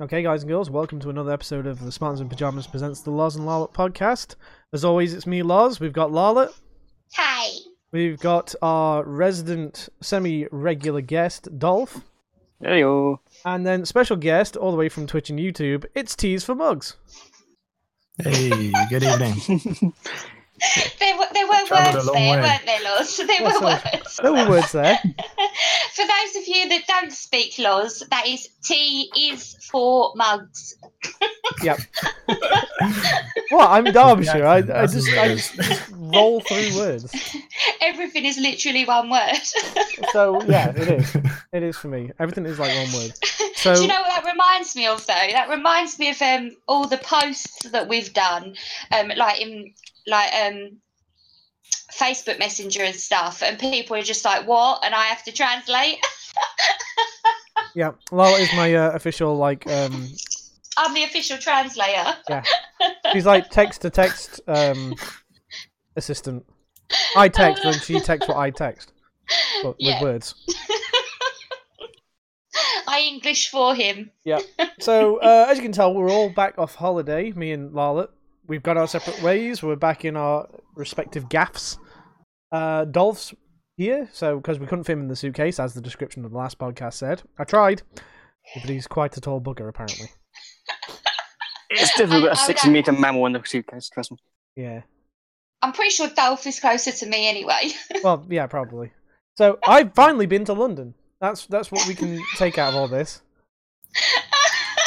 Okay, guys and girls, welcome to another episode of the Smartens and Pajamas presents the Loz and Larlot podcast. As always, it's me, Loz. We've got Larlot. Hi. We've got our resident semi-regular guest, Dolph. Heyo. And then special guest, all the way from Twitch and YouTube, it's Tees for Mugs. Hey, good evening. There were, there were words there, way. weren't there, Laws? There Yeah, were so- words. No words there. For those of you that don't speak Laws, that is T is for mugs. Yep. What? I'm Derbyshire. I, I just I just roll through words. Everything is literally one word. So yeah, it is. It is for me. Everything is like one word. So Do you know what that reminds me of, though? That reminds me of um, all the posts that we've done, um, like in like um, Facebook Messenger and stuff, and people are just like, "What?" and I have to translate. yeah, Lala is my uh, official like um I'm the official translator. Yeah, she's like text to text um, assistant. I text when she texts what I text, but Yeah. with words. I English for him. Yeah. So uh, as you can tell, we're all back off holiday. Me and Larlot. We've got our separate ways. We're back in our respective gaffs. Uh, Dolph's here, so because we couldn't fit him in the suitcase, as the description of the last podcast said. I tried, but he's quite a tall bugger apparently. It's difficult I- a I 60 would- metre mammal in the suitcase, trust me. Yeah. I'm pretty sure Dolph is closer to me anyway. Well, yeah, probably. So I've finally been to London. That's that's what we can take out of all this.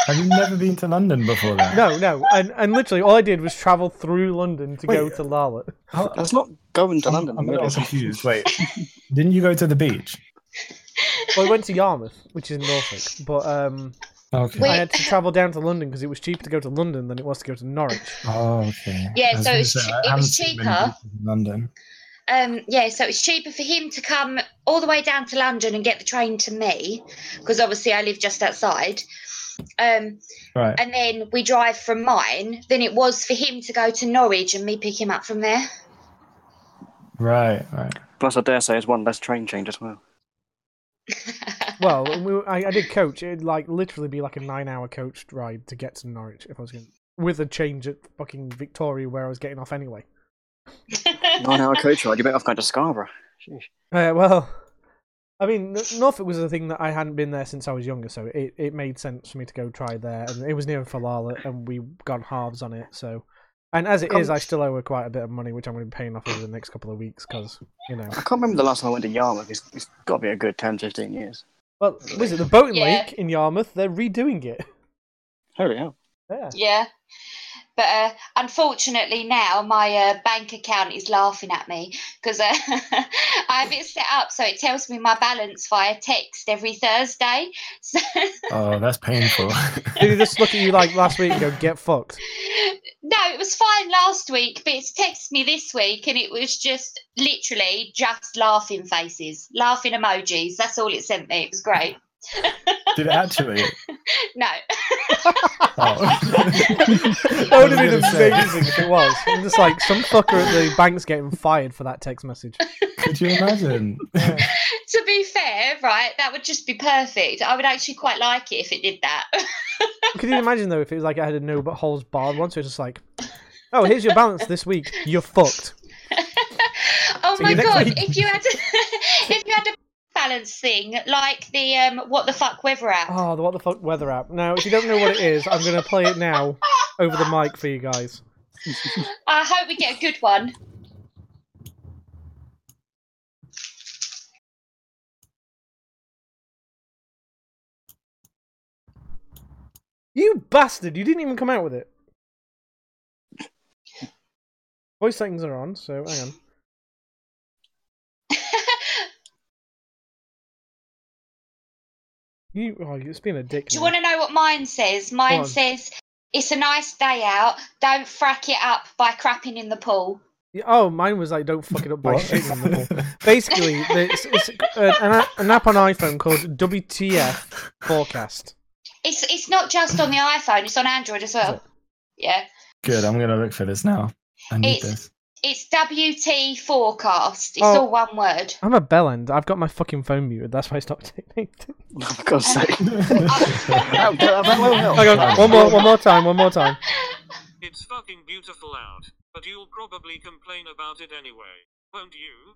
Have you never been to London before then? No, no, and and literally all I did was travel through London to go to Larlot. How- That's not going to I'm, London. I'm a little confused. Wait, didn't you go to the beach? Well, I went to Yarmouth, which is in Norfolk, but um, Okay. Wait. I had to travel down to London because it was cheaper to go to London than it was to go to Norwich. Oh, okay. Yeah, so gonna it's say, che- it was cheaper. London. um, yeah, so it's cheaper for him to come all the way down to London and get the train to me, because obviously I live just outside. Um, Right. and then we drive from mine. Than it was for him to go to Norwich and me pick him up from there. Right. Right. Plus, I dare say it's one less train change as well. Well, we, were- I, I did coach. It'd like literally be like a nine-hour coach ride to get to Norwich if I was going with a change at fucking Victoria where I was getting off anyway. Nine hour coach ride, you better off going to Scarborough. Sheesh. Uh, well, I mean, N- Norfolk was a thing that I hadn't been there since I was younger, so it, it made sense for me to go try there. And it was near Falala, and we got halves on it. So, and as it is, I still owe her quite a bit of money, which I'm going to be paying off over the next couple of weeks because you know. I can't remember the last time I went to Yarmouth. It's, it's got to be a good 10, 15 years. Well, was it the boating Yeah. lake in Yarmouth? They're redoing it. Holy hell. Yeah. Yeah. But uh, unfortunately now my uh, bank account is laughing at me because uh, I have it set up so it tells me my balance via text every Thursday. So, Oh, that's painful. Did he just look at you like last week and go, "Get fucked"? no, it was fine last week, but it's texted me this week and it was just literally just laughing faces, laughing emojis. That's all it sent me. It was great. Did it actually? No. Oh. That would have been amazing if it was. I'm just like some fucker at the bank's getting fired for that text message. Could you imagine? to be fair, right, that would just be perfect. I would actually quite like it if it did that. Could you imagine though if it was like I had a no but holes barred one, so it's just like, oh, here's your balance this week. You're fucked. oh See my god! week. If you had a, if you had a balance thing like the um, what the fuck weather app. Oh, the what the fuck weather app. Now, if you don't know what it is, I'm gonna play it now over the mic for you guys. I hope we get a good one. You bastard! You didn't even come out with it. Voice settings are on, so hang on. You, oh, it's been a dick. Do you want to know what mine says? Mine says, "It's a nice day out. Don't frack it up by crapping in the pool." Yeah, Oh, mine was like, don't fuck it up by What? shitting in the pool. Basically, it's, it's uh, an, app- an app on iPhone called WTF Forecast. It's it's not just on the iPhone; it's on Android as well. Yeah, Good. I'm gonna look for this now. I need It's- this. It's WT forecast. It's Oh. all one word. I'm a bellend. I've got my fucking phone muted. That's why I stopped taking. Oh, for God's sake. Oh, on, one more, one more time, one more time. It's fucking beautiful out, but you'll probably complain about it anyway, won't you?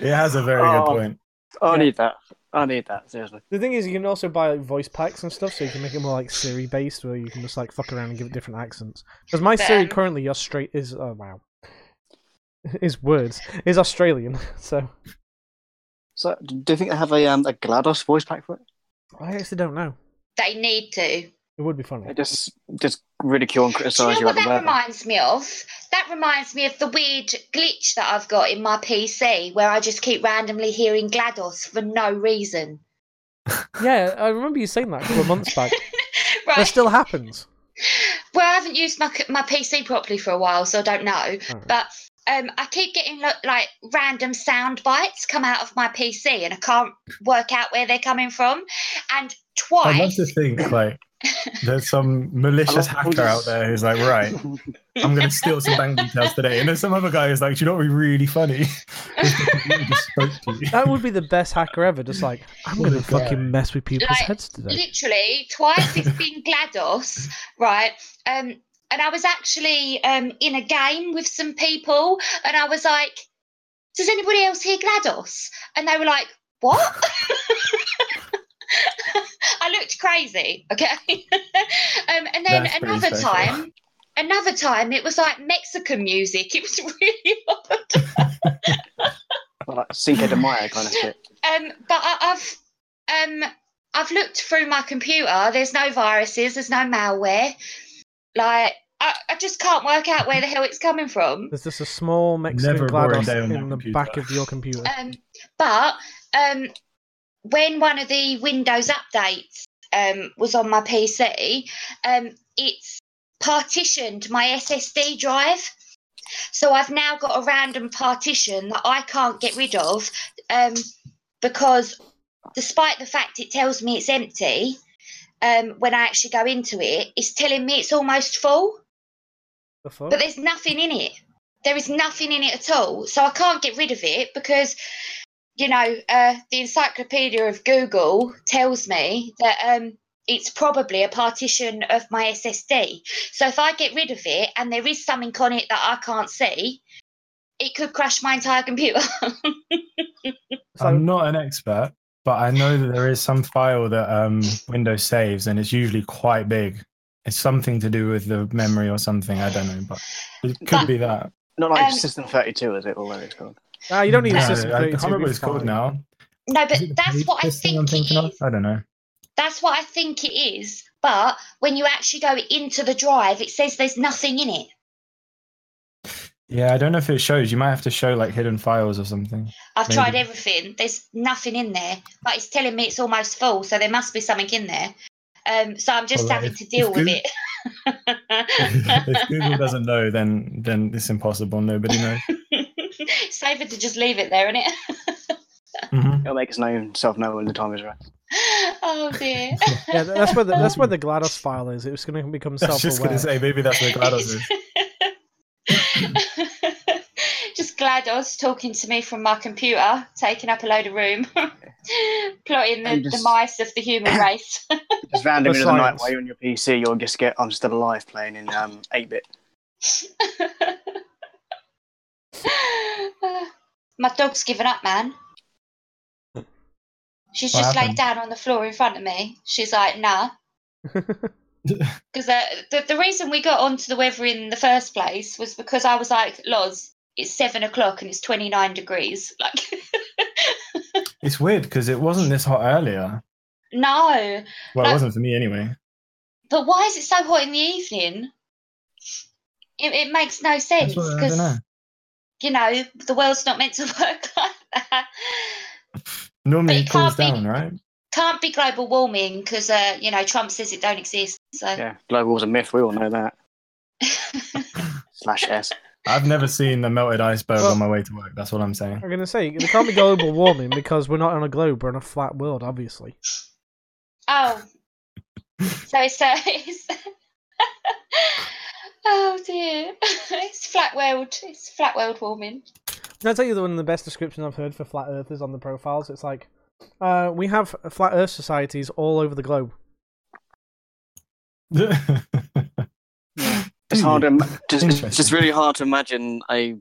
it has a very Oh. good point. I Yeah. need that. I need that, seriously. The thing is, you can also buy like voice packs and stuff, so you can make it more like Siri based, where you can just like fuck around and give it different accents. Because my Siri Um, currently is straight is oh wow, is words is Australian, so So, do you think they have a um, a GLaDOS voice pack for it? I actually don't know. they need to. It would be funny. They just just ridicule and Do you criticise know you what about the that weather. reminds me of? That reminds me of the weird glitch that I've got in my PC where I just keep randomly hearing GLaDOS for no reason. Yeah, I remember you saying that a couple of months back. That still happens. Well, I haven't used my my PC properly for a while, so I don't know. Alright. But um, I keep getting lo- like random sound bites come out of my PC, and I can't work out where they're coming from. And I'd love twice, to think like there's some malicious I love hacker out there who's like, right, I'm gonna steal some bank details today, and there's some other guy who's like, do you know what would be really funny? If the computer just spoke to you. That would be the best hacker ever. Just like I'm gonna a guy. fucking mess with people's Like, heads today. literally twice it's been GLaDOS, right? Um, and I was actually um in a game with some people, and I was like, "Does anybody else hear GLaDOS?" And they were like, "What?" I looked crazy, okay. um, and then That's another time, another time, it was like Mexican music. It was really odd. like Cinco de Mayo kind of shit. Um, but I, I've um, I've looked through my computer. There's no viruses. There's no malware. Like I, I just can't work out where the hell it's coming from. There's just a small Mexican Never a GLaDOS day on your in the computer. back of your computer. Um, but um, when one of the Windows updates um, was on my PC, um, it's partitioned my SSD drive. So I've now got a random partition that I can't get rid of um, because, despite the fact it tells me it's empty, um, when I actually go into it, it's telling me it's almost full The but there's nothing in it. There is nothing in it at all. So I can't get rid of it because, you know, uh, the encyclopedia of Google tells me that um, it's probably a partition of my SSD. So if I get rid of it and there is something on it that I can't see, it could crash my entire computer. I'm not an expert, but I know that there is some file that um, Windows saves, and it's usually quite big. It's something to do with the memory or something. I don't know, but it could But- be that. Not like Um, System 32, is it? Or whatever it's called. Ah, you don't need No, a I system. can't remember what it's it's called now. no, but Is it the that's what I think I'm it thinking is. of? I don't know. That's what I think it is. But when you actually go into the drive, it says there's nothing in it. Yeah, I don't know if it shows. You might have to show like hidden files or something. I've Maybe. tried everything. There's nothing in there, but it's telling me it's almost full, so there must be something in there. Um, so I'm just Well, having if- to deal with Goo- it. if Google doesn't know, then then it's impossible. Nobody knows. It's safer to just leave it there, isn't it? Mhm. It'll make its known, self know when the time is right. oh dear. Yeah, that's where the that's where the GLaDOS file is. It was going to become I was just self-aware. gonna say maybe that's where GLaDOS is. just GLaDOS talking to me from my computer, taking up a load of room, plotting the, And the mice of the human race. Just randomly For in the night science. while you're on your PC, you'll just get I'm Still Alive playing in um, 8 bit. My dog's given up, man. She's What just laid down on the floor in front of me. She's like, nah. Because uh, the, the reason we got onto the weather in the first place was because I was like, Loz, it's seven o'clock and it's 29 degrees. Like, It's weird because it wasn't this hot earlier. no. Well, it wasn't for me anyway. But why is it so hot in the evening? It, it makes no sense That's what, I don't because, know. You know, the world's not meant to work like that. Normally it it cools can't be- down, right? Can't be global warming because, uh, you know, Trump says it don't exist. So. Yeah, global war's a myth. We all know that. Slash S. I've never seen a melted iceberg Well- on my way to work. That's what I'm saying. I'm going to say there can't be global warming because we're not on a globe. We're on a flat world, obviously. Oh, so it's, uh, it's Oh dear. it's flat world. It's flat world warming. Can I tell you the one of the best descriptions I've heard for flat earthers on the profiles? It's like, uh, we have flat earth societies all over the globe. It's hard. To, im- just, it's just really hard to imagine a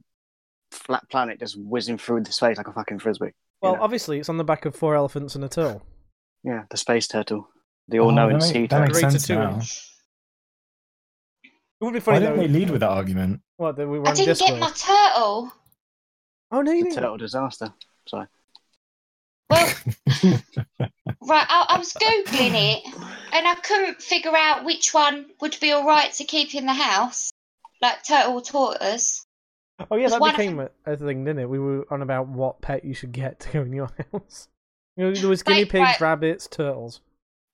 flat planet just whizzing through the space like a fucking frisbee. Well, Yeah. obviously, it's on the back of four elephants and a turtle. Yeah, the space turtle, the Oh, all-knowing that, sea make- that makes sense now. It would be Why funny didn't though. they lead with that argument? What? That we were I on didn't Discord. get my turtle. Oh no, you The didn't. turtle disaster. Sorry. Well, right, I, I was googling it, and I couldn't figure out which one would be all right to keep in the house, like turtle or tortoise. Oh yeah, There's that one of became a, a thing, didn't it? We were on about what pet you should get to go in your house. You know, there was guinea pigs, right. rabbits, turtles.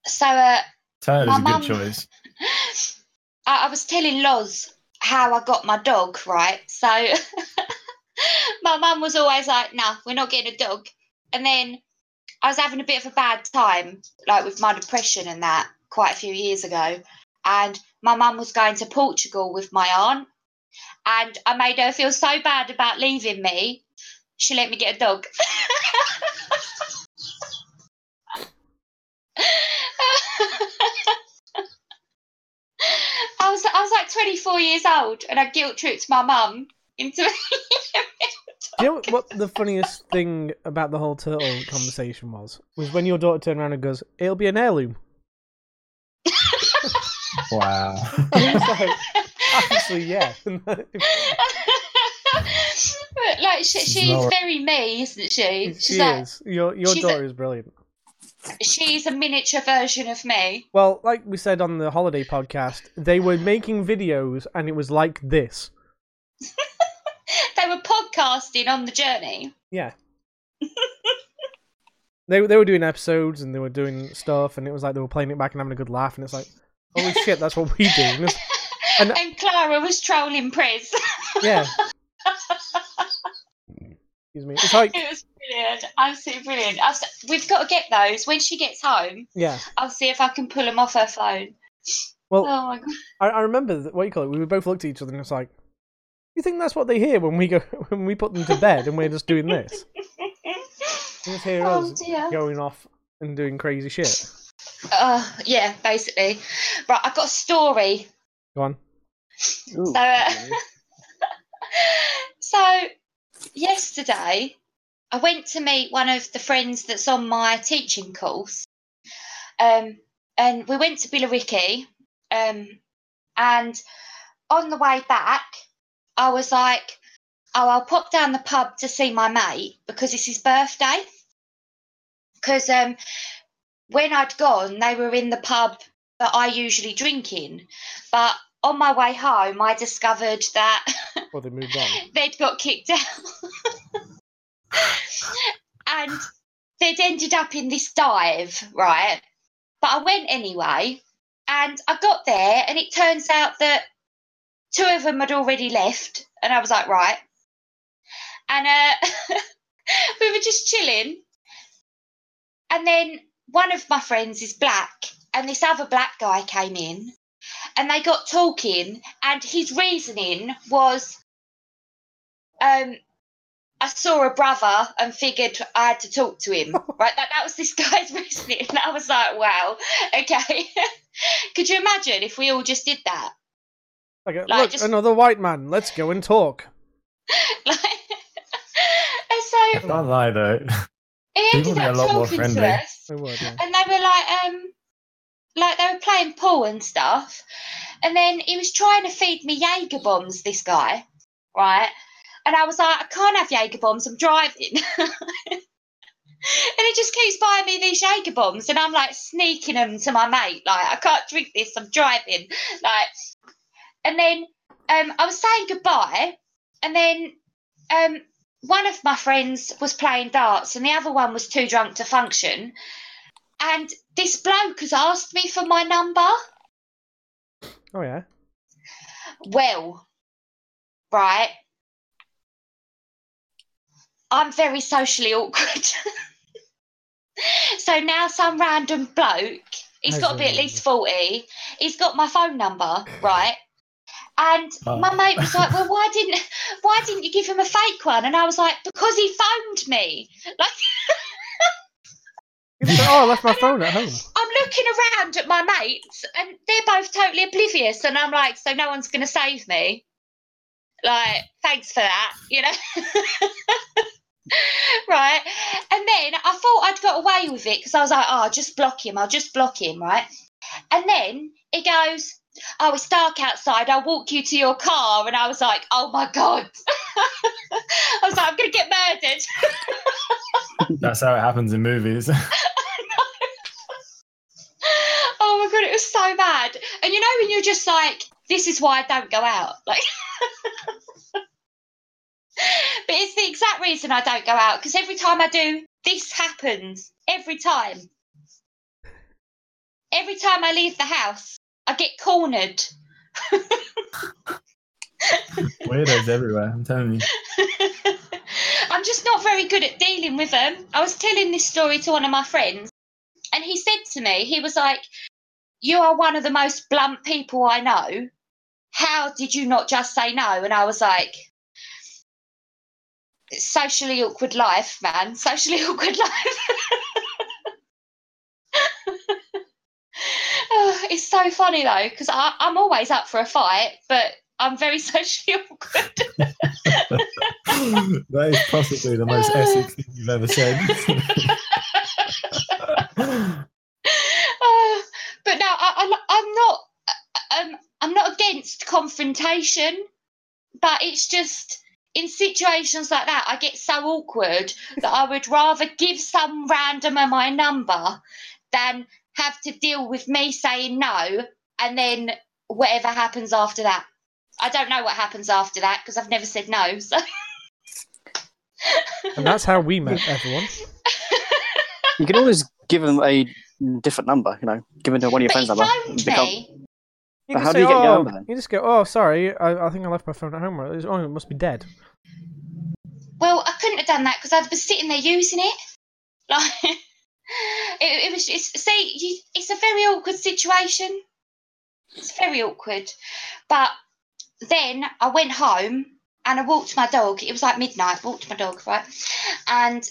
So, uh, Turtle is a My good choice. I, I was telling Loz how I got my dog, right? So my mum was always like, "No, we're not getting a dog." And then I was having a bit of a bad time, like with my depression and that, quite a few years ago. And my mum was going to Portugal with my aunt, and I made her feel so bad about leaving me. She let me get a dog. I was I was like 24 years old, and I guilt tripped my mum into. Do you know what the funniest thing about the whole turtle conversation was? Was when your daughter turned around and goes, "It'll be an heirloom." Wow. I like, actually, yeah. like she, She's she's not- very me, isn't she? she She's like, is. Your your she's a- daughter is brilliant. She's a miniature version of me. Well, like we said on the holiday podcast, they were making videos, and it was like this. They were podcasting on the journey. Yeah. they they were doing episodes and they were doing stuff, and it was like they were playing it back and having a good laugh, and it's like, holy shit, that's what we do. And And, And- Clara was trolling Prez. yeah. Excuse me. It's like it was brilliant, absolutely brilliant. I've, we've got to get those when she gets home. yeah. I'll see if I can pull them off her phone. Well, Oh my god! I, I remember that, what you call it. We both looked at each other and it's like, you think that's what they hear when we go when we put them to bed and we're just doing this? They just hear Oh, us dear. going off and doing crazy shit. Uh, yeah, basically. Right, I've got a story. Go on. Ooh, So, uh, so yesterday, I went to meet one of the friends that's on my teaching course, um, and we went to Billericay, um, and on the way back, I was like, "Oh, I'll pop down the pub to see my mate because it's his birthday." Because um, when I'd gone, they were in the pub that I usually drink in, but on my way home, I discovered that Or they moved on. they'd got kicked out. and they'd ended up in this dive, right? But I went anyway, and I got there, and it turns out that two of them had already left, and I was like, right. And uh, we were just chilling, and then one of my friends is black, and this other black guy came in, and they got talking, and his reasoning was um, I saw a brother and figured I had to talk to him. right, that, that was this guy's reasoning. And I was like, wow, okay. Could you imagine if we all just did that? Like, Like, look, just- another white man. Let's go and talk. Like, and so Can't lie though. he People ended a up lot more talking friendly. to us, would, yeah. and they were like, um, like they were playing pool and stuff, and then he was trying to feed me Jaeger bombs. This guy, right? And I was like, I can't have Jaeger bombs. I'm driving. and he just keeps buying me these Jaeger bombs, and I'm like sneaking them to my mate. Like, I can't drink this. I'm driving. Like, and then um, I was saying goodbye, and then um, one of my friends was playing darts, and the other one was too drunk to function. And this bloke has asked me for my number. Oh yeah. Well, right. I'm very socially awkward. so now some random bloke, he's got to be at least 40, he's got my phone number, right? And Oh. my mate was like, "Well, why didn't why didn't you give him a fake one?" And I was like, "Because he phoned me." Like Oh, I left my phone at home. I'm looking around at my mates, and they're both totally oblivious, and I'm like, "So no one's going to save me." Like, thanks for that, you know. right, and then I thought I'd got away with it because I was like, "Oh, I'll just block him. I'll just block him." Right, and then it goes, "Oh, it's dark outside. I'll walk you to your car," and I was like, "Oh my god." I was like, I'm gonna get murdered. That's how it happens in movies. oh my god, it was so bad. And you know when you're just like, this is why I don't go out. Like But it's the exact reason I don't go out, because every time I do, this happens. Every time. Every time I leave the house, I get cornered. Weirdos everywhere. I'm telling you. I'm just not very good at dealing with them. I was telling this story to one of my friends, and he said to me, he was like, You are one of the most blunt people I know. How did you not just say no? And I was like, "It's Socially awkward life, man. Socially awkward life. Oh, it's so funny though, because I'm always up for a fight, but I'm very socially awkward. that is possibly the most Essex thing you've ever said. Uh, but no, I, I'm, I'm not. Um, I'm not against confrontation, but it's just in situations like that, I get so awkward that I would rather give some randomer my number than have to deal with me saying no and then whatever happens after that. I don't know what happens after that because I've never said no. So And that's how we met, everyone. You can always give them a different number, you know, give them to one of your but friends' number. phoned Become- me. You But how say, do you get your oh, number then? You just go, oh, sorry, I, I think I left my phone at home. It's- Oh, it must be dead. Well, I couldn't have done that because I'd been sitting there using it. Like it, it was. It's, see, you, it's a very awkward situation. It's very awkward. But then I went home and I walked my dog. It was like midnight. Walked my dog, right? And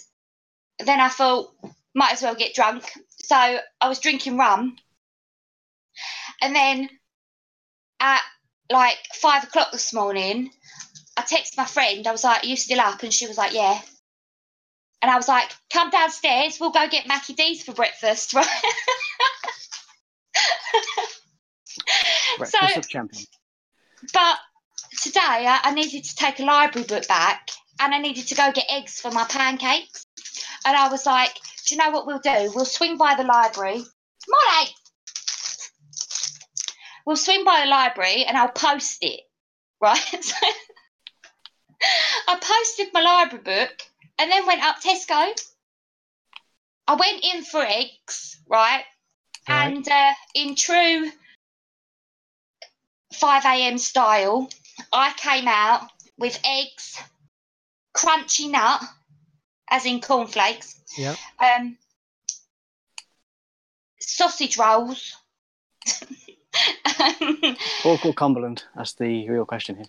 then I thought, might as well get drunk. So I was drinking rum. And then at like five o'clock this morning, I texted my friend. I was like, "Are you still up?" And she was like, "Yeah." And I was like, "Come downstairs. We'll go get Mackie D's for breakfast." Right. Breakfast so, of champion. but today I, I needed to take a library book back, and I needed to go get eggs for my pancakes. And I was like, "Do you know what we'll do? We'll swing by the library." Molly, we'll swing by the library, and I'll post it. Right. I posted my library book and then went up Tesco. I went in for eggs, right? Right. And uh, in true 5 a.m. style, I came out with eggs, crunchy nut, as in cornflakes, Yeah. um, sausage rolls. Or called Cumberland. That's the real question here.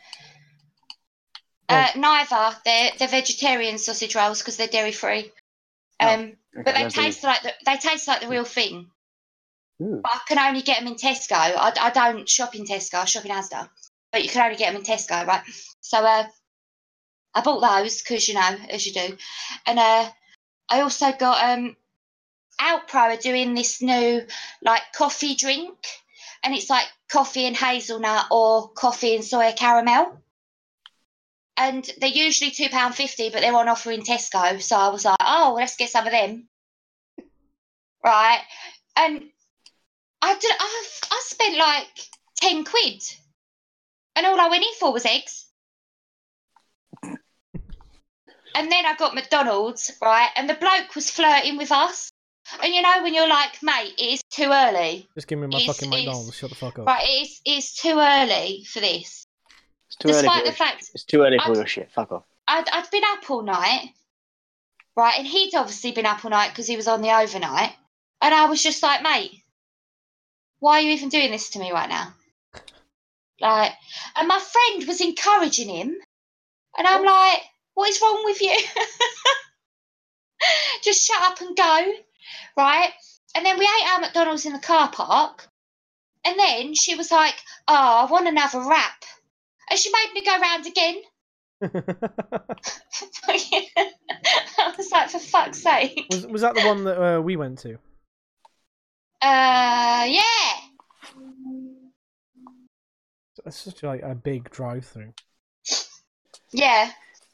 Uh, neither. They're they're vegetarian sausage rolls because they're dairy free. Oh, Um, Okay, but they taste like the, they taste like the real thing. Ooh. But I can only get them in Tesco. I, I don't shop in Tesco. I shop in Asda. But you can only get them in Tesco, right? So uh, I bought those because you know, as you do, and uh, I also got um, Alpro are doing this new like coffee drink, and it's like coffee and hazelnut or coffee and soya caramel. And they're usually two pound fifty, but they're on offer in Tesco. So I was like, oh, let's get some of them. Right, and I did. I I spent like ten quid, and all I went in for was eggs. And then I got McDonald's, right? And the bloke was flirting with us. And you know when you're like, mate, it is too early, Just give me my It's- fucking McDonald's. Shut the fuck up. right? It is it's too early for this. It's too early Despite for the your, fact It's too early for I'd- your shit. Fuck off. I'd, I'd been up all night, right? And he'd obviously been up all night because he was on the overnight. And I was just like, mate, why are you even doing this to me right now? Like, and my friend was encouraging him, and I'm like, what is wrong with you? Just shut up and go, right? And then we ate our McDonald's in the car park, and then she was like, oh, I want another wrap, and she made me go round again. I was like, for fuck's sake. was was that the one that uh, we went to? Uh, yeah. It's such like a big drive-through. Yeah,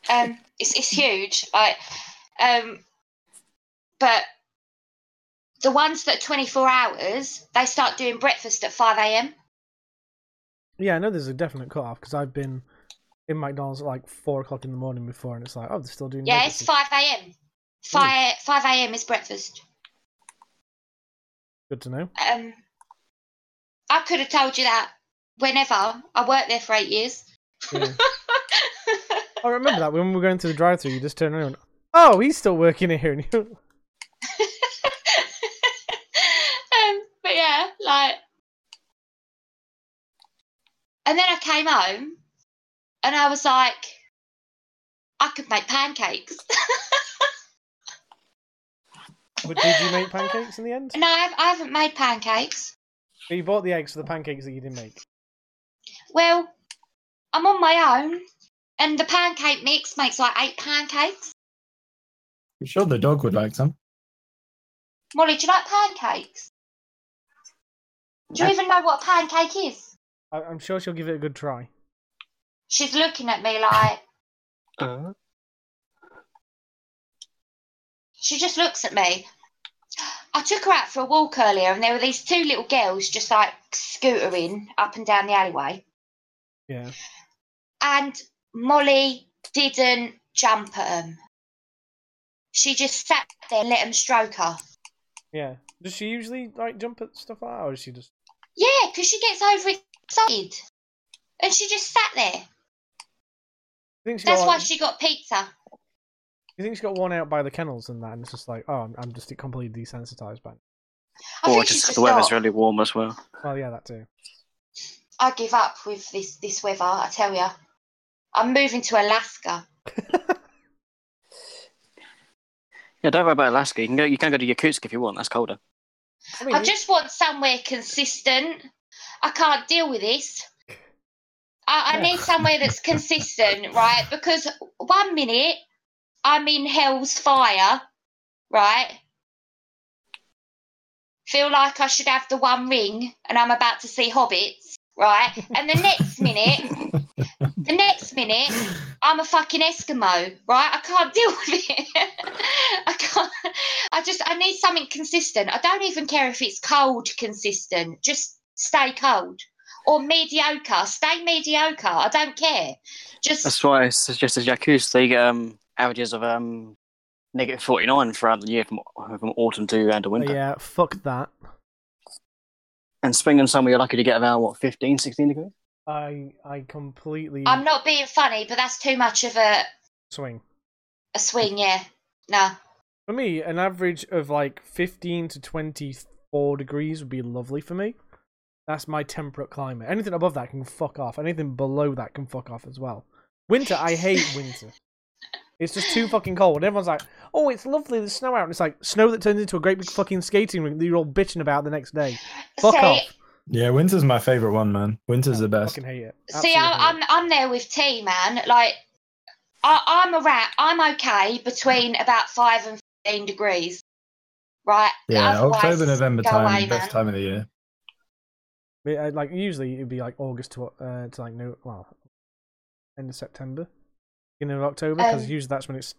um, it's it's huge. Like, um, but the ones that are twenty four hours, they start doing breakfast at five a.m. Yeah, I know there's a definite cut-off because I've been in McDonald's at like four o'clock in the morning before, and it's like, oh, they're still doing. Yeah, it's five a.m. Five five a.m. is breakfast. Good to know. Um, I could have told you that whenever I worked there for eight years. Yeah. I remember that when we were going to the drive-through, you just turned around. Oh, he's still working here. And you... um, but yeah, like, and then I came home, and I was like, I could make pancakes. But did you make pancakes in the end? no, I've, I haven't made pancakes. So you bought the eggs for the pancakes that you didn't make. Well, I'm on my own, and the pancake mix makes like eight pancakes. I'm sure the dog would like some. Molly, do you like pancakes? Do you even know what a pancake is? I- I'm sure she'll give it a good try. She's looking at me like Uh, she just looks at me. I took her out for a walk earlier, and there were these two little girls just like scootering up and down the alleyway. Yeah. And Molly didn't jump at them. She just sat there and let them stroke her. Yeah. Does she usually like jump at stuff like that, or is she just? Yeah, because she gets overexcited. And she just sat there. I think That's got, why she got pizza. You think she got worn out by the kennels and that, and it's just like, oh, I'm, I'm just completely desensitized by. It. I or think just just the weather's really warm as well. Well, yeah, that too. I give up with this this weather. I tell you, I'm moving to Alaska. Yeah, don't worry about Alaska. You can go. You can go to Yakutsk if you want. That's colder. I mean, I just want somewhere consistent. I can't deal with this. I, I need somewhere that's consistent, right? Because one minute I'm in hell's fire, right? Feel like I should have the one ring and I'm about to see hobbits, right? And the next minute, the next minute, I'm a fucking Eskimo, right? I can't deal with it. I can't. I just, I need something consistent. I don't even care if it's cold consistent. Just stay cold. Or mediocre. Stay mediocre. I don't care. Just, That's why I suggested Yakutsk. They get um, averages of um, negative 49 throughout the year from, from autumn to end of winter. yeah, fuck that. And spring and summer, you're lucky to get around, what, 15, 16 degrees? I I completely I'm not being funny, but that's too much of a, swing. a swing, yeah. No. For me, an average of like 15 to 24 degrees would be lovely for me. That's my temperate climate. Anything above that can fuck off. Anything below that can fuck off as well. Winter, I hate winter. It's just too fucking cold. And Everyone's like, "Oh, it's lovely. There's snow out." And it's like snow that turns into a great big fucking skating rink that you're all bitching about the next day. Fuck See, off. Yeah, winter's my favorite one, man. Winter's the I best. fucking hate it. See, Absolutely I, hate I'm. I'm there with T, man. Like, I, I'm around. I'm okay between about five and fifteen degrees, right? Yeah, Otherwise, October, November time, away, best man. time of the year. Yeah, like usually it'd be like August to uh, to like no well end of September, beginning of October because Um, usually that's when it's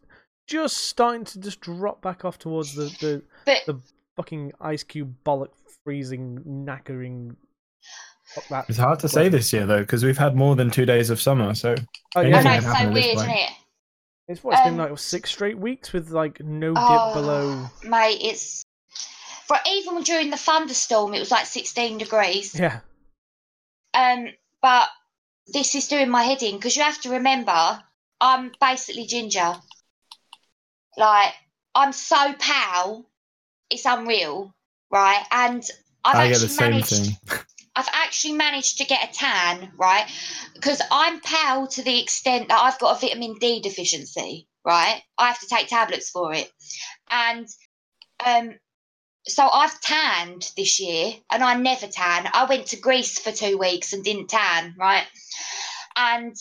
just starting to just drop back off towards the the, But the fucking ice cube bollock freezing knackering. Fuck that. It's hard to say this year though, because we've had more than two days of summer. So Oh, I anything know can it's happen so at this weird, point. isn't it? it's what it's been um, like six straight weeks with like no dip Oh, below. mate, it's for even during the thunderstorm, it was like 16 degrees. Yeah, Um, but this is doing my head in because you have to remember, I'm basically ginger. Like, I'm so pale, it's unreal, right? And I've I get actually the same managed. thing. I've actually managed to get a tan, right? Because I'm pale to the extent that I've got a vitamin D deficiency, right? I have to take tablets for it. And um, so I've tanned this year and I never tan. I went to Greece for two weeks and didn't tan, right? And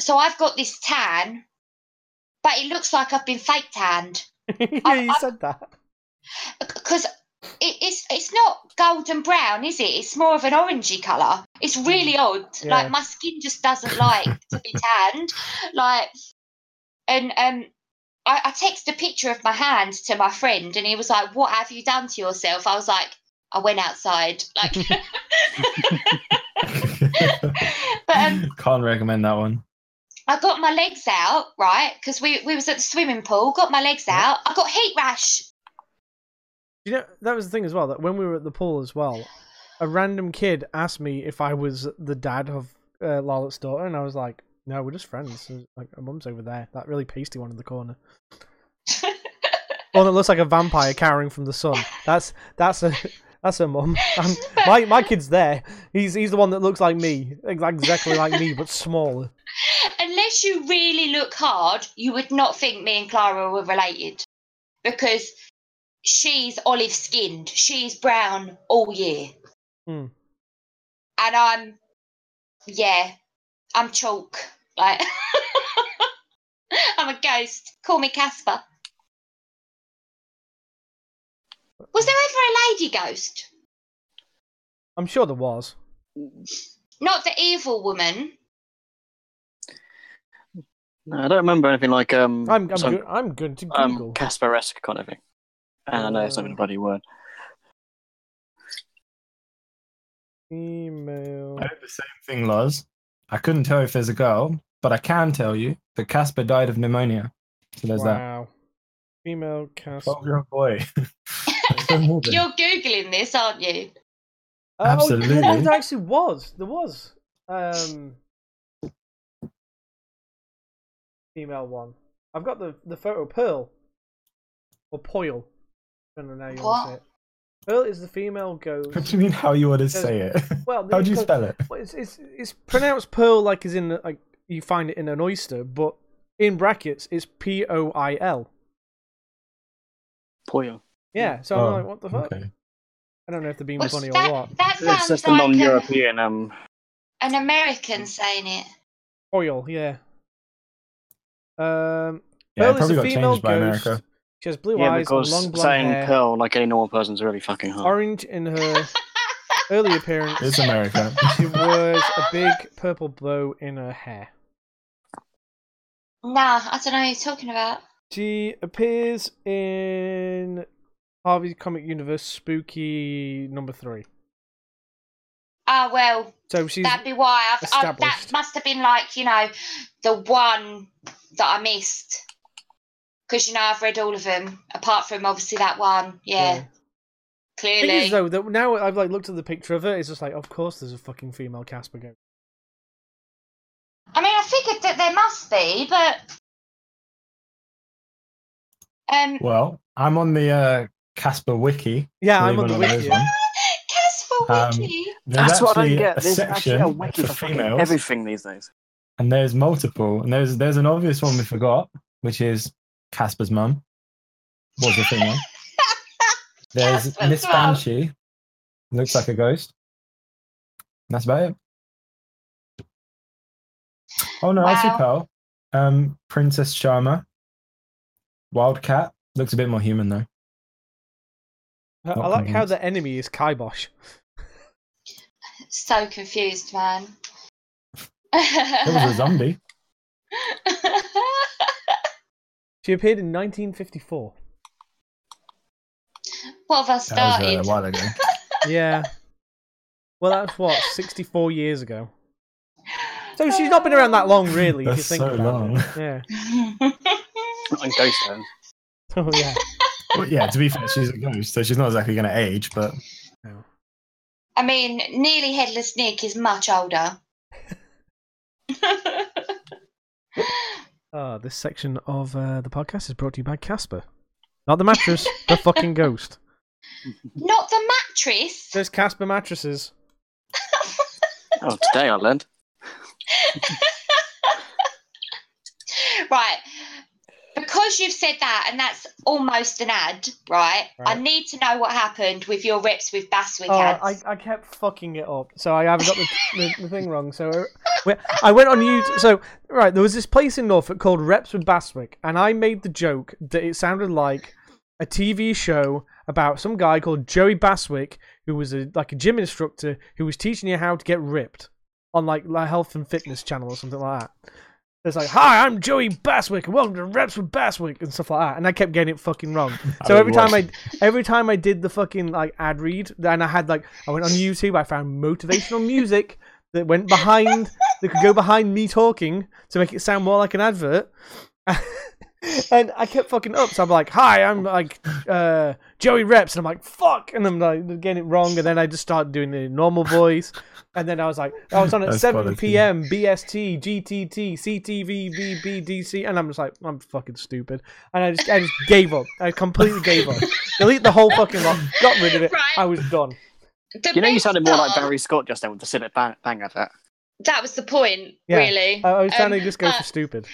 so I've got this tan, but it looks like I've been fake tanned yeah, I- you I- said that. because it, it's it's not golden brown, is it? It's more of an orangey colour. It's really odd. Yeah. Like my skin just doesn't like to be tanned. Like, and um, I, I texted a picture of my hand to my friend, and he was like, "What have you done to yourself?" I was like, "I went outside." Like, but um, Can't recommend that one. I got my legs out right because we we was at the swimming pool. Got my legs out. I got heat rash. You know, that was the thing as well. That when we were at the pool as well, a random kid asked me if I was the dad of uh, Lala's daughter, and I was like, "No, we're just friends." Like, her mum's over there, that really pasty one in the corner. One that looks like a vampire cowering from the sun. That's that's a that's her mum. And my my kid's there. He's he's the one that looks like me, exactly like me, but smaller. unless you really look hard, you would not think me and Clara were related because she's olive skinned, she's brown all year. Hmm. And I'm, yeah, I'm chalk. Like, I'm a ghost. Call me Casper. Was there ever a lady ghost? I'm sure there was. Not the evil woman. No, I don't remember anything like um I'm I'm, some good, I'm good to Google. um Casper-esque kind of thing. And I know it's not even a Uh, bloody word. Email. I did the same thing, Loz. I couldn't tell if there's a girl, but I can tell you that Casper died of pneumonia. So there's that. Wow. Female cast. 12 year old boy. That's so morbid. You're Googling this, aren't you? Oh, yeah, Absolutely. there actually was. There was. Um, female one. I've got the the photo. Pearl or Poil. I don't know how you want to say it. Pearl is the female ghost. What do you mean how you want to say it? Well, How do you spell it? Well, it's, it's it's pronounced pearl like as in like you find it in an oyster, but in brackets it's P O I L. Poyo. Yeah. So Oh, I'm like, what the fuck? okay. I don't know if they're being What's funny that, or what. that It's sounds just a like a- non-European um an American saying it. Oil, yeah. Um, Yeah, Pearl it probably is a got female changed by ghost. America. She has blue yeah, eyes and because long blonde saying hair, pearl like any normal person's really fucking hard. orange in her early appearance. It's America. She wears a big purple bow in her hair. Nah, I don't know who you're talking about. She appears in Harvey's Comic Universe Spooky number three. Ah, well, So she's that'd be why I've, I've, that must have been like you know the one that I missed because you know I've read all of them apart from obviously that one. Yeah, Yeah. clearly. Thing is though that now I've like looked at the picture of it, it's just like, of course there's a fucking female Casper ghost. I mean, I figured that there must be, but um, Well, I'm on the uh, Casper wiki. Yeah, I'm on the it or not, wiki. Casper Um, Wiki. There's That's what I actually don't get. a There's actually a wiki for for females, everything these days. and there's multiple. And there's there's an obvious one we forgot, which is Casper's mum. Was a female. There's Casper's Miss mum. Banshee. Looks like a ghost. And that's about it. Oh no, I see Wow. Pearl. Um, Princess Charmer. Wildcat looks a bit more human though. I, I like how the enemy is Kibosh. So confused, man. It was a zombie. She appeared in 1954. what have I That was started? uh, a while ago. Yeah. well, that's what 64 years ago. So she's not been around that long, really. if you That's think so about long. it. Yeah. Not in Ghost Town. Oh yeah. Well, yeah, to be fair, she's a ghost, so she's not exactly going to age, but I mean, nearly headless Nick is much older. Oh, this section of uh, the podcast is brought to you by Casper. Not the mattress, the fucking ghost. Not the mattress. There's Casper mattresses. Oh, today I learned. right. Because you've said that, and that's almost an ad, right? I need to know what happened with your Repps with Bastwick Oh, ads. I, I kept fucking it up, so I haven't got the, the, the thing wrong. So uh, I went on YouTube. So right, there was this place in Norfolk called Repps with Bastwick, and I made the joke that it sounded like a TV show about some guy called Joey Bastwick, who was a like a gym instructor who was teaching you how to get ripped on like a Health and Fitness channel or something like that. It's like, hi, I'm Joey Bastwick, and welcome to Repps with Bastwick, and stuff like that. And I kept getting it fucking wrong. So every time I every time I did the fucking like ad read, and I had like I went on YouTube, I found motivational music that went behind that could go behind me talking to make it sound more like an advert. and I kept fucking up, so I'm like, "Hi, I'm like uh, Joey Reps," and I'm like, "Fuck," and I'm like getting it wrong, and then I just started doing the normal voice, and then I was like, I was on at That's 7 p.m. BST, GTT, CTV, VBDC, and I'm just like, I'm fucking stupid, and I just I just gave up. I completely gave up. Delete the whole fucking lot, got rid of it. Right. I was done. The You know, you sounded more like Barry Scott just then with the Cillit Bang, bang advert. That was the point, Yeah. really. I, I was trying Um, to just go uh, for stupid.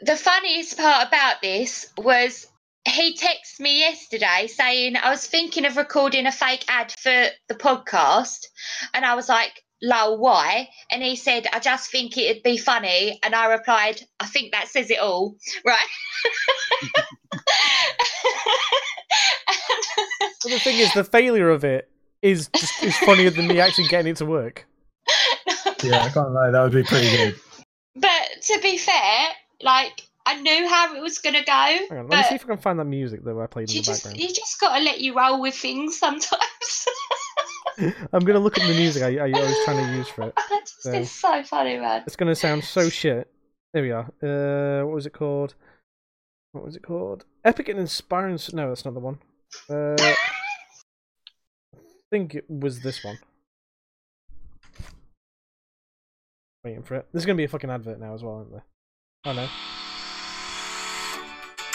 the funniest part about this was he texted me yesterday saying I was thinking of recording a fake ad for the podcast, and I was like, "Lol, why?" And he said, "I just think it'd be funny," and I replied, "I think that says it all, right?" But the thing is, the failure of it is just is funnier than me actually getting it to work. Yeah, I can't lie. That would be pretty good. but to be fair, like I knew how it was gonna go, on, let me see if I can find that music that I played in the just background. you just gotta let you roll with things sometimes. I'm gonna look at the music I, I, I was trying to use for it. That's So- so funny, man. It's gonna sound so shit. There we are. Uh, what was it called? What was it called? Epic and inspiring. No, that's not the one. Uh, I think it was this one. Waiting for it. There's gonna be a fucking advert now as well, isn't there? Oh no.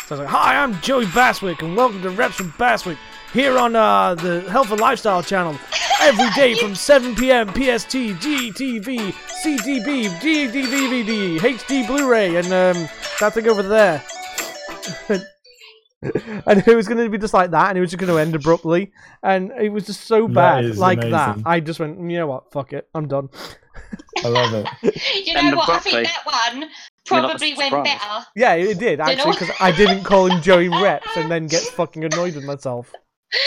So I was like, "Hi, I'm Joey Bastwick, and welcome to Repps from Bastwick here on uh, the Health and Lifestyle channel every day from 7 p.m. PST, GTV, CTV, DVDVD, HD Blu-ray, and um, that thing over there." and it was going to be just like that, and it was just going to end abruptly, and it was just so bad, is like that. I just went, you know what? Fuck it, I'm done. I love it. You And know what? I think that one you're not probably went better. Yeah, it did actually because I didn't call him Joey Reps and then get fucking annoyed with myself. I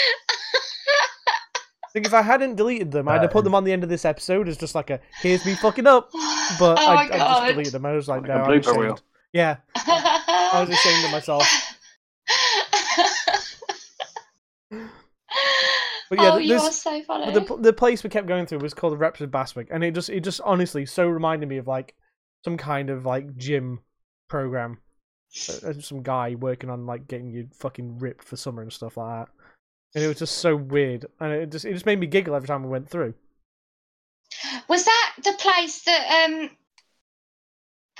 think if I hadn't deleted them, I'd have put them on the end of this episode as just like a "here's me fucking up," but oh I, I just deleted them. I was like, Like "No, a I'm ashamed." reel. Yeah, I was ashamed of myself. But yeah, oh, you are so funny. The the place we kept going through was called the Repps of Bastwick, and it just it just honestly so reminded me of like some kind of like gym program, Uh, uh, some guy working on like getting you fucking ripped for summer and stuff like that. And it was just so weird, and it just it just made me giggle every time we went through. Was that the place that um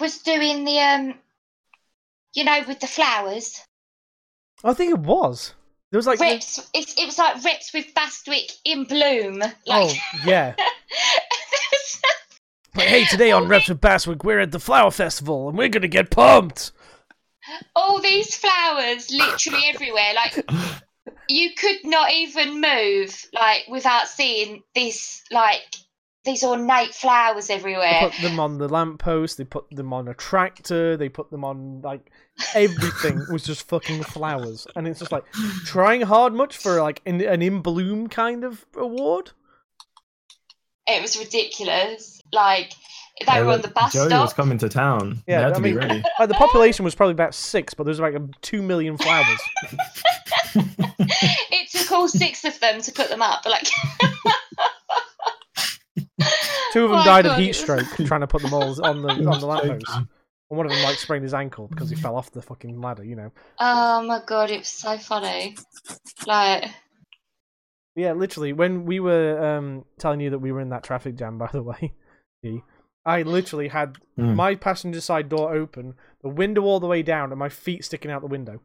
was doing the um you know with the flowers? I think it was. There was like, Rips. It's, it was like Rips with Bastwick in bloom. Like, oh yeah, like, hey, today on Repps with Bastwick, we're at the flower festival, and we're gonna get pumped. all these flowers literally everywhere. Like you could not even move like without seeing this like these ornate flowers They everywhere. put them on the lamppost. They put them on a tractor. They put them on like everything was just fucking flowers, and it's just like trying hard much for like an, an in bloom kind of award. It was ridiculous. Like they Yeah, were on the bus Joey stop. was coming to town. Yeah, Yeah, had I to mean- be ready. Like the population was probably about six, but there was like two million flowers. it took all six of them to put them up. Like Two of them My died of God, heat it was- stroke trying to put them all on the on the lamppost. And one of them like sprained his ankle because he fell off the fucking ladder. You know. Oh my god, it was so funny. Like Yeah, literally. When we were um, telling you that we were in that traffic jam, by the way, I literally had Mm. my passenger side door open, the window all the way down, and my feet sticking out the window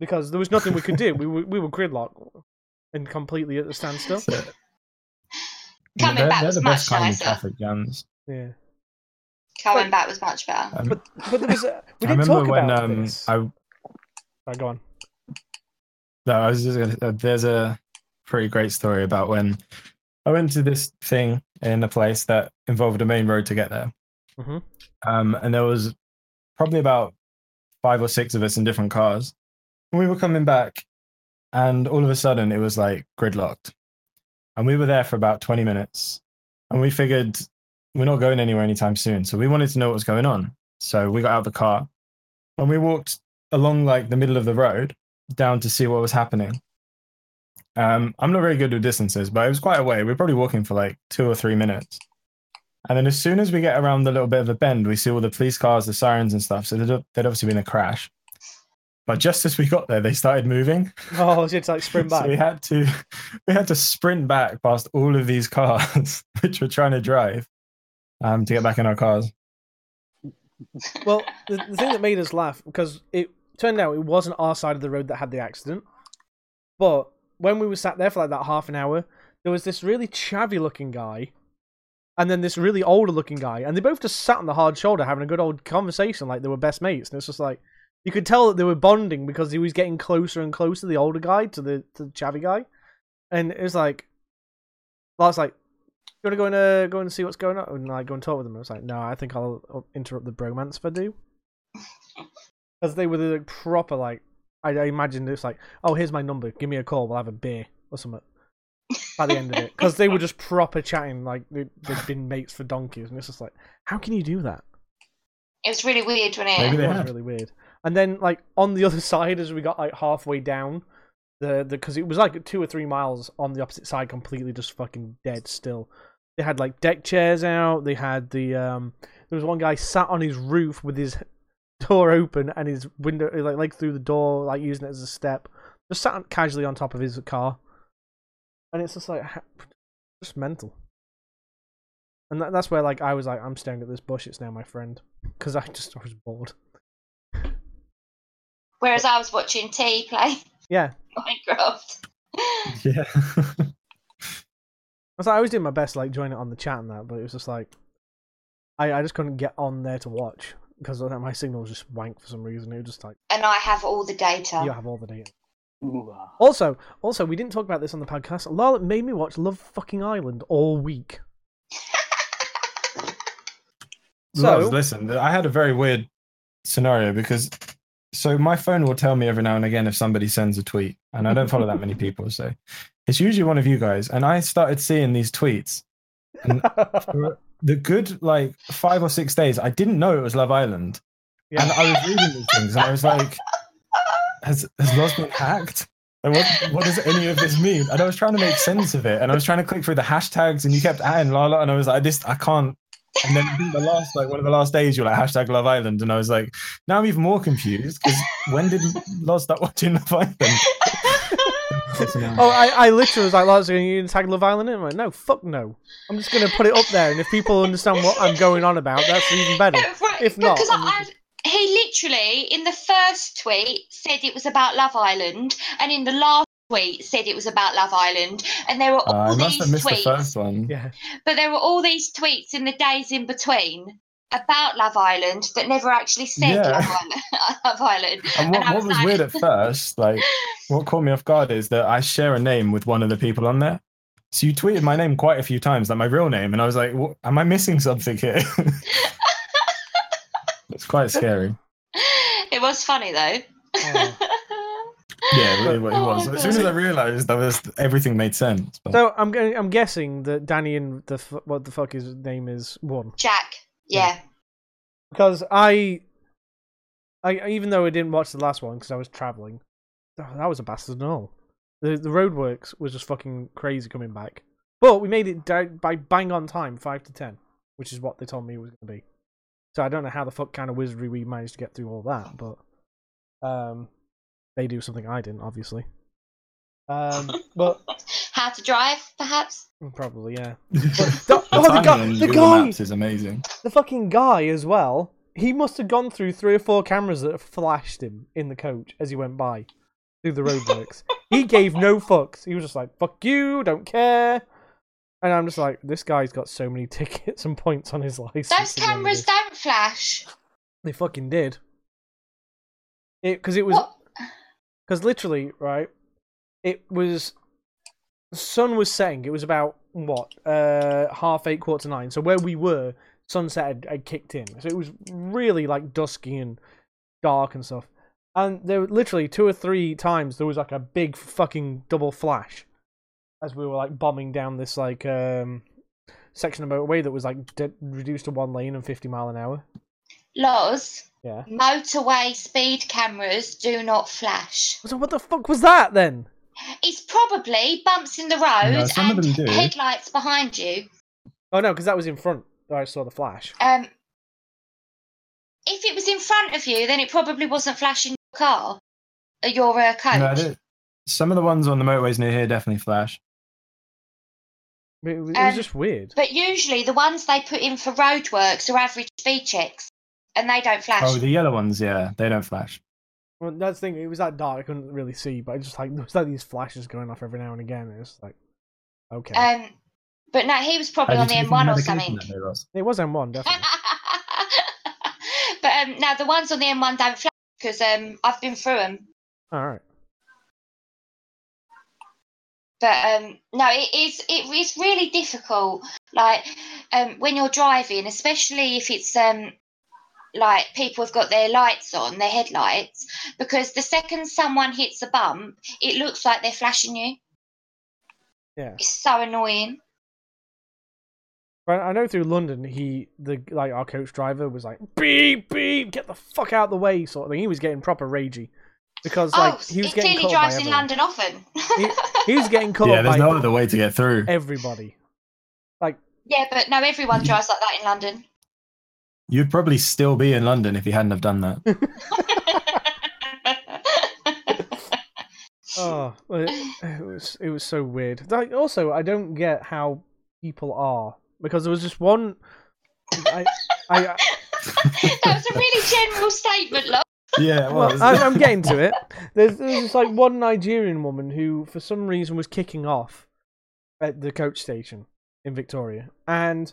because there was nothing we could do. We were we were gridlocked and completely at a standstill. So, Coming they're, back they're was the much best kind of nicer. traffic jams. Yeah. Coming back was much better. Um, But but there was a, we didn't remember talk when about um, this. I Right, go on. No, I was just gonna, uh, there's a pretty great story about when I went to this thing in a place that involved a main road to get there. Mhm. Um, and there was probably about five or six of us in different cars. And we were coming back, and all of a sudden it was like gridlocked. And we were there for about 20 minutes. And we figured we're not going anywhere anytime soon. So we wanted to know what was going on. So we got out of the car and we walked along like the middle of the road down to see what was happening. Um, I'm not very good with distances, but it was quite a way. We are probably walking for like two or three minutes. And then as soon as we get around the little bit of a bend, we see all the police cars, the sirens and stuff. So there'd, there'd obviously been a crash. But just as we got there, they started moving. Oh, so it's like sprint back. So we had to we had to sprint back past all of these cars which were trying to drive um, to get back in our cars. Well, the, the thing that made us laugh because it turned out it wasn't our side of the road that had the accident, but when we were sat there for like that half an hour, there was this really chavvy looking guy, and then this really older looking guy, and they both just sat on the hard shoulder having a good old conversation like they were best mates, and it's just like you could tell that they were bonding because he was getting closer and closer, the older guy to the to the chavvy guy, and it was like, I was like, you want to go and uh, go and see what's going on and like go and talk with them? I was like, no, I think I'll, I'll interrupt the bromance if I do, because they were the proper like. I, I imagined it's like, oh, here's my number. Give me a call. We'll have a beer or something. By the end of it, because they were just proper chatting like they, they'd been mates for donkeys, and it's just like, how can you do that? It was really weird, wasn't Maybe it? they It was had. really weird. And then like on the other side, as we got like halfway down, the the because it was like two or three miles on the opposite side, completely just fucking dead still. They had like deck chairs out. They had the um. There was one guy sat on his roof with his door open and his window like like through the door, like using it as a step. Just sat casually on top of his car, and it's just like just mental. And that, that's where like I was like, I'm staring at this bush. It's now my friend because I just was bored. Whereas I was watching T play Yeah, Minecraft. Yeah. I was like, I was doing my best, to, like join it on the chat and that, but it was just like, I I just couldn't get on there to watch because my signal was just wank for some reason. It was just like and I have all the data. you have all the data. Ooh, ah. Also, also, we didn't talk about this on the podcast. Lol made me watch Love Fucking Island all week. So- Loves, listen, I had a very weird scenario because so my phone will tell me every now and again if somebody sends a tweet, and I don't follow that many people, so it's usually one of you guys. And I started seeing these tweets, and for the good like five or six days, I didn't know it was Love Island, and yeah, I was reading these things, and I was like, "Has has Loz been hacked?" And what what does any of this mean? And I was trying to make sense of it, and I was trying to click through the hashtags, and you kept adding Lala, and I was like, "This I can't." And then the last, like one of the last days, you're like hashtag Love Island, and I was like, now I'm even more confused because when did Loz start watching Love Island? oh, I, I literally was like, "Lars, are you gonna tag Love Island?" in?" I'm like, "No, fuck no. I'm just gonna put it up there, and if people understand what I'm going on about, that's even better." If not, because I'm he literally in the first tweet said it was about Love Island, and in the last tweet said it was about Love Island, and there were Uh, all I must these have missed tweets. the first one. Yeah, But there were all these tweets in the days in between about Love Island that never actually said Yeah. Love, Island, Love Island. And what, I what was was like- weird at first, like what caught me off guard is that I share a name with one of the people on there. So you tweeted my name quite a few times, like my real name, and I was like, what, "Am I missing something here?" it's quite scary. It was funny though. Oh. Yeah, it, really, it Oh was. my As soon as I realised that was everything made sense. But So I'm going. I'm guessing that Danny and the what the fuck his name is one. Jack, yeah. because I, I even though I didn't watch the last one because I was traveling, oh, that was a bastard and all. The the roadworks was just fucking crazy coming back, but we made it down by bang on time, five to ten, which is what they told me it was going to be. So I don't know how the fuck kind of wizardry we managed to get through all that, but um, they do something I didn't, obviously. Um, but How to drive, perhaps? probably yeah. the, the- oh, the guy- on the guy! Maps is amazing. The fucking guy as well. He must have gone through three or four cameras that flashed him in the coach as he went by through the roadworks. he gave no fucks. He was just like, "Fuck you, don't care." And I'm just like, this guy's got so many tickets and points on his license. Those at the end of cameras this. don't flash. They fucking did. It because it was because literally right, it was the sun was setting. It was about what uh half eight, quarter to nine. So where we were, sunset had, had kicked in. So it was really like dusky and dark and stuff. And there were literally two or three times there was like a big fucking double flash as we were like bombing down this like um section of motorway that was like de- reduced to one lane and 50 mile an hour. Loz, Yeah. motorway speed cameras do not flash. So what the fuck was that then? It's probably bumps in the road No, some of and them do. headlights behind you. Oh no, because that was in front. where I saw the flash. Um, if it was in front of you, then it probably wasn't flashing your car, uh, your uh, coach. No, they- some of the ones on the motorways near here definitely flash. But It was, Um, was just weird. But usually the ones they put in for roadworks are average speed checks, and they don't flash. Oh, the yellow ones, yeah, they don't flash. Well, that's the thing. It was that dark. I couldn't really see, but I just like there was like these flashes going off every now and again. It was like, okay, Um, but no, he was probably Have on the M1 or something. that day, it was M1 definitely. but um, now the ones on the M1 don't flash because um, I've been through them. All right. But um, no, it is it is really difficult. Like um, when you're driving, especially if it's um, like people have got their lights on, their headlights, because the second someone hits a bump, it looks like they're flashing you. Yeah. It's so annoying. But I know through London, he the like our coach driver was like beep beep, get the fuck out of the way sort of thing. He was getting proper ragey because oh, like oh, he was he getting clearly cut by drives in everyone. London often. He was getting caught. Yeah, there's by no other way to get through. everybody. Like yeah, but no, everyone drives like that in London. You'd probably still be in London if you hadn't have done that. Oh, it, it was it was so weird. Like, also, I don't get how people are because there was just one. I, I, that was a really general statement, love. yeah, well, well, I, I'm getting to it. There's, there's just like one Nigerian woman who, for some reason, was kicking off at the coach station in Victoria, and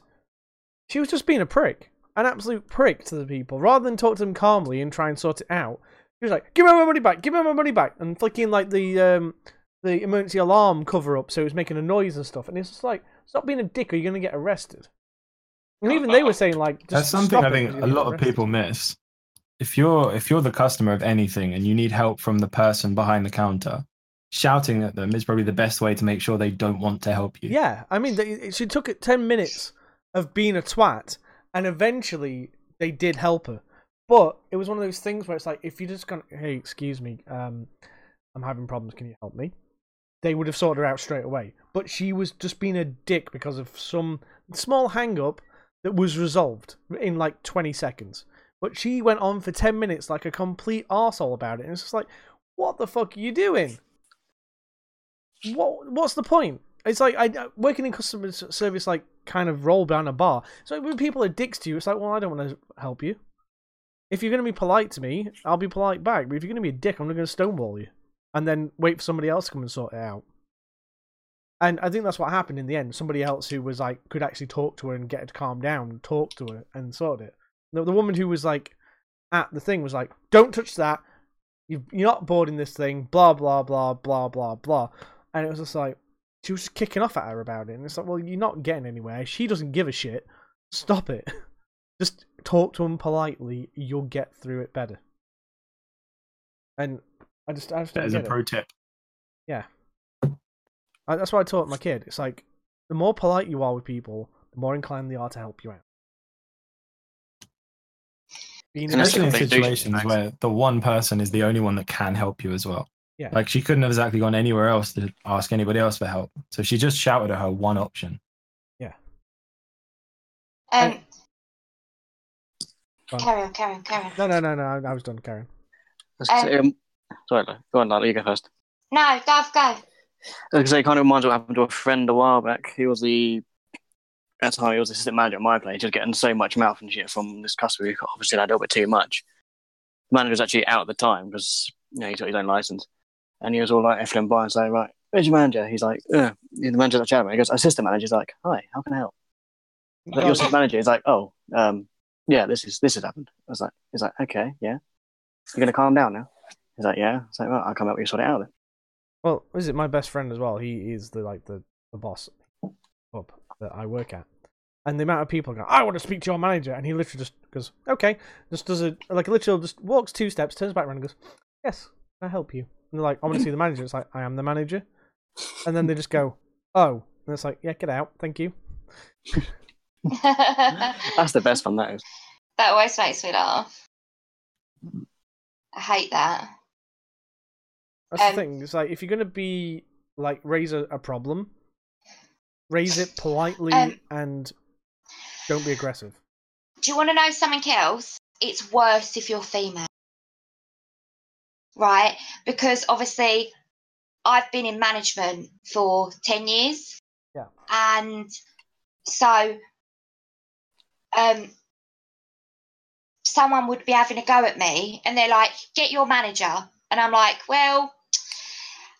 she was just being a prick, an absolute prick to the people. Rather than talk to them calmly and try and sort it out, He was like, "Give me my money back! Give me my money back!" and flicking like the um the emergency alarm cover up so it was making a noise and stuff. And it's just like, stop being a dick, or you're gonna get arrested. And even they were saying like, just That's something I think a lot of people miss. If you're if you're the customer of anything and you need help from the person behind the counter, shouting at them is probably the best way to make sure they don't want to help you. Yeah, I mean, they, she took it ten minutes of being a twat, and eventually they did help her. But it was one of those things where it's like, if you just gone, hey, excuse me, um, I'm having problems. Can you help me? They would have sorted her out straight away. But she was just being a dick because of some small hang up that was resolved in like 20 seconds. But she went on for 10 minutes like a complete arsehole about it. And it's just like, what the fuck are you doing? What What's the point? It's like I uh, working in customer service, like kind of roll down a bar. So when people are dicks to you, it's like, well, I don't want to help you. If you're going to be polite to me, I'll be polite back. But if you're going to be a dick, I'm not going to stonewall you, and then wait for somebody else to come and sort it out. And I think that's what happened in the end. Somebody else who was like could actually talk to her and get her to calm down, talk to her, and sort it. The, the woman who was like at the thing was like, "Don't touch that. You, you're not boarding this thing." Blah blah blah blah blah blah. And it was just like she was just kicking off at her about it, and it's like, well, you're not getting anywhere. She doesn't give a shit. Stop it. just talk to him politely. You'll get through it better. And I just, I just That a get it. pro tip. I, that's what I taught my kid. It's like the more polite you are with people, the more inclined they are to help you out. Being Especially in what they do, situations where the one person is the only one that can help you as well. Yeah. Like she couldn't have exactly gone anywhere else to ask anybody else for help. So she just shouted at her one option. Yeah. Um, Go on. carry on, carry on, carry on. no, no, no, no. I, I was done, Karen. That's- um, sorry, Lo. go on, Lila, you go first. No, Gav, go. I was it kind of reminds me what happened to a friend a while back. He was the at the time he was the assistant manager at my place, just getting so much mouth and shit from this customer who obviously had a little bit too much. The manager was actually out at the time because you know he's got his own license, and he was all like by and saying, "Right, where's your manager? He's like, Ugh. the manager's like, chairman. He goes, assistant manager's like, hi, how can I help? Like, your assistant manager is like, oh, um, yeah, this is this has happened. I was like, he's like, okay, yeah, you're gonna calm down now. He's like, yeah. It's like, well, I'll come help you sort it out then. Well, is it my best friend as well? He is the like the, the boss pub that I work at. And the amount of people go, I want to speak to your manager, and he literally just goes, okay, just does a like literally just walks two steps, turns back around, and goes, yes, I help you? And they're like, I want to see the manager. It's like, I am the manager, and then they just go, oh, and it's like, yeah, get out, thank you. That's the best one. That is. That always makes me laugh. I hate that. That's Um, the thing. It's like if you're gonna be like raise a, a problem, raise it politely Um, and don't be aggressive. Do you want to know something else? It's worse if you're female. Right? Because obviously, I've been in management for 10 years. Yeah. And so, um, someone would be having a go at me and they're like, get your manager. And I'm like, well,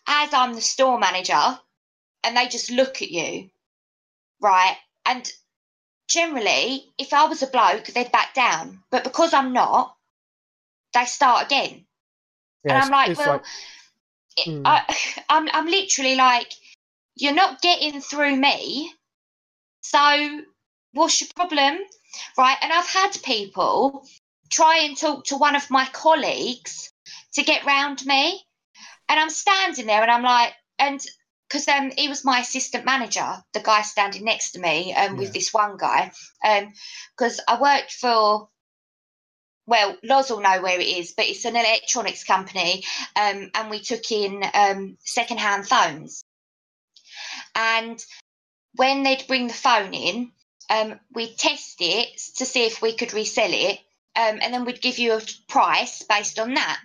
as I'm the store manager, and they just look at you, right? And generally, if I was a bloke, they'd back down. But because I'm not, they start again. Yeah, and I'm like, well, like- Hmm. I, I'm, I'm literally like, you're not getting through me. So what's your problem? Right. And I've had people try and talk to one of my colleagues to get round me. And I'm standing there and I'm like, and because um, he was my assistant manager, the guy standing next to me um, Yeah. with this one guy. And because I worked for, well, Loz will know where it is, but it's an electronics company um, and we took in um, second-hand phones. And when they'd bring the phone in, um, we'd test it to see if we could resell it, um, and then we'd give you a price based on that.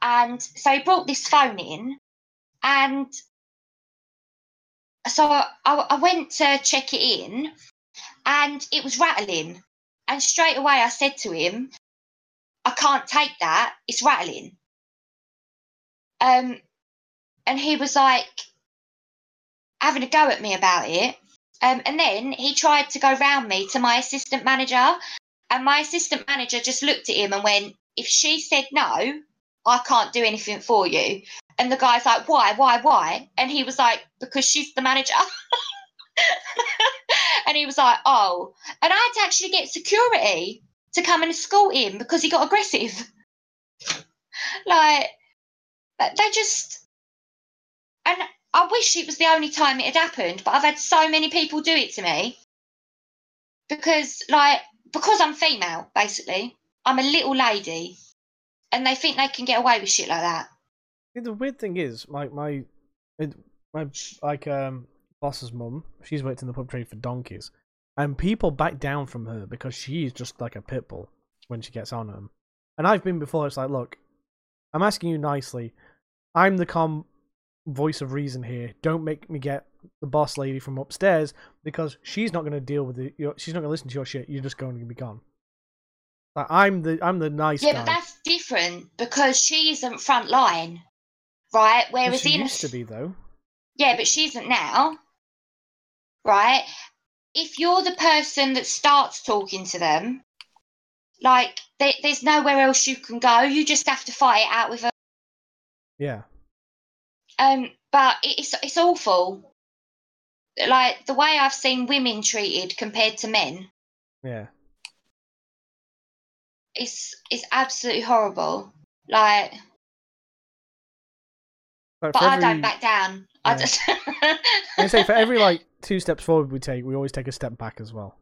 And so he brought this phone in, and so I, I went to check it in, and it was rattling. And straight away I said to him, I can't take that, it's rattling. Um, and he was like having a go at me about it. Um, and then he tried to go round me to my assistant manager, and my assistant manager just looked at him and went, "If she said no, I can't do anything for you." And the guy's like, "Why? Why? Why?" And he was like, "Because she's the manager." and he was like, "Oh," and I had to actually get security to come and escort him because he got aggressive. like, they just and I wish it was the only time it had happened, but I've had so many people do it to me because, like, because I'm female, basically, I'm a little lady, and they think they can get away with shit like that. The weird thing is, like my, my like um boss's mum, she's worked in the pub trade for donkeys, and people back down from her because she's just like a pit bull when she gets on them. And I've been before. It's like, look, I'm asking you nicely. I'm the calm voice of reason here. Don't make me get the boss lady from upstairs because she's not going to deal with it. She's not going to listen to your shit. You're just going to be gone. Like I'm the I'm the nice yeah, guy. but that's different because she isn't front line, right? Whereas she in used to be though. Yeah, but she isn't now. Right? If you're the person that starts talking to them, like there, there's nowhere else you can go. You just have to fight it out with her. Yeah. Um, but it's it's awful. Like the way I've seen women treated compared to men, Yeah. it's it's absolutely horrible. Like, Like, but I every- don't back down. I Yeah. just. I say for every like two steps forward we take, we always take a step back as well.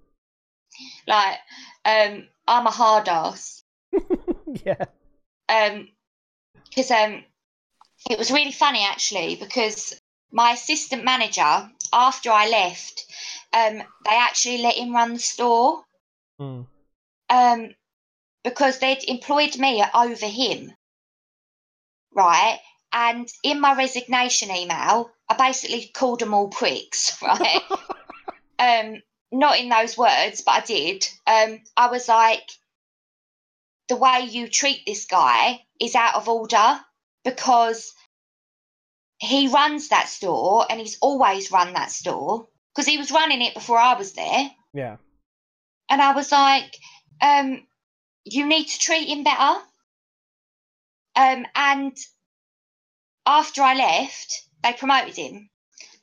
like, um, I'm a hard ass. yeah. um because um it was really funny actually because my assistant manager after I left um they actually let him run the store Mm. um because they'd employed me over him right and in my resignation email I basically called them all pricks right um not in those words but I did um I was like the way you treat this guy is out of order because he runs that store and he's always run that store because he was running it before I was there. Yeah. And I was like, um, you need to treat him better. Um, and after I left, they promoted him.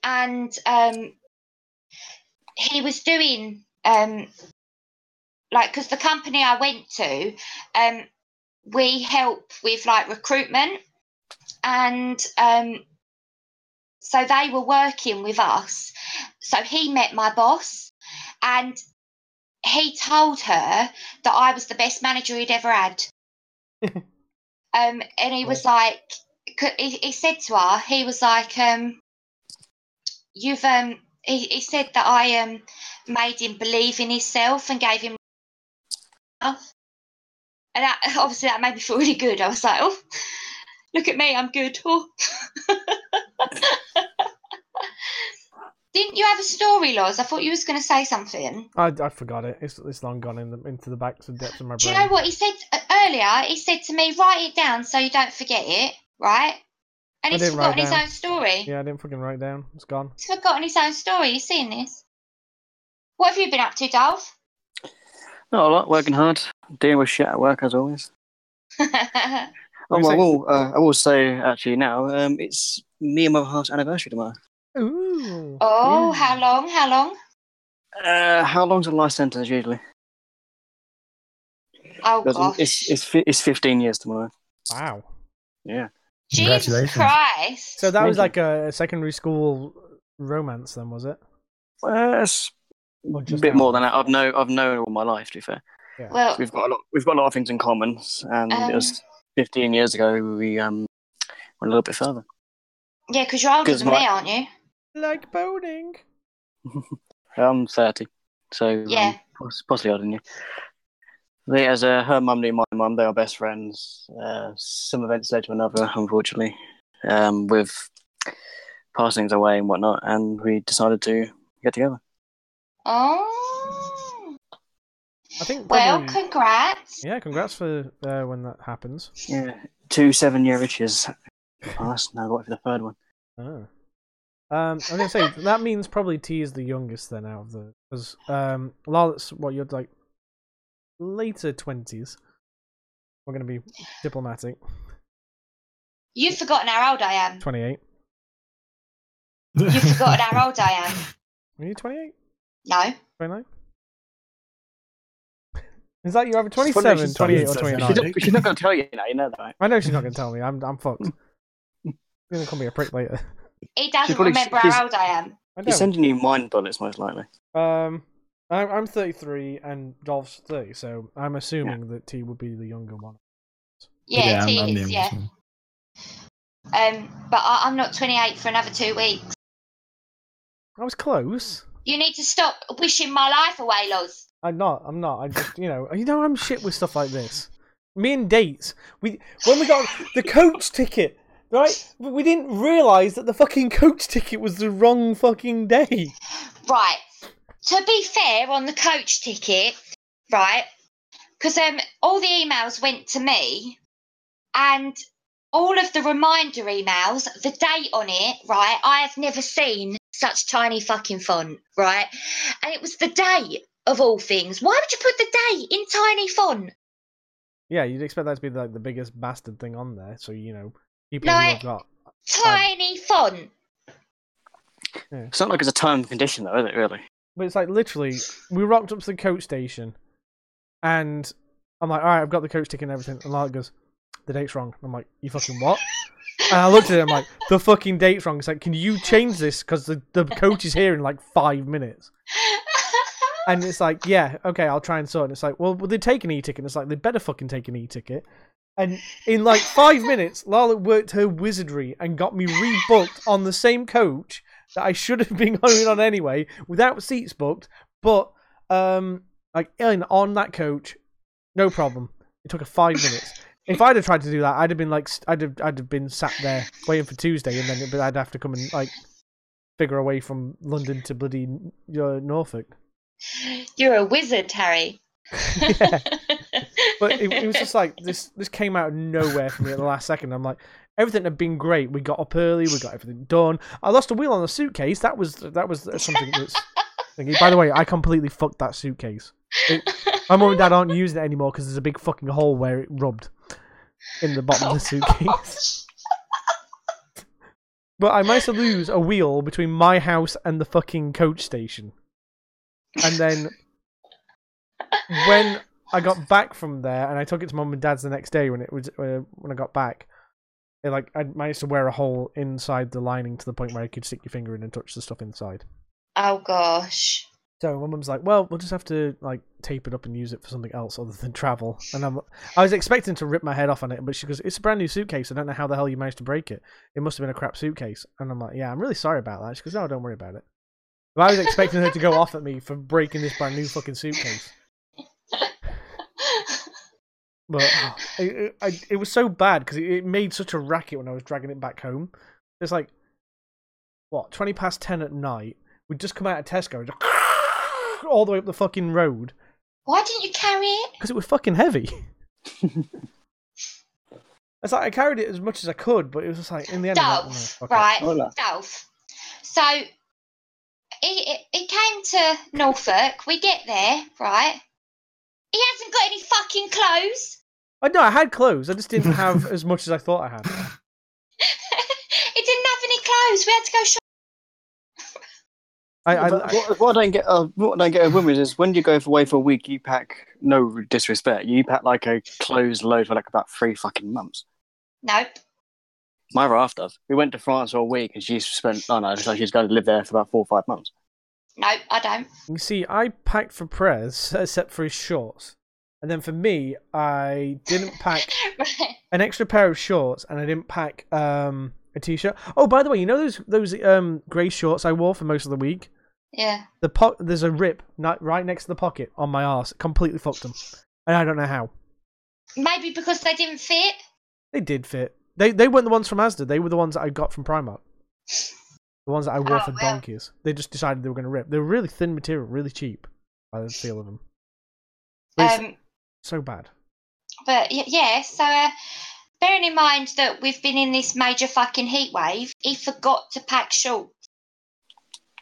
And um, he was doing, um, like, because the company I went to, um, we help with like recruitment. And um, so they were working with us. So he met my boss and he told her that I was the best manager he'd ever had. um, and he was like, he, he said to her, he was like, um, you've, um, he, he said that I um, made him believe in himself and gave him love. And that, obviously that made me feel really good. I was like, oh, look at me, I'm good. Oh. Didn't you have a story, Loz? I thought you was going to say something. I, I forgot it. It's it's long gone in the, into the backs and depths of my brain. Do you know what he said uh, earlier? He said to me, write it down so you don't forget it, right? And I he's forgotten his down. own story. Yeah, I didn't fucking write down. It's gone. He's forgotten his own story. You seeing this? What have you been up to, Dolph? Not a lot, working hard, dealing with shit at work as always. Oh, well, I will, uh, I will say actually now, um, it's me and my half's anniversary tomorrow. Ooh. oh, Ooh. how long? How long? Uh, how long's a life sentence usually? Oh Because gosh. it's, it's it's 15 years tomorrow. Wow. Yeah. Jesus Christ. So that Thank was like a secondary school romance, then, was it? Well, it's a bit now? more than that. I've known I've known all my life. To be fair, well, we've got a lot. We've got a lot of things in common, and Um, it was 15 years ago. We um went a little bit further. yeah, because you're older 'cause than my- me, aren't you? Like boning. I'm 30, so Yeah. um, possibly older than you. They, as uh, her mum knew my mum, they are best friends. Uh, some events led to another, unfortunately, um, with passings away and whatnot, and we decided to get together. Oh. I think Well, probably. congrats. yeah, congrats for uh, when that happens. Yeah, two seven-year itches passed. Now what for the third one? Oh. Um, I'm gonna say that means probably T is the youngest then out of the because um, Lala's what you're like later twenties. We're gonna be diplomatic. You've forgotten how old I am. Twenty eight. You've forgotten how old I am. Are you twenty eight? No. 29? Is that you either It's funny 27, 28, or talking 29? She's not, she's not going to tell you now. You know that, right? I know she's not going to tell me. I'm I'm fucked. She's going to call me a prick later. He doesn't probably- remember how old I am. I He's sending you mind bullets, most likely. Um, I'm, I'm 33 and Dolph's 30, so I'm assuming that T would be the younger one. Yeah, I'm- T I'm the is, youngest yeah. one. Um, but I, I'm not 28 for another two weeks. I was close. You need to stop wishing my life away, Loz. I'm not. I'm not. I just, you know, you know, I'm shit with stuff like this. Me and dates. We when we got the coach ticket, right? We didn't realize that the fucking coach ticket was the wrong fucking day. Right. To be fair, on the coach ticket, right? Because um, all the emails went to me, and all of the reminder emails, the date on it, right? I have never seen such tiny fucking font, right? And it was the date of all things. Why would you put the date in tiny font? Yeah, you'd expect that to be like the biggest bastard thing on there. So you know, people No, who I- have got. Tiny font. It's not like it's a time condition, though, is it? Really? But it's like literally, we rocked up to the coach station, and I'm like, all right, I've got the coach ticket and everything. And Lala goes, the date's wrong. I'm like, you fucking what? And I looked at it, I'm like, the fucking date's wrong. It's like, can you change this? Because the, the coach is here in like five minutes. And it's like, yeah, okay, I'll try and sort. And it's like, well, they take an e-ticket? And it's like, they better fucking take an e-ticket. And in like five minutes, Lala worked her wizardry and got me rebooked on the same coach that I should have been going on anyway, without seats booked. But um, like in on that coach, no problem. It took her five minutes. If I'd have tried to do that, I'd have been like, I'd have, I'd have been sat there waiting for Tuesday, and then it'd I'd have to come and like figure a way from London to bloody uh, Norfolk. You're a wizard, Harry. Yeah. But it, it was just like this. This came out of nowhere for me at the last second. I'm like, Everything had been great. We got up early. We got everything done. I lost a wheel on the suitcase. That was that was something that's. thingy. By the way, I completely fucked that suitcase. It, my mum and dad aren't using it anymore because there's a big fucking hole where it rubbed in the bottom of the suitcase. But I managed to lose a wheel between my house and the fucking coach station. And then when I got back from there and I took it to mum and dad's the next day when it was uh, when I got back, it, like I managed to wear a hole inside the lining to the point where I could stick your finger in and touch the stuff inside. Oh gosh. So my mum's like, "Well, we'll just have to like tape it up and use it for something else other than travel." And I'm, I was expecting to rip my head off on it, but she goes, "It's a brand new suitcase. I don't know how the hell you managed to break it. It must have been a crap suitcase." And I'm like, "Yeah, I'm really sorry about that." She goes, "No, don't worry about it." But I was expecting her to go off at me for breaking this brand new fucking suitcase. But oh, it, it, it was so bad because it, it made such a racket when I was dragging it back home. It's like, what, 20 past 10 at night. We'd just come out of Tesco just all the way up the fucking road Why didn't you carry it? because it was fucking heavy. It's like I carried it as much as I could, but it was just like in the end. I'm like, "No, Dolph, fuck it." right? Hola. Dolph. So it, it, it came to Norfolk. We get there, right? He hasn't got any fucking clothes. I know I had clothes. I just didn't have as much as I thought I had. it didn't have any clothes. We had to go shop. I, I, But what, what I don't get, uh, what I don't get with women is when you go away for a week, you pack no disrespect, you pack like a clothes load for like about three fucking months. Nope. My raft does. We went to France for a week, and she spent. Oh no, so she's going to live there for about four or five months. Nope, I don't. you see, I packed for Prez except for his shorts, and then for me, I didn't pack right. an extra pair of shorts, and I didn't pack um a t-shirt. Oh, by the way, you know those those um grey shorts I wore for most of the week. Yeah. The po- there's a rip not right next to the pocket on my arse. Completely fucked them, and I don't know how. Maybe because they didn't fit. They did fit. They they weren't the ones from Asda. They were the ones that I got from Primark. The ones that I wore Oh, for well. donkeys. They just decided they were going to rip. They were really thin material, really cheap. By the feel of them. Um, so bad. but yeah, so uh, bearing in mind that we've been in this major fucking heat wave, he forgot to pack shorts.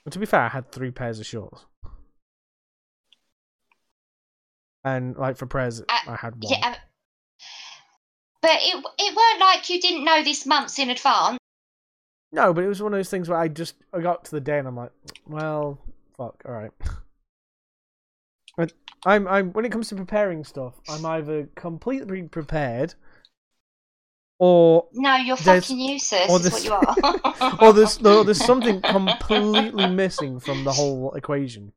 To be fair, I had three pairs of shorts. And like for prayers, Uh, I had one. Yeah. um, But it it weren't like you didn't know this months in advance. No, but it was one of those things where I just I got to the day and I'm like, well, fuck, all right. I'm I'm when it comes to preparing stuff, I'm either completely prepared, or No, you're fucking useless. or Is what you are. or there's there- there's something completely missing from the whole equation.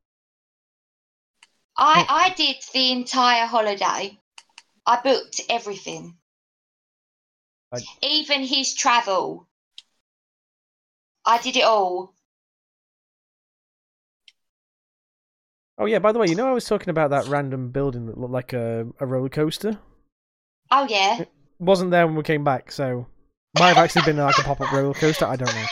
I hmm. I did the entire holiday. I booked everything, Like- even his travel. I did it all. Oh yeah, by the way, you know I was talking about that random building that looked like a, a roller coaster. Oh yeah. Wasn't there when we came back, so might have actually been like a pop up roller coaster. I don't know.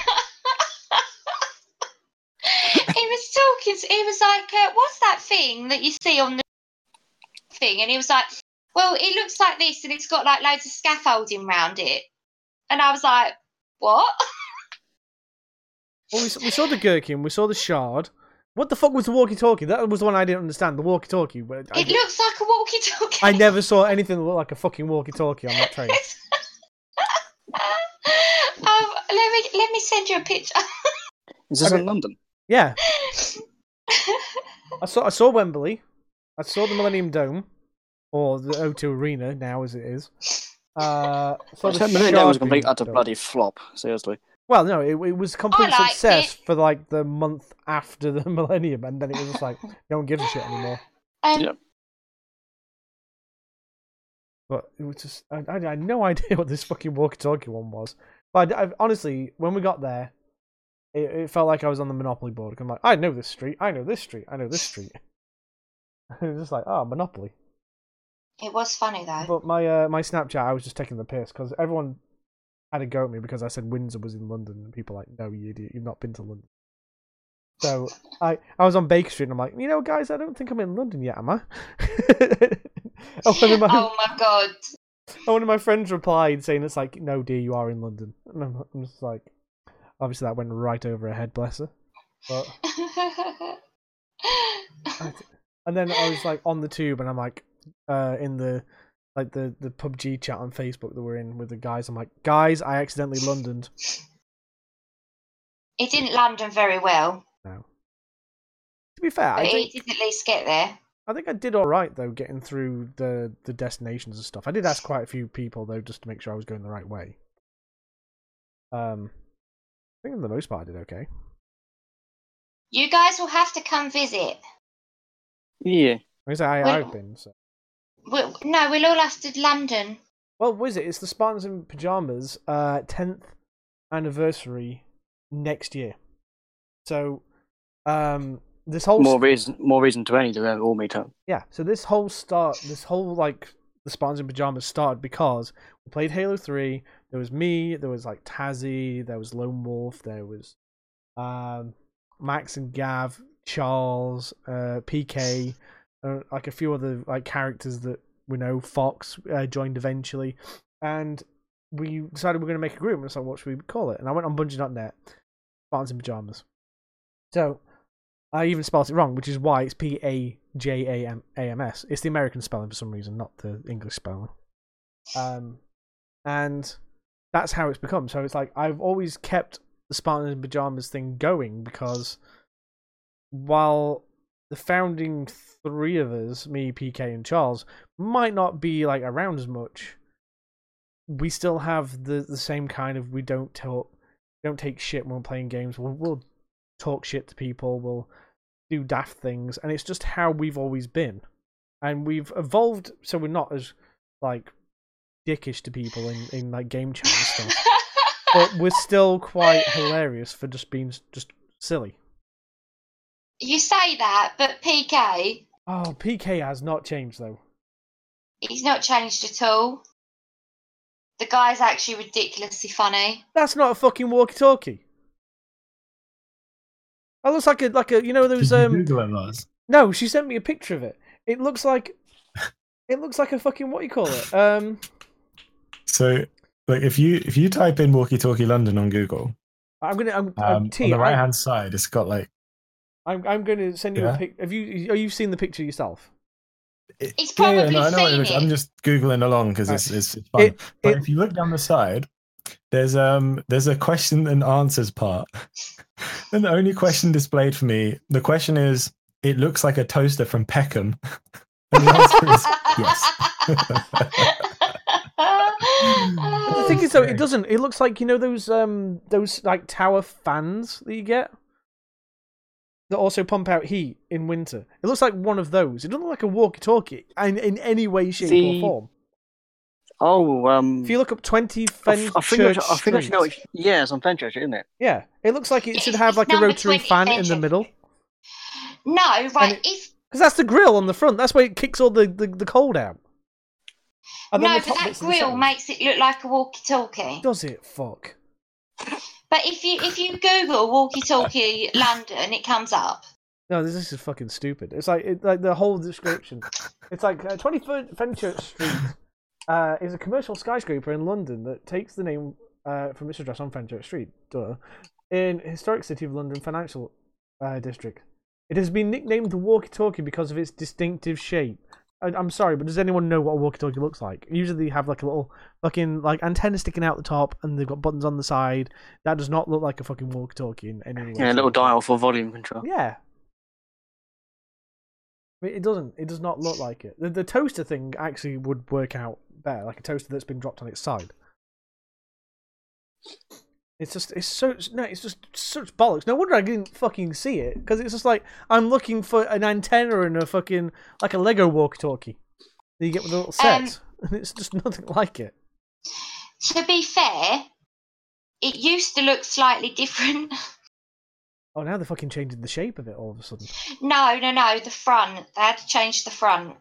he was talking. He was like, uh, "What's that thing that you see on the thing?" And he was like, "Well, it looks like this, and it's got like loads of scaffolding round it." And I was like, "What?" Well, we, we saw the gherkin, we saw the shard. What the fuck was the walkie-talkie? That was the one I didn't understand. The walkie-talkie. but I, It looks like a walkie-talkie. I never saw anything that looked like a fucking walkie-talkie on that train. um, let me let me send you a picture. Is this Okay. in London? Yeah, I saw I saw Wembley. I saw the Millennium Dome, or the O2 Arena now as it is. Uh, saw the Ten minutes that was a Shard complete being utter bloody flop. Seriously. Well, no, it, it was complete liked success it. for like the month after the Millennium, and then it was just like no one gives a shit anymore. Um, Yeah. But it was just I, I, I had no idea what this fucking walkie-talkie one was. But I, I- honestly, when we got there, it, it felt like I was on the Monopoly board. I'm like, I know this street, I know this street, I know this street. it was just like, oh, Monopoly. It was funny though. But my uh, my Snapchat, I was just taking the piss because everyone had a go at me because I said Windsor was in London, and people like, no, you idiot, you've not been to London. So I I was on Baker Street, and I'm like, you know, guys, I don't think I'm in London yet, am I? oh, my, oh my god. And one of my friends replied saying it's like, no, dear, you are in London. And I'm, I'm just like, obviously that went right over her head, bless her. But and then I was like on the tube, and I'm like, uh, in the like the the PUBG chat on Facebook that we're in with the guys. I'm like, guys, I accidentally Londoned. It didn't land London very well, No. To be fair, but I he think did at least get there. I think I did all right though, getting through the the destinations and stuff. I did ask quite a few people though, just to make sure I was going the right way. Um, I think for the most part I did okay. You guys will have to come visit. Yeah. I say I, Well- I've been. So. We no, we'll all have to London. Well, what is it? It's the Spartans in pajamas, uh, tenth anniversary next year. So, um, this whole More reason, more reason to any to uh, all meet up. yeah. So this whole start, this whole like the Spartans in pajamas started because we played Halo Three. There was me. There was like Tazzy. There was Lone Wolf. There was um, Max and Gav, Charles, uh, PK, uh, like a few other like characters that we know. Fox uh, joined eventually, and we decided we are going to make a group. And it's like, what should we call it? And I went on Bungie.net, Spartans in pajamas. So I even spelled it wrong, which is why it's P A J A M A M S. It's the American spelling for some reason, not the English spelling. Um, and that's how it's become. So it's like I've always kept the Spartans in pajamas thing going because while the founding three of us, me, PK, and Charles, might not be like around as much, we still have the the same kind of we don't talk, don't take shit when we're playing games. We'll, we'll talk shit to people. We'll do daft things, and it's just how we've always been. And we've evolved so we're not as like dickish to people in, in like game chat and stuff. but we're still quite hilarious for just being just silly. You say that, but PK, Oh, PK has not changed though. he's not changed at all. The guy's actually ridiculously funny. That's not a fucking walkie-talkie. That looks like a like a you know Did those you um Google it, Lars? no she sent me a picture of it. It looks like it looks like a fucking what do you call it um So, like, if you if you type in walkie-talkie London on Google, I'm gonna I'm, um, I'm T, on the right hand side, it's got like I'm I'm gonna send you a pic. Have you are you seen the picture yourself? it- He's yeah, probably no, I know what it seen looks. it. I'm just googling along because Right. it's, it's it's fun. It- but it- if you look down the side, there's um there's a question and answers part, and the only question displayed for me, the question is, it looks like a toaster from Peckham, and the answer is yes. The thing is though, it doesn't. It looks like you know those um those like tower fans that you get that also pump out heat in winter. It looks like one of those. It doesn't look like a walkie-talkie in, in any way, shape, See, or form. Oh, um, If you look up twenty I, Fenchurch I think I, I think I should know. Street- yeah, it's on Fenchurch, isn't it? yeah, it looks like it should have like a rotary 20 fan in the middle. no, right. it- if Because that's the grill on the front. That's where it kicks all the, the, the cold out. And no, the but that bits are the grill makes it look like a walkie-talkie. Does it? Fuck. But if you if you Google walkie-talkie London, it comes up. No, this, is fucking stupid. It's like it, like the whole description. It's like uh, 20 Fenchurch Street uh, is a commercial skyscraper in London that takes the name uh, from its address on Fenchurch Street, duh, in historic city of London financial uh, district. It has been nicknamed the walkie-talkie because of its distinctive shape. I, I'm sorry, but does anyone know what a walkie-talkie looks like? Usually, they have like a little fucking like antenna sticking out the top, and they've got buttons on the side. That does not look like a fucking walkie-talkie in any way. Yeah, a little dial for volume control. Yeah. It it doesn't. It does not look like it. The, the toaster thing actually would work out better, like a toaster that's been dropped on its side. It's just, it's so, no, it's just such bollocks. No wonder I didn't fucking see it, because it's just like, I'm looking for an antenna and a fucking, like a Lego walkie-talkie that you get with a little Um, set, and it's just nothing like it. To be fair, it used to look slightly different. Oh, now they're fucking changing the shape of it all of a sudden. no, no, no. The front. They had to change the front.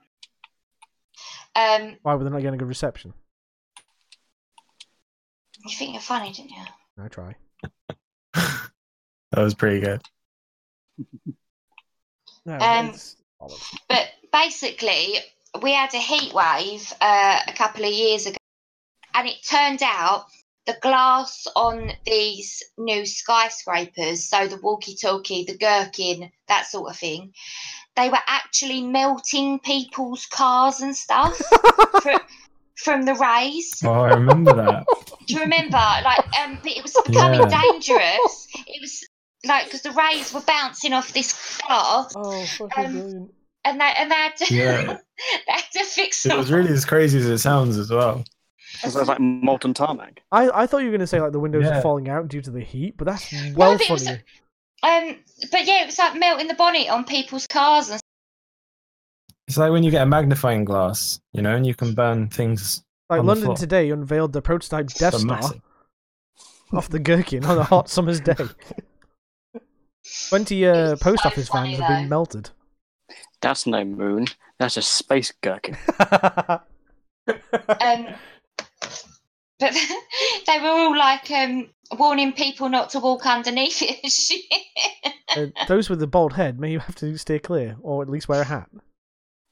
Um, Why were they not getting a good reception? you think you're funny, didn't you? I try. that was pretty good. No, Um. But basically, we had a heat wave uh, a couple of years ago. and it turned out the glass on these new skyscrapers, so the walkie-talkie, the gherkin, that sort of thing, they were actually melting people's cars and stuff fr- from the rays. Oh, I remember that. Do you remember? Like, um, but it was becoming Yeah. dangerous. It was like because the rays were bouncing off this car, Oh, fucking Um, brilliant. and they and they had to, Yeah. they had to fix It them. was really as crazy as it sounds as well. It was like molten tarmac. I, I thought you were going to say like the windows are falling out due to the heat, but that's well but it was- Um, but yeah, it was like melting the bonnet on people's cars and It's like when you get a magnifying glass, you know, and you can burn things. Like London today unveiled the prototype Death so Star off the gherkin on a hot summer's day. Twenty uh, post office funny, vans have been melted. That's no moon. That's a space gherkin. um, but they were all like um warning people not to walk underneath it. Uh, those with the bald head may you have to steer clear, or at least wear a hat.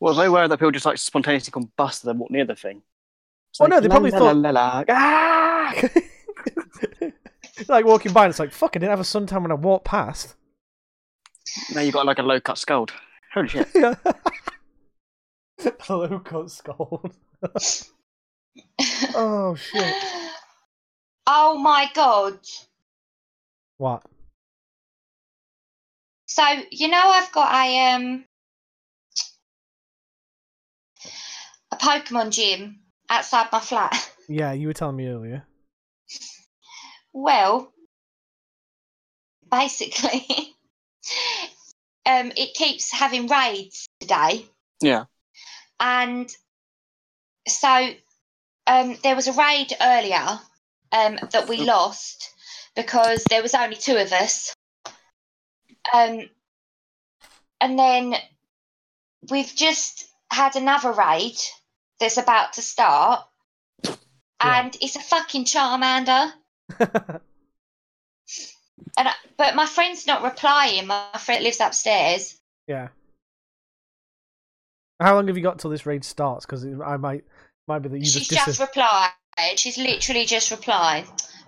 Well, they were that people just like spontaneously combust and then walk near the thing. It's Well, no, they probably la, thought- la, la, la, ah! like walking by, and it's like, fuck, I didn't have a suntan when I walked past. Now you got like a low cut scald. Holy shit! Hello, cut scald. oh shit! oh my god! What? So you know I've got a um Pokemon gym outside my flat. Yeah, you were telling me earlier. Well, basically, um, it keeps having raids today, Yeah. and so um, there was a raid earlier um, that we lost because there was only two of us, um, and then we've just had another raid that's about to start, Yeah. and it's a fucking Charmander. And I, but my friend's not replying. My friend lives upstairs. yeah. How long have you got till this raid starts? Because I might, might be that you She's just. just, dis- replied. She's literally just replied.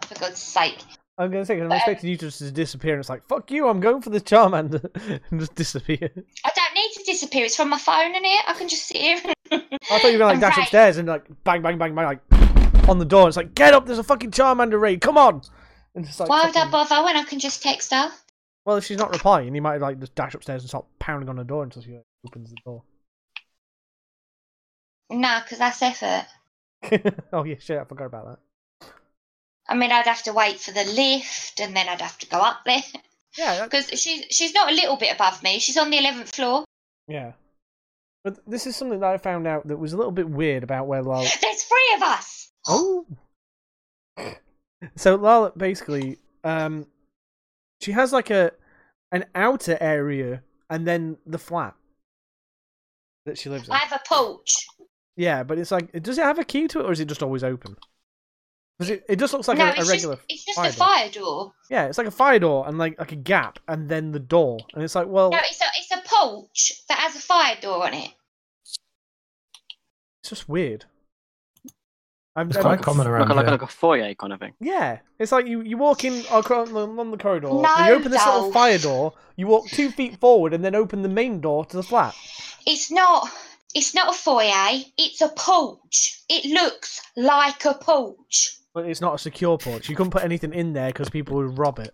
For God's sake. I'm gonna say, I'm Um, expecting you just to disappear, and it's like, fuck you, I'm going for the Charmander, and just disappear. I don't need to disappear. It's from my phone in it. I can just sit here. I thought you were gonna like I'm dash right. upstairs and like bang, bang, bang, bang, like on the door. It's like, get up, there's a fucking Charmander raid, come on! And just like, Why would I fucking- bother when I can just text her? well, if she's not replying, you might like just dash upstairs and start pounding on the door until she opens the door. Nah, because that's effort. oh yeah, shit, I forgot about that. I mean, I'd have to wait for the lift, and then I'd have to go up there Yeah, because she's she's not a little bit above me. She's on the eleventh floor. yeah. But this is something that I found out that was a little bit weird about where Lala. There's three of us. Oh. So Lala basically, um, she has like a an outer area and then the flat that she lives in. I have a porch. Yeah, but it's like, does it have a key to it, or is it just always open? Because it, it just looks like no, a, a regular. just it's just fire a door. fire door. Yeah, it's like a fire door and like like a gap, and then the door, and it's like, well, No, it's a it's a porch that has a fire door on it. it's just weird. I'm, It's I'm- quite common around Like a, like, a, like a foyer kind of thing. Yeah, it's like you, you walk in across the, on the corridor, No, and you open this little fire door, you walk two feet forward, and then open the main door to the flat. It's not it's not a foyer. It's a porch. It looks like a porch. But it's not a secure porch. You couldn't put anything in there because people would rob it.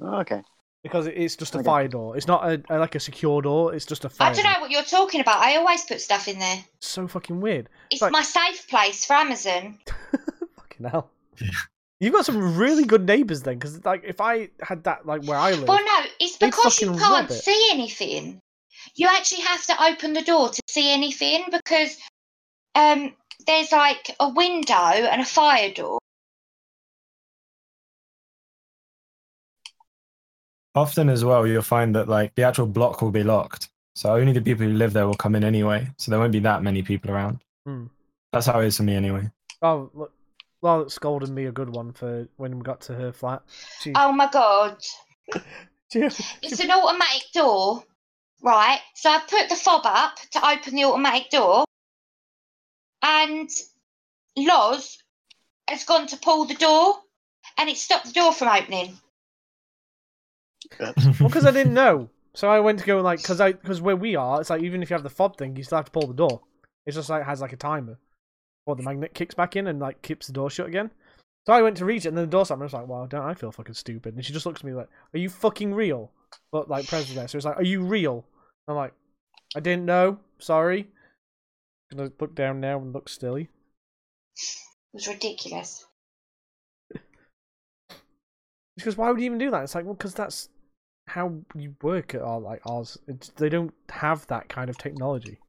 Oh, okay. Because it's just a Okay. fire door. It's not a, a- like a secure door. It's just a fire. I don't door. know what you're talking about. I always put stuff in there. It's so fucking weird. It's Right. my safe place for Amazon. Fucking hell. You've got some really good neighbours then, because like if I had that like where I live, Well, no, it's They because you fucking can't it. see anything. You actually have to open the door to see anything because um, there's like a window and a fire door. Often as well, you'll find that like the actual block will be locked, so only the people who live there will come in anyway. So there won't be that many people around. Hmm. That's how it is for me anyway. oh look, Lala scolded me a good one for when we got to her flat. She, Oh my god. It's an automatic door, right? So I put the fob up to open the automatic door. And Loz has gone to pull the door, and it stopped the door from opening. Well, because I didn't know, so I went to go like because I because where we are, it's like even if you have the fob thing, you still have to pull the door. It's just like it has like a timer, or the magnet kicks back in and like keeps the door shut again. So I went to reach it, and then the door stopped. And I was like, "Wow, don't I feel fucking stupid?" And she just looks at me like, "Are you fucking real?" But like, Prez was there, so it's like, "Are you real?" I'm like, "I didn't know. Sorry." Gonna look down now and look silly. It was ridiculous. Because why would you even do that? It's like, well, because that's how you work at all like ours. It's, they don't have that kind of technology.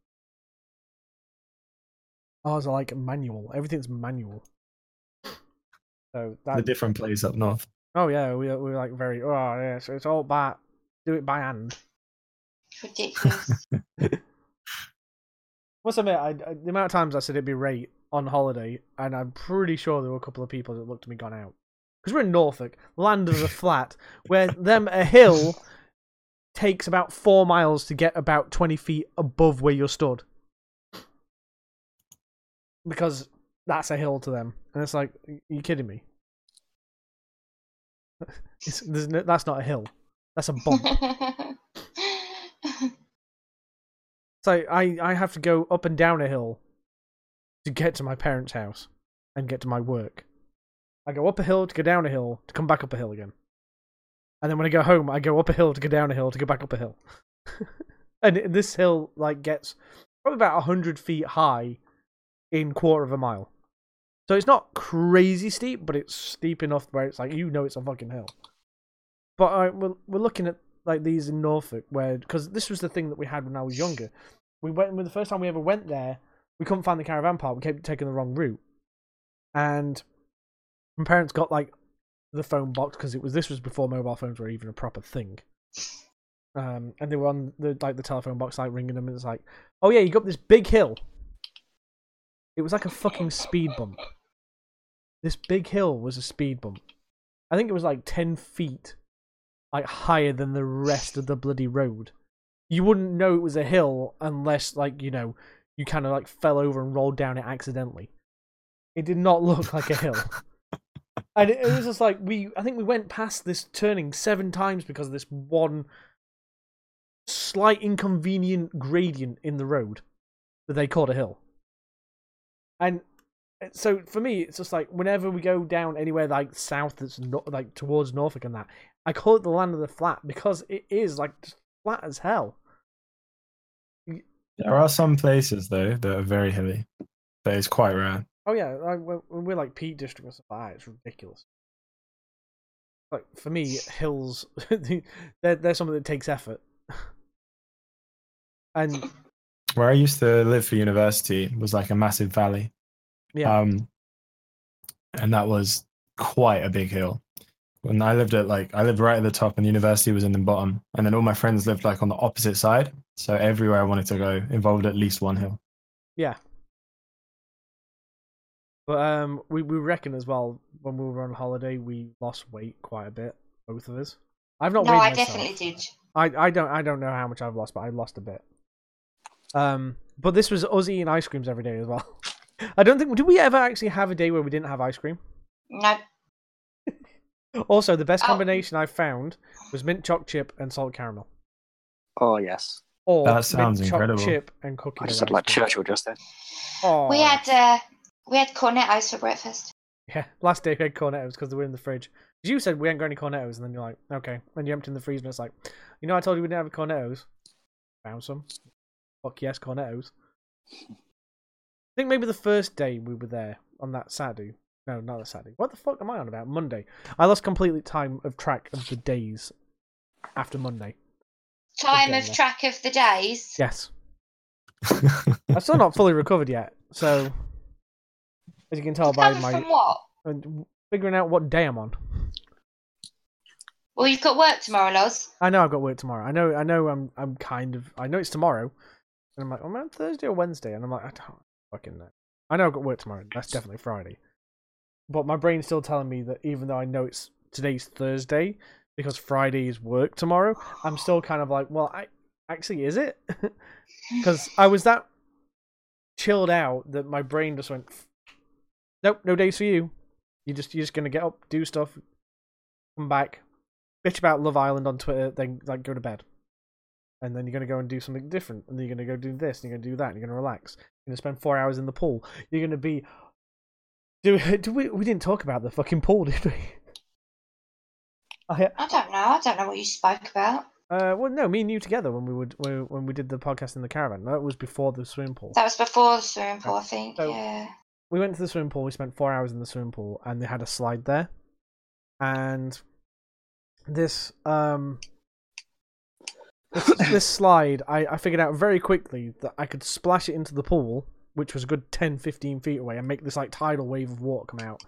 Ours are like manual. Everything's manual. So the different place up north. Oh yeah, we we're like very. Oh yeah, so it's all by do it by hand. Ridiculous. I must admit, I, I, the amount of times I said it'd be rate on holiday, and I'm pretty sure there were a couple of people that looked at me gone out. Because we're in Norfolk, land of the flat, where them a hill takes about four miles to get about 20 feet above where you're stood. Because that's a hill to them. And it's like, are you kidding me? It's, no, that's not a hill. That's a bump. So I, I have to go up and down a hill to get to my parents' house and get to my work. I go up a hill to go down a hill to come back up a hill again. And then when I go home, I go up a hill to go down a hill to go back up a hill. and this hill like gets probably about hundred feet high in quarter of a mile. So it's not crazy steep, but it's steep enough where it's like you know it's a fucking hill. But uh, we're we're looking at like these in Norfolk where because this was the thing that we had when I was younger. We went when the first time we ever went there, we couldn't find the caravan park. We kept taking the wrong route, and my parents got like the phone box because it was this was before mobile phones were even a proper thing. Um, and they were on the like the telephone box, like ringing them, and it's like, oh yeah, you got this big hill. It was like a fucking speed bump. This big hill was a speed bump. I think it was like ten feet like higher than the rest of the bloody road. You wouldn't know it was a hill unless like, you know, you kind of like fell over and rolled down it accidentally. It did not look like a hill. and it, it was just like we I think we went past this turning seven times because of this one slight inconvenient gradient in the road that they called a hill. And uh, so for me, it's just like whenever we go down anywhere like south, that's not like towards Norfolk and that, I call it the land of the flat because it is like flat as hell. There are some places though that are very hilly. That is quite rare. Oh yeah, like when we're like Peak District and stuff like that, it's ridiculous. Like for me, hills, they're they're something that takes effort. and Where I used to live for university was like a massive valley. yeah, Um, and that was quite a big hill. When I lived at like I lived right at the top, and the university was in the bottom, and then all my friends lived like on the opposite side. So everywhere I wanted to go involved at least one hill. yeah. But um, we we reckon as well when we were on holiday, we lost weight quite a bit, both of us. I've not no, weighed I myself. definitely did. I, I don't I don't know how much I've lost, but I lost a bit. Um, but this was us eating ice creams every day as well. I don't think did we ever actually have a day where we didn't have ice cream. No, Also, the best Oh. combination I found was mint choc chip and salt caramel, Oh yes, or That sounds mint incredible. choc chip and cookie. I just dough said like ice cream. Churchill just then. Oh, we had uh, we had cornettos for breakfast. yeah. Last day we had cornettos because they were in the fridge. 'Cause You said we ain't got any cornettos, and then you're like, okay. And you empty in the freezer, and it's like, you know, I told you we didn't have cornettos. Found some. Fuck yes, cornettos. I think maybe the first day we were there on that Saturday. No, not that Saturday. What the fuck am I on about? Monday. I lost completely time of track of the days after Monday. Time of track of the days. Yes. I'm still not fully recovered yet, so as you can tell by my from what? figuring out what day I'm on. Well, you've got work tomorrow, Loz. I know I've got work tomorrow. I know I know I'm I'm kind of I know it's tomorrow. And I'm like, oh man, Thursday or Wednesday? And I'm like, I don't fucking know. I know I've got work tomorrow. That's definitely Friday. But my brain's still telling me that even though I know it's today's Thursday, because Friday is work tomorrow, I'm still kind of like, well, I actually is it? Because I was that chilled out that my brain just went, nope, no days for you. You just you're just gonna get up, do stuff, come back, bitch about Love Island on Twitter, then like go to bed, and then you're gonna go and do something different, and then you're gonna go do this, and you're gonna do that, and you're gonna relax. You're gonna spend four hours in the pool. You're gonna be. Do, do we we didn't talk about the fucking pool, did we? I, I don't know. I don't know what you spoke about. uh, well, no, me and you together when we would when, when we did the podcast in the caravan. That was before the swimming pool. That was before the swimming pool, I think. So- yeah. we went to the swimming pool. We spent four hours in the swimming pool, and they had a slide there. And this um this, this slide, I, I figured out very quickly that I could splash it into the pool, which was a good 10, 15 feet away, and make this like tidal wave of water come out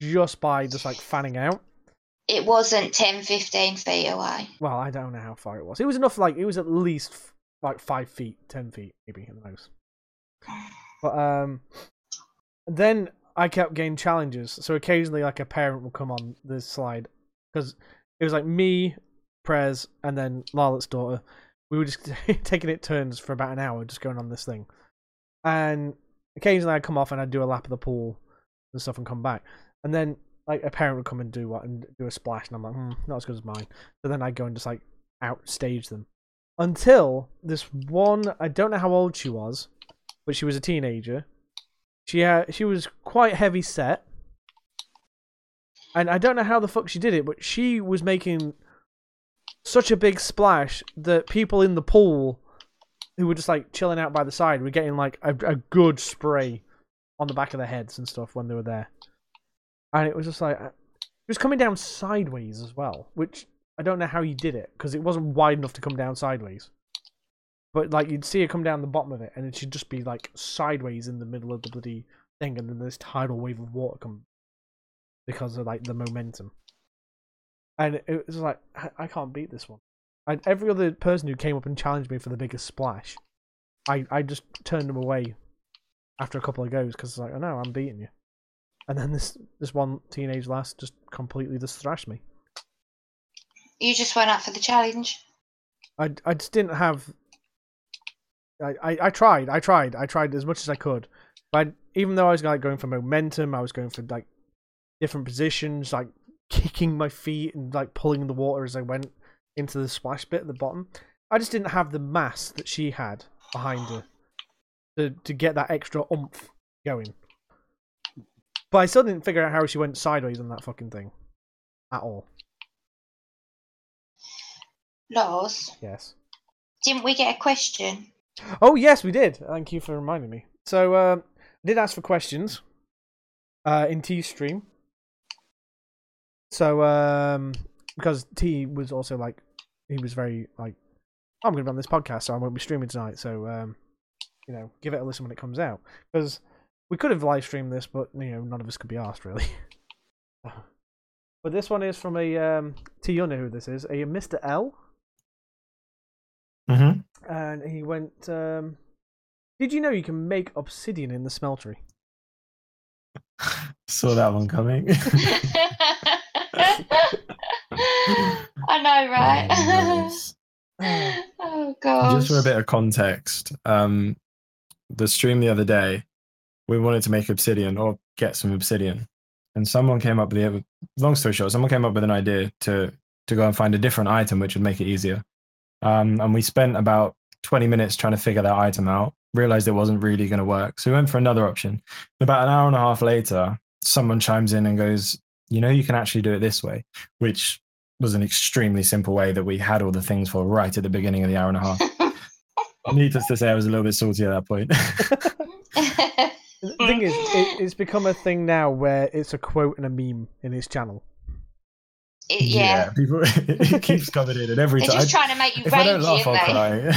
just by just like fanning out. It wasn't 10, 15 feet away. Well, I don't know how far it was. It was enough. Like it was at least f- like five feet, ten feet, maybe at the most. But um, then I kept getting challenges. So occasionally, like a parent would come on this slide because it was like me, Prez, and then Larlot's daughter. We were just taking it turns for about an hour, just going on this thing. And occasionally, I'd come off and I'd do a lap of the pool and stuff, and come back. And then like a parent would come and do what and do a splash, and I'm like, hmm, not as good as mine. So then I'd go and just like outstage them until this one. I don't know how old she was, but she was a teenager. She uh, she was quite heavy set, and I don't know how the fuck she did it, but she was making such a big splash that people in the pool who were just like chilling out by the side were getting like a, a good spray on the back of their heads and stuff when they were there. And it was just like uh, it was coming down sideways as well, which I don't know how you did it because it wasn't wide enough to come down sideways. But like you'd see it come down the bottom of it, and it should just be like sideways in the middle of the bloody thing, and then this tidal wave of water come because of like the momentum. And it was like I, I can't beat this one. I, every other person who came up and challenged me for the biggest splash, I I just turned them away after a couple of goes because it's like, oh no, I'm beating you. And then this this one teenage lass just completely just thrashed me. You just went up for the challenge. I, I just didn't have. I, I, I tried, I tried, I tried as much as I could, but even though I was like going for momentum, I was going for like different positions, like kicking my feet and like pulling the water as I went into the splash bit at the bottom. I just didn't have the mass that she had behind her to to get that extra oomph going. But I still didn't figure out how she went sideways on that fucking thing, at all. Loz. Yes. Didn't we get a question? Oh yes, we did. Thank you for reminding me. So um, I did ask for questions uh, in T stream. So um, because T was also like he was very like I'm going to run this podcast, so I won't be streaming tonight. So um, you know, give it a listen when it comes out because we could have live streamed this, but you know, none of us could be asked really. but this one is from a um, T. You know who this is? A Mr. L. Mm-hmm. and he went. Um, Did you know you can make obsidian in the smeltery? Saw that one coming. I know, right? Oh, oh god. Just for a bit of context, um, the stream the other day, we wanted to make obsidian or get some obsidian, and someone came up with the. Long story short, someone came up with an idea to to go and find a different item which would make it easier. Um, and we spent about 20 minutes trying to figure that item out. Realized it wasn't really going to work, so we went for another option. About an hour and a half later, someone chimes in and goes, "You know, you can actually do it this way," which was an extremely simple way that we had all the things for right at the beginning of the hour and a half. Needless to say, I was a little bit salty at that point. The thing is, it, it's become a thing now where it's a quote and a meme in his channel. It- yeah. people it keeps coming in, and every They're time just trying to make you if I don't rage, laugh, I'll cry.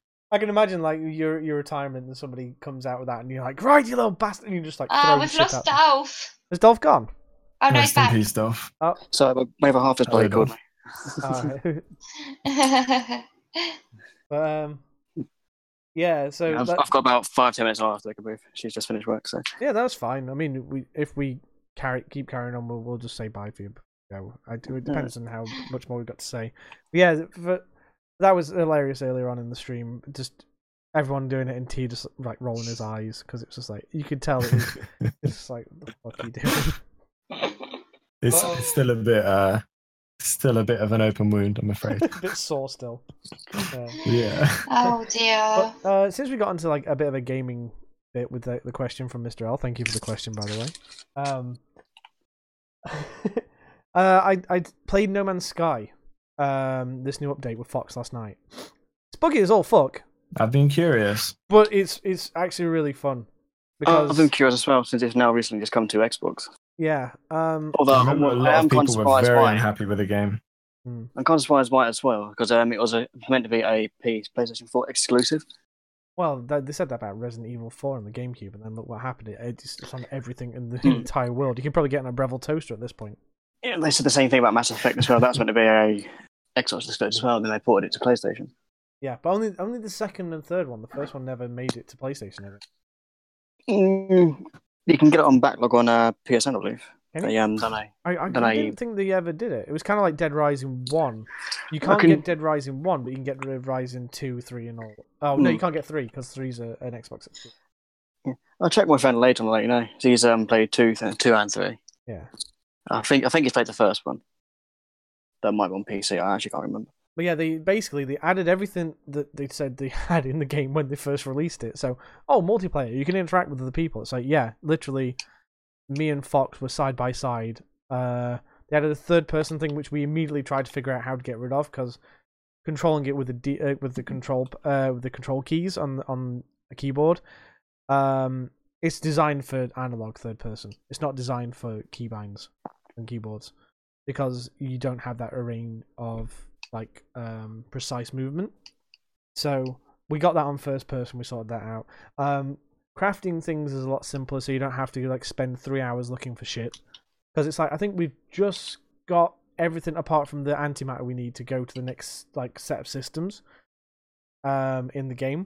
I can imagine like your your retirement and somebody comes out with that and you're like, right, you little bastard, and you're just like oh, we've lost at. Dolph. Is Dolph gone? Oh no, he's Rest in back. peace, stuff. So my, my other half has bloody Hello, called me. Uh, but um, yeah. So I've, that- I've got about five ten minutes after I can move. She's just finished work, so yeah, that's fine. I mean, we if we carry keep carrying on, we'll we'll just say bye for you. Go. I do. It depends on how much more we've got to say. But yeah, for, that was hilarious earlier on in the stream. Just everyone doing it and T just like rolling his eyes because it's just like you could tell it was, it's just like what the fuck are you doing? It's, it's still a bit uh still a bit of an open wound, I'm afraid. a bit sore still. Yeah. yeah. oh dear. But uh, since we got into like a bit of a gaming bit with the, the question from Mr. L, thank you for the question by the way. Um, uh, I I played No Man's Sky, um, this new update with Fox last night. It's buggy as all fuck, I've been curious. but it's it's actually really fun Oh, because I've been curious as well since it's now recently just come to Xbox. Yeah, um, Although I remember a I'm, lot I am of kind people of were very by unhappy with the game. I'm kind of surprised by it as well because um, it was a, meant to be a P- PlayStation 4 exclusive. well they, they said that about Resident Evil Four on the GameCube, and then look what happened. It's, it's on everything in the Hmm. entire world. You can probably get on a Breville toaster at this point. Yeah, they said the same thing about Mass Effect as well. That's meant to be a Xbox exclusive as well. And then they ported it to PlayStation. Yeah, but only only the second and third one. The first one never made it to PlayStation. Ever. Mm, you can get it on backlog on uh, PSN, I believe. Can They you? um, done a I, I Then I- didn't think they ever did it. It was kind of like Dead Rising One. You can't can- get Dead Rising One, but you can get Dead Rising Two, Three, and all. Oh no, Hmm. you can't get three because three's a, an Xbox. exclusive. I'll check my friend later and I'll let you know. He's um, played two, th- two and three. Yeah, I think I think he's played the first one. That might be on PC. I actually can't remember. But yeah, they basically they added everything that they said they had in the game when they first released it. So, oh, multiplayer, you can interact with other people. It's like, yeah, literally, me and Fox were side by side. Uh, they added a third person thing, which we immediately tried to figure out how to get rid of because controlling it with the D, uh, with the control uh, with the control keys on on a keyboard, um, it's designed for analog third person. It's not designed for keybinds and keyboards because you don't have that array of like um precise movement. So we got that on first person. We sorted that out. Um, crafting things is a lot simpler, so you don't have to like spend three hours looking for shit. Because it's like I think we've just got everything apart from the antimatter we need to go to the next like set of systems um in the game.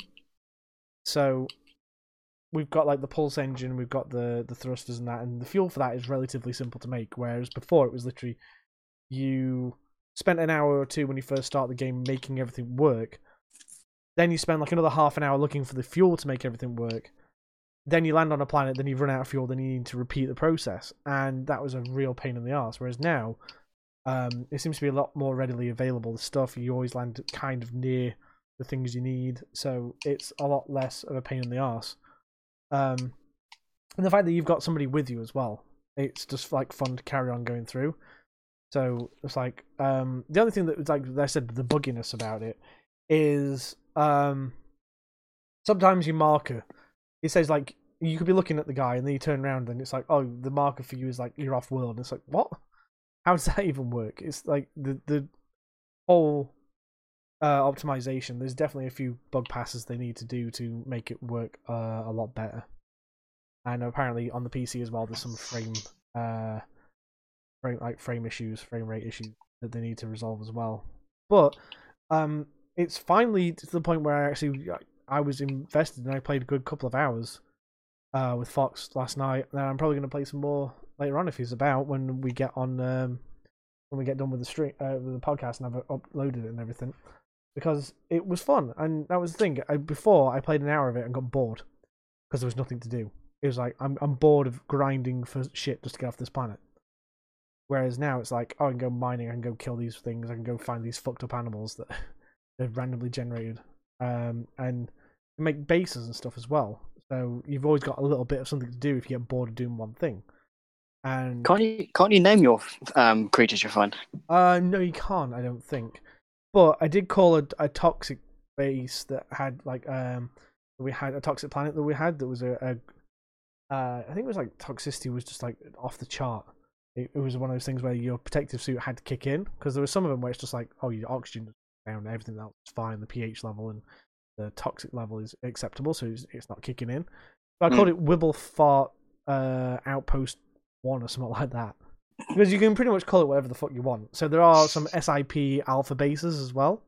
So we've got like the pulse engine, we've got the the thrusters and that, and the fuel for that is relatively simple to make. Whereas before it was literally you spent an hour or two when you first start the game making everything work. Then you spend like another half an hour looking for the fuel to make everything work. Then you land on a planet, then you've run out of fuel, then you need to repeat the process. And that was a real pain in the ass. Whereas now, um, it seems to be a lot more readily available. The stuff you always land kind of near the things you need, so it's a lot less of a pain in the ass. Um, and the fact that you've got somebody with you as well, it's just like fun to carry on going through. So it's like um, the only thing that like I said the bugginess about it is um, sometimes your marker it says like you could be looking at the guy and then you turn around and it's like oh the marker for you is like you're off world. And it's like what? How does that even work? It's like the the whole uh, optimization there's definitely a few bug passes they need to do to make it work uh, a lot better. And apparently on the pc as well there's some frame uh frame like frame issues frame rate issues that they need to resolve as well but um it's finally to the point where i actually I was invested and I played a good couple of hours uh, with Fox last night. And I'm probably going to play some more later on if he's about when we get on um, when we get done with the stream uh, with the podcast and I've uploaded it and everything because it was fun and that was the thing. I, before I played an hour of it and got bored because there was nothing to do. It was like I'm I'm bored of grinding for shit just to get off this planet. Whereas now it's like oh, I can go mining, I can go kill these things, I can go find these fucked up animals that they've randomly generated, um, and make bases and stuff as well. So you've always got a little bit of something to do if you get bored of doing one thing. And Can't you can't you name your um, creatures you find? uh, no, you can't. I don't think. But I did call a, a toxic base that had like um we had a toxic planet that we had that was a, a uh, I think it was like toxicity was just like off the chart. It, it was one of those things where your protective suit had to kick in because there were some of them where it's just like oh your oxygen is down, everything else is fine, the pH level and the toxic level is acceptable, so it's, it's not kicking in. But I called it Wibble Fart uh, Outpost One or something like that because you can pretty much call it whatever the fuck you want. So there are some SIP alpha bases as well.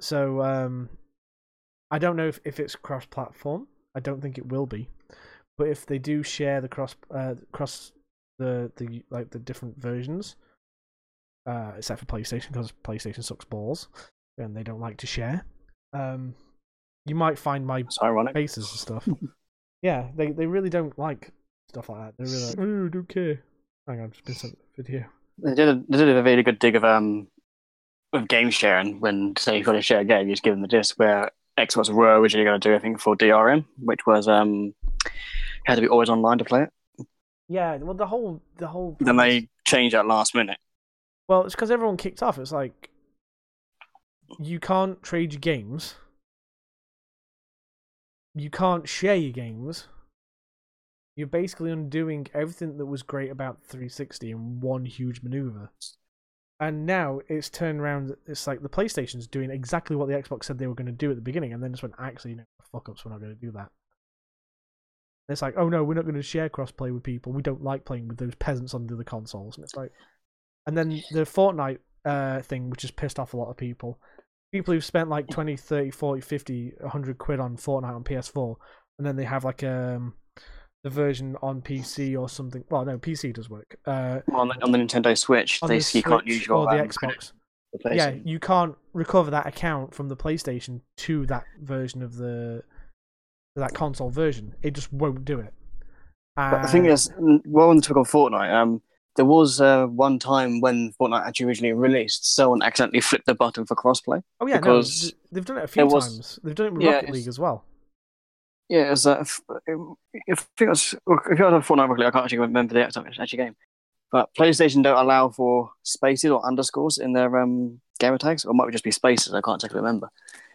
So um, I don't know if, if it's cross-platform. I don't think it will be, but if they do share the cross uh, cross the the like the different versions, uh, except for PlayStation because PlayStation sucks balls and they don't like to share. Um, you might find my ironic. faces and stuff. yeah, they they really don't like stuff like that. They're really like, oh, don't care. Hang on, just been sent a video. They did a, they did a really good dig of um of game sharing when say you've got to share a game, you just give them the disc where Xbox were originally going to do I think for DRM, which was um you had to be always online to play it. Yeah, well, the whole the whole. Then they changed that last minute. Well, it's because everyone kicked off. It's like you can't trade your games. You can't share your games. You're basically undoing everything that was great about 360 in one huge maneuver. And now it's turned around. It's like the PlayStation's doing exactly what the Xbox said they were going to do at the beginning, and then just went, actually, no, fuck ups, we're not going to do that. It's like, oh no, we're not going to share crossplay with people. We don't like playing with those peasants on the other consoles. And it's like, and then the Fortnite uh, thing, which has pissed off a lot of people. People who've spent like 20, 30, 40, 50, 100 quid on Fortnite on PS4, and then they have like um the version on PC or something. Well, no, PC does work. Uh, on, the, on the Nintendo Switch, they the you can't use your or the um, Xbox. for Yeah, you can't recover that account from the PlayStation to that version of the that console version. It just won't do it. But the thing is, well, on the topic of Fortnite, um, there was uh, one time when Fortnite actually originally released, someone accidentally flipped the button for crossplay. oh yeah, because th- they've done it a few there was- times. They've done it with Yeah, Rocket League as well. Yeah, it's uh, if, if it was, if you had a Fortnite Rocket League, I can't actually remember the actual actual game. But PlayStation don't allow for spaces or underscores in their um, gamer tags, or it might just be spaces. I can't exactly remember.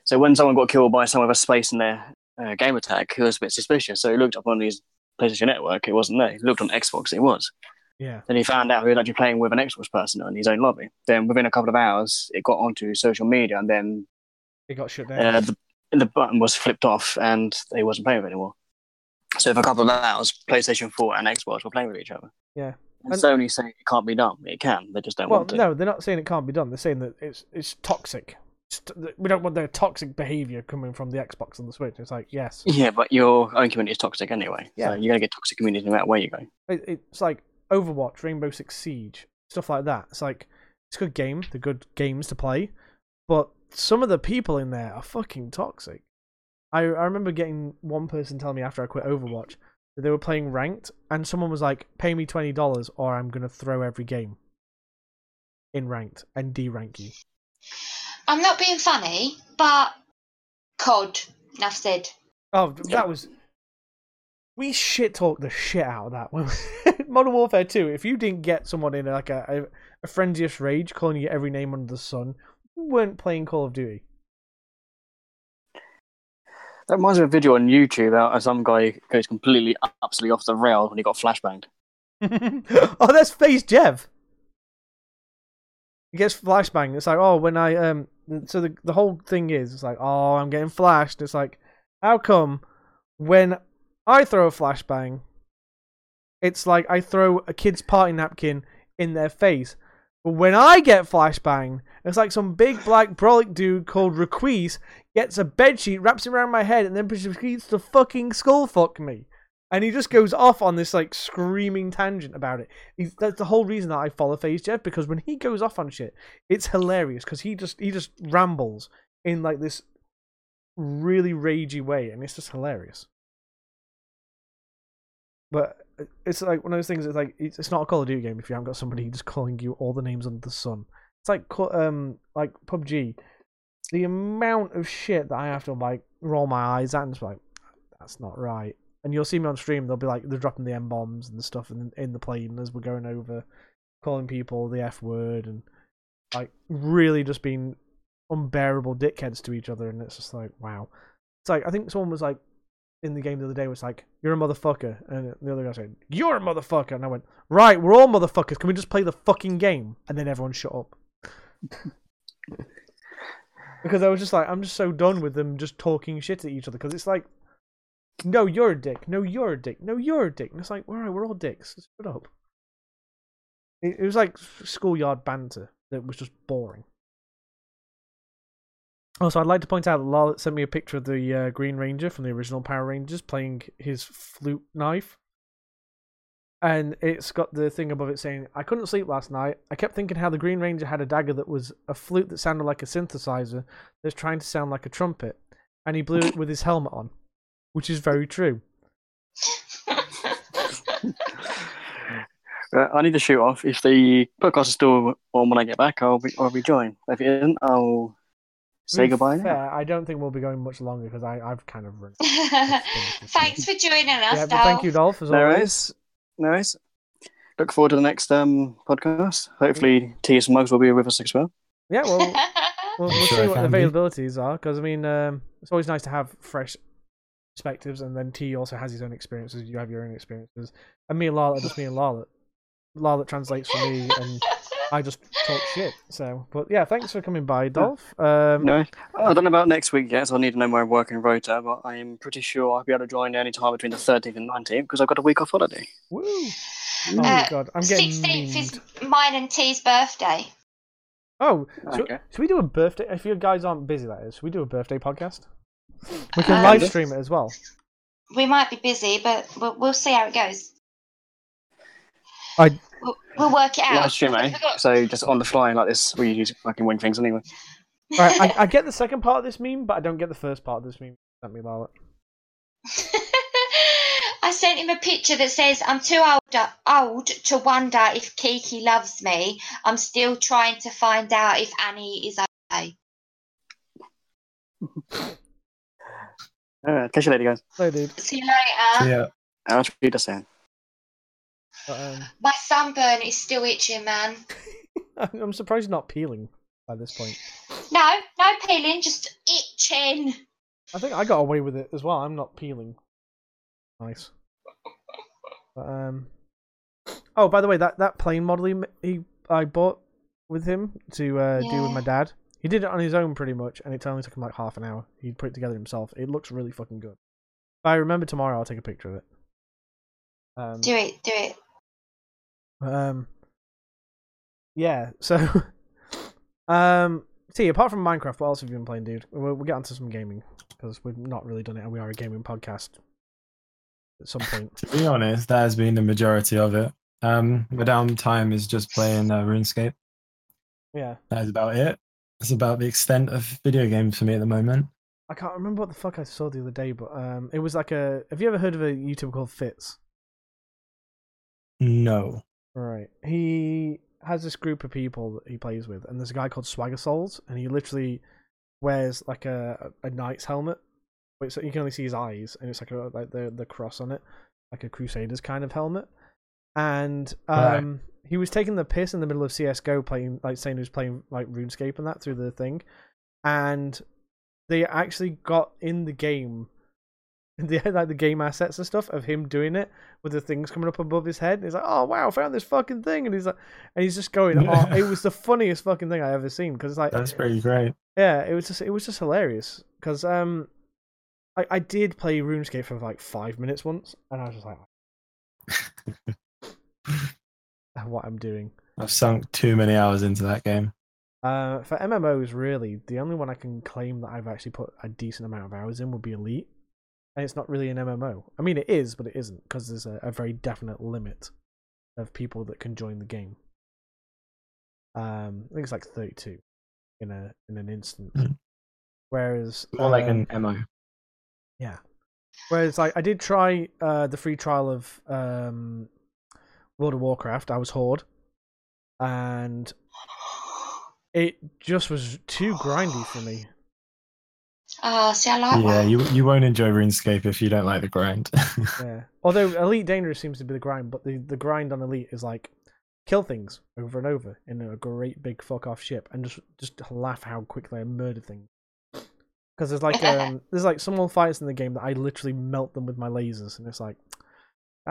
So when someone got killed by someone with a space in their uh, gamer tag, it was a bit suspicious. So he looked up on his PlayStation Network, it wasn't there. He looked on Xbox, it was. Yeah, Then he found out he was actually playing with an Xbox person in his own lobby. Then within a couple of hours, it got onto social media, and then it got shut down. uh, the, the button was flipped off, and he wasn't playing with it anymore. So for a couple of hours, PlayStation 4 and Xbox were playing with each other. Yeah. And, And- Sony say it can't be done. It can. They just don't well, want to. Well no, they're not saying it can't be done. They're saying that it's it's toxic. We don't want their toxic behavior coming from the Xbox and the Switch. It's like yes, Yeah, but your own community is toxic anyway. Yeah. So you're gonna get toxic communities no matter where you go. it, it's like Overwatch, Rainbow Six Siege, stuff like that. It's like it's a good game. They're good games to play, but some of the people in there are fucking toxic. I I remember getting one person telling me after I quit Overwatch that they were playing ranked, and someone was like, "Pay me twenty dollars, or I'm gonna throw every game in ranked and de-rank you." I'm not being funny, but COD. Enough said. Oh, that was. We shit talked the shit out of that. When Modern Warfare 2, if you didn't get someone in like a, a, a frenzious rage calling you every name under the sun, you weren't playing Call of Duty. That reminds me of a video on YouTube about some guy goes completely absolutely off the rails when he got flashbanged. oh, that's FaZe Jev. He gets flashbang. It's like, oh, when I um, so the the whole thing is, it's like, oh, I'm getting flashed. It's like, how come when I throw a flashbang, it's like I throw a kid's party napkin in their face. But when I get flashbang, it's like some big black brolic dude called Requise gets a bedsheet, wraps it around my head, and then proceeds to fucking skull fuck me. And he just goes off on this like screaming tangent about it. He's, that's the whole reason that I follow FaZe Jev because when he goes off on shit, it's hilarious because he just he just rambles in like this really ragey way, and it's just hilarious. But it's like one of those things. It's like it's, it's not a Call of Duty game if you haven't got somebody just calling you all the names under the sun. It's like um like PUBG. The amount of shit that I have to like roll my eyes at and just like that's not right. And you'll see me on stream. They'll be like they're dropping the m bombs and the stuff in in the plane as we're going over, calling people the f word and like really just being unbearable dickheads to each other. And it's just like wow. It's like I think someone was like in the game the other day was like, "You're a motherfucker," and the other guy said, "You're a motherfucker," and I went, "Right, we're all motherfuckers. Can we just play the fucking game?" And then everyone shut up. because I was just like, I'm just so done with them just talking shit at each other. Because it's like, no, you're a dick. No, you're a dick. No, you're a dick. And it's like, all right, we're all dicks. Shut up. It, it was like schoolyard banter that was just boring. Also, I'd like to point out that Larlot sent me a picture of the uh, Green Ranger from the original Power Rangers playing his flute knife. And it's got the thing above it saying, I couldn't sleep last night. I kept thinking how the Green Ranger had a dagger that was a flute that sounded like a synthesizer that's trying to sound like a trumpet. and he blew it with his helmet on, which is very true. Uh, I need to shoot off. If the podcast is still on when I get back, I'll be, I'll rejoin. If it isn't, I'll say be goodbye. now. Fair, I don't think we'll be going much longer because I I've kind of run. Thanks for joining us, Yeah, but thank you, Dolph. Dolph, as No always. worries. No worries. Look forward to the next um, podcast. Hopefully, T.S. Mugs will be with us as well. Yeah, well, we'll, we'll Sure see I what the can be. availabilities are because I mean, um, it's always nice to have fresh perspectives, and then T also has his own experiences. You have your own experiences, and me and Lala, just me and Lala. Lala translates for me, and I just talk shit. So, but yeah, thanks for coming by, Dolph. Um, No, I don't know about next week yet, so I need to know my working rota, but I am pretty sure I'll be able to join any time between the 13th and 19th because I've got a week off holiday. Woo! Oh Uh, my god, I'm getting 16th is mine and T's birthday. Oh, should, Okay. should we do a birthday? If you guys aren't busy, that is. Should we do a birthday podcast? We can Um, live stream it as well. We might be busy, but we'll, we'll see how it goes. I We'll, we'll work it out. Live stream, eh? So just on the fly like this, we use fucking wing things anyway. Right, I, I get the second part of this meme, but I don't get the first part of this meme. Let me Lala. I sent him a picture that says, I'm too old, old to wonder if Kiki loves me. I'm still trying to find out if Annie is okay. Alright, catch you later, guys. No, dude. See you later. Yeah. I'll treat us soon. But, um, My sunburn is still itching, man. I'm surprised you're not peeling by this point. No, no peeling, just itching. I think I got away with it as well. I'm not peeling. Nice. But, um. Oh, by the way, that that plane model he, he I bought with him to uh, do with my dad. He did it on his own pretty much, and it only took him like half an hour. He put it together himself. It looks really fucking good. If I remember tomorrow, I'll take a picture of it. Um, Do it, do it. Um. Yeah. So. um. See, apart from Minecraft, what else have you been playing, dude? We'll, we'll get onto some gaming because we've not really done it, and we are a gaming podcast. At some point. To be honest, that has been the majority of it. Um, my downtime is just playing uh, RuneScape. Yeah. That is about it. That's about the extent of video games for me at the moment. I can't remember what the fuck I saw the other day, but um, it was like a. Have you ever heard of a YouTuber called Fitz? No. Right. He has this group of people that he plays with, and there's a guy called Swagger Souls, and he literally wears like a a knight's helmet, but so you can only see his eyes, and it's like a like the the cross on it, like a Crusaders kind of helmet. And Right. um, he was taking the piss in the middle of CS:GO, playing like saying he was playing like RuneScape and that through the thing, and they actually got in the game. Had like the game assets and stuff of him doing it with the things coming up above his head. He's like, "Oh wow, I found this fucking thing," and he's like, and he's just going, "Oh, it was the funniest fucking thing I ever seen." Because like, That's pretty great. yeah, it was just it was just hilarious. Because um, I I did play RuneScape for like five minutes once, and I was just like, "What I'm doing." I've sunk too many hours into that game. Uh, for MMOs, really, the only one I can claim that I've actually put a decent amount of hours in would be Elite, and it's not really an MMO. I mean, it is, but it isn't because there's a, a very definite limit of people that can join the game. Um, I think it's like 32 in a in an instance. Mm. Whereas More like um, an MO. yeah. Whereas like I did try uh the free trial of um World of Warcraft. I was Horde, and it just was too grindy for me. Oh, see, I like Yeah, that. you you won't enjoy RuneScape if you don't like the grind. Yeah. Although Elite Dangerous seems to be the grind, but the the grind on Elite is like kill things over and over in a great big fuck off ship and just just laugh how quickly I murder things. Because there's like um there's like some more fights in the game that I literally melt them with my lasers, and it's like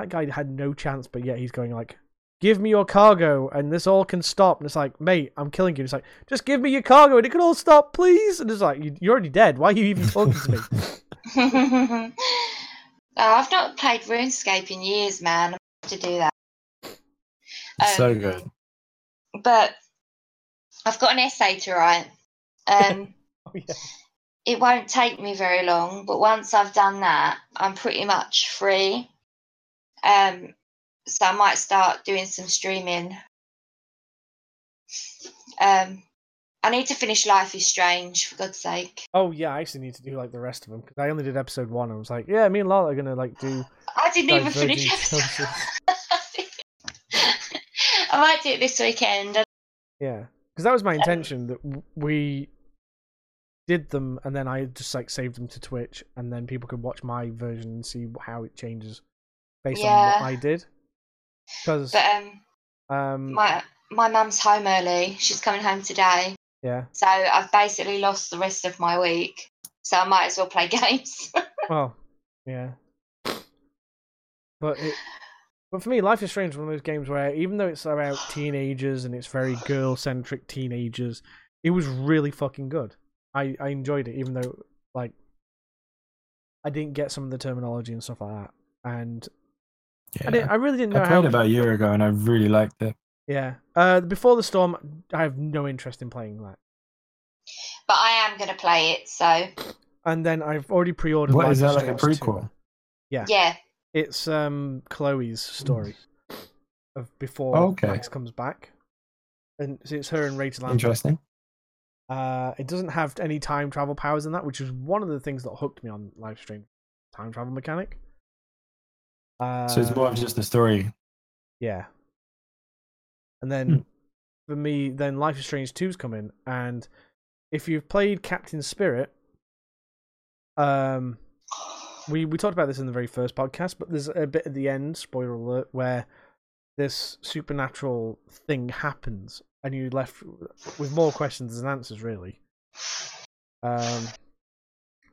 that guy had no chance, but yet he's going like, "Give me your cargo, and this all can stop." And it's like, "Mate, I'm killing you." It's like, "Just give me your cargo, and it can all stop, please." And it's like, "You- "You're already dead. Why are you even talking to me?" oh, I've not played RuneScape in years, man. I have to do that. It's so Um, good. But I've got an essay to write. Um, oh yeah. it won't take me very long, but once I've done that, I'm pretty much free. Um, so I might start doing some streaming. Um, I need to finish Life is Strange for God's sake. Oh yeah, I actually need to do like the rest of them because I only did episode one. and I was like, yeah, me and Lala are gonna like do. I didn't even finish episode. I might do it this weekend. Yeah, because that was my intention that we did them and then I just like saved them to Twitch and then people could watch my version and see how it changes based on Yeah. what I did. Because um, um, my my mum's home early. She's coming home today, yeah, so I've basically lost the rest of my week. So I might as well play games. well, yeah. But it, but for me, Life is Strange is one of those games where even though it's about teenagers and it's very girl centric teenagers, it was really fucking good. I I enjoyed it, even though like I didn't get some of the terminology and stuff like that, and I, didn't, I really didn't know I how. played about a year ago and I really liked it. Yeah. Uh, before the storm, I have no interest in playing that. but I am going to play it. So And then I've already pre-ordered. What Life is that is like a Strange 2. prequel? Yeah. yeah, It's um Chloe's story of before Oh, okay. Max comes back, and so it's her and Rachel. Interesting. Uh, it doesn't have any time travel powers in that, which is one of the things that hooked me on live stream time travel mechanic. Uh, so it's more of just a story. Yeah. And then Hmm. for me, then Life is Strange 2's coming, and if you've played Captain Spirit, um, we we talked about this in the very first podcast, but there's a bit at the end, spoiler alert, where this supernatural thing happens, and you're left with more questions than answers, really. Um,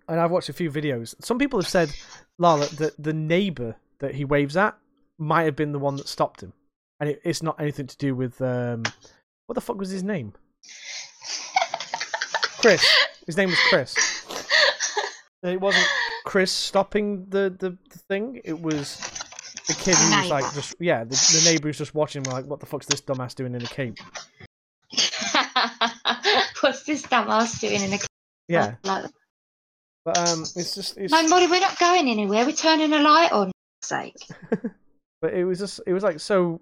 and I've watched a few videos. Some people have said, Lala, that the neighbor that he waves at might have been the one that stopped him, and it, it's not anything to do with um, what the fuck was his name? Chris. His name was Chris. It wasn't Chris stopping the, the, the thing. It was the kid who was like just yeah, the, the neighbor who's just watching. Like, what the fuck's this dumbass doing in a cape? what's this dumbass doing in a cape? Yeah, Like, but um, it's just it's. no, Molly, we're not going anywhere. We're turning a light on. For Sake. but it was just it was like so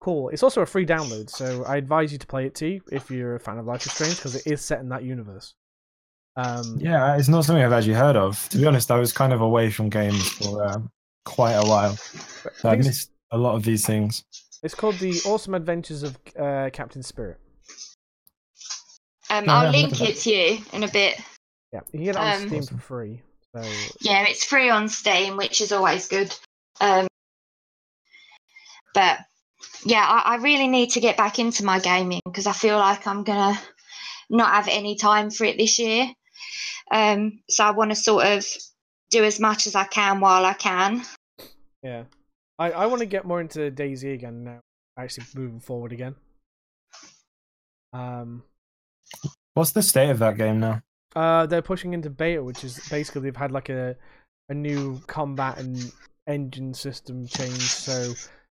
cool. It's also a free download, so I advise you to play it too if you're a fan of Life is Strange because it is set in that universe. Um, Yeah, it's not something I've actually heard of. To be honest, I was kind of away from games for um, quite a while. So I I missed a lot of these things. it's called the Awesome Adventures of uh, Captain Spirit. Um, No, I'll no, link it to you in a bit. Yeah, you can get it on Um, Steam for free. So Yeah, it's free on Steam, which is always good. Um, but yeah, I, I really need to get back into my gaming because I feel like I'm gonna not have any time for it this year. Um, so I want to sort of do as much as I can while I can. yeah, I I want to get more into DayZ again now. Actually, moving forward again. Um, What's the state of that game now? Uh, they're pushing into beta, which is basically they've had like a a new combat and engine system change. So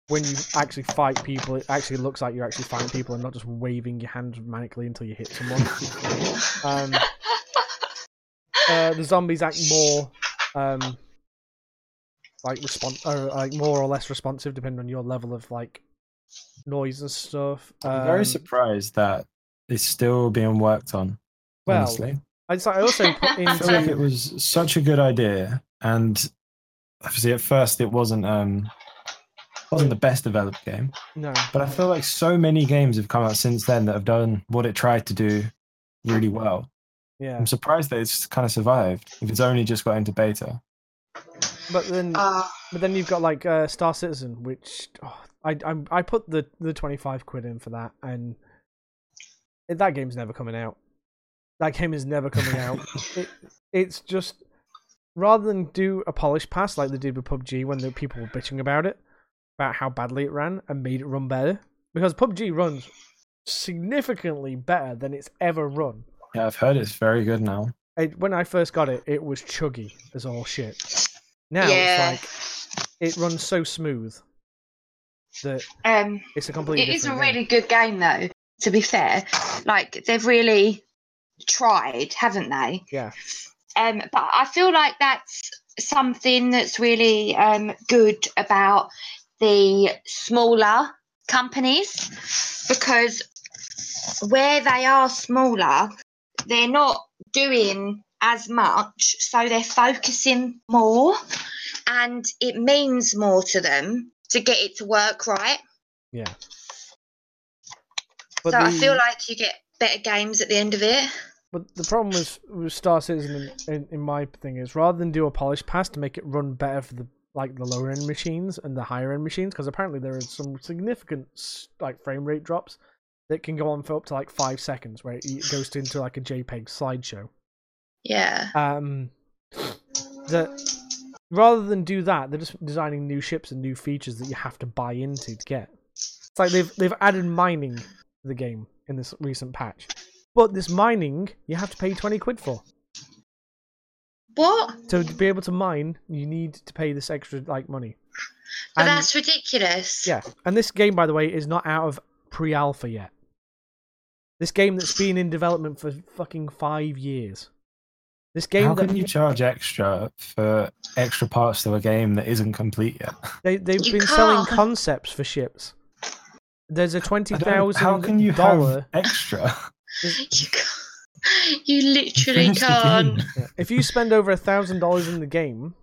when you actually fight people, it actually looks like you're actually fighting people and not just waving your hand manically until you hit someone. um, uh, the zombies act more um like respons or like more or less responsive depending on your level of like noise and stuff. I'm very Um, surprised that it's still being worked on. Well, honestly, I, so I also put I feel like into it was such a good idea, and obviously at first it wasn't um wasn't the best developed game, no. but I feel like so many games have come out since then that have done what it tried to do really well. Yeah, I'm surprised that it's kind of survived if it's only just got into beta. but then Uh, But then you've got like uh, Star Citizen, which oh, I I'm, I put the the twenty five quid in for that, and that game's never coming out. That game is never coming out. it, it's just rather than do a polish pass like they did with PUBG when the people were bitching about it, about how badly it ran and made it run better, because PUBG runs significantly better than it's ever run. Yeah, I've heard it's very good now. It, when I first got it, it was chuggy as all shit. Now yeah. it's like it runs so smooth that um, it's a completely. it is a different game. really good game, though. To be fair, like they've really tried, haven't they? Yeah. Um, but I feel like that's something that's really um, good about the smaller companies because where they are smaller, they're not doing as much, so they're focusing more, and it means more to them to get it to work right. Yeah. so I feel like you get better games at the end of it. But the problem with with Star Citizen, in, in, in my thing, is rather than do a polish pass to make it run better for the like the lower end machines and the higher end machines, because apparently there are some significant like frame rate drops that can go on for up to like five seconds, where it goes into like a JPEG slideshow. Yeah. Um, that rather than do that, they're just designing new ships and new features that you have to buy into to get. It's like they've they've added mining to the game in this recent patch, but this mining you have to pay twenty quid for. What? So to be able to mine, you need to pay this extra like money. But And- that's ridiculous. Yeah, and this game, by the way, is not out of pre-alpha yet. This game that's been in development for fucking five years. This game How that can you charge extra for extra parts to a game that isn't complete yet? They they've You been selling can't. concepts for ships. There's a twenty I How can you dollar. have extra? You can't. You literally can't. game. If you spend over a thousand dollars in the game,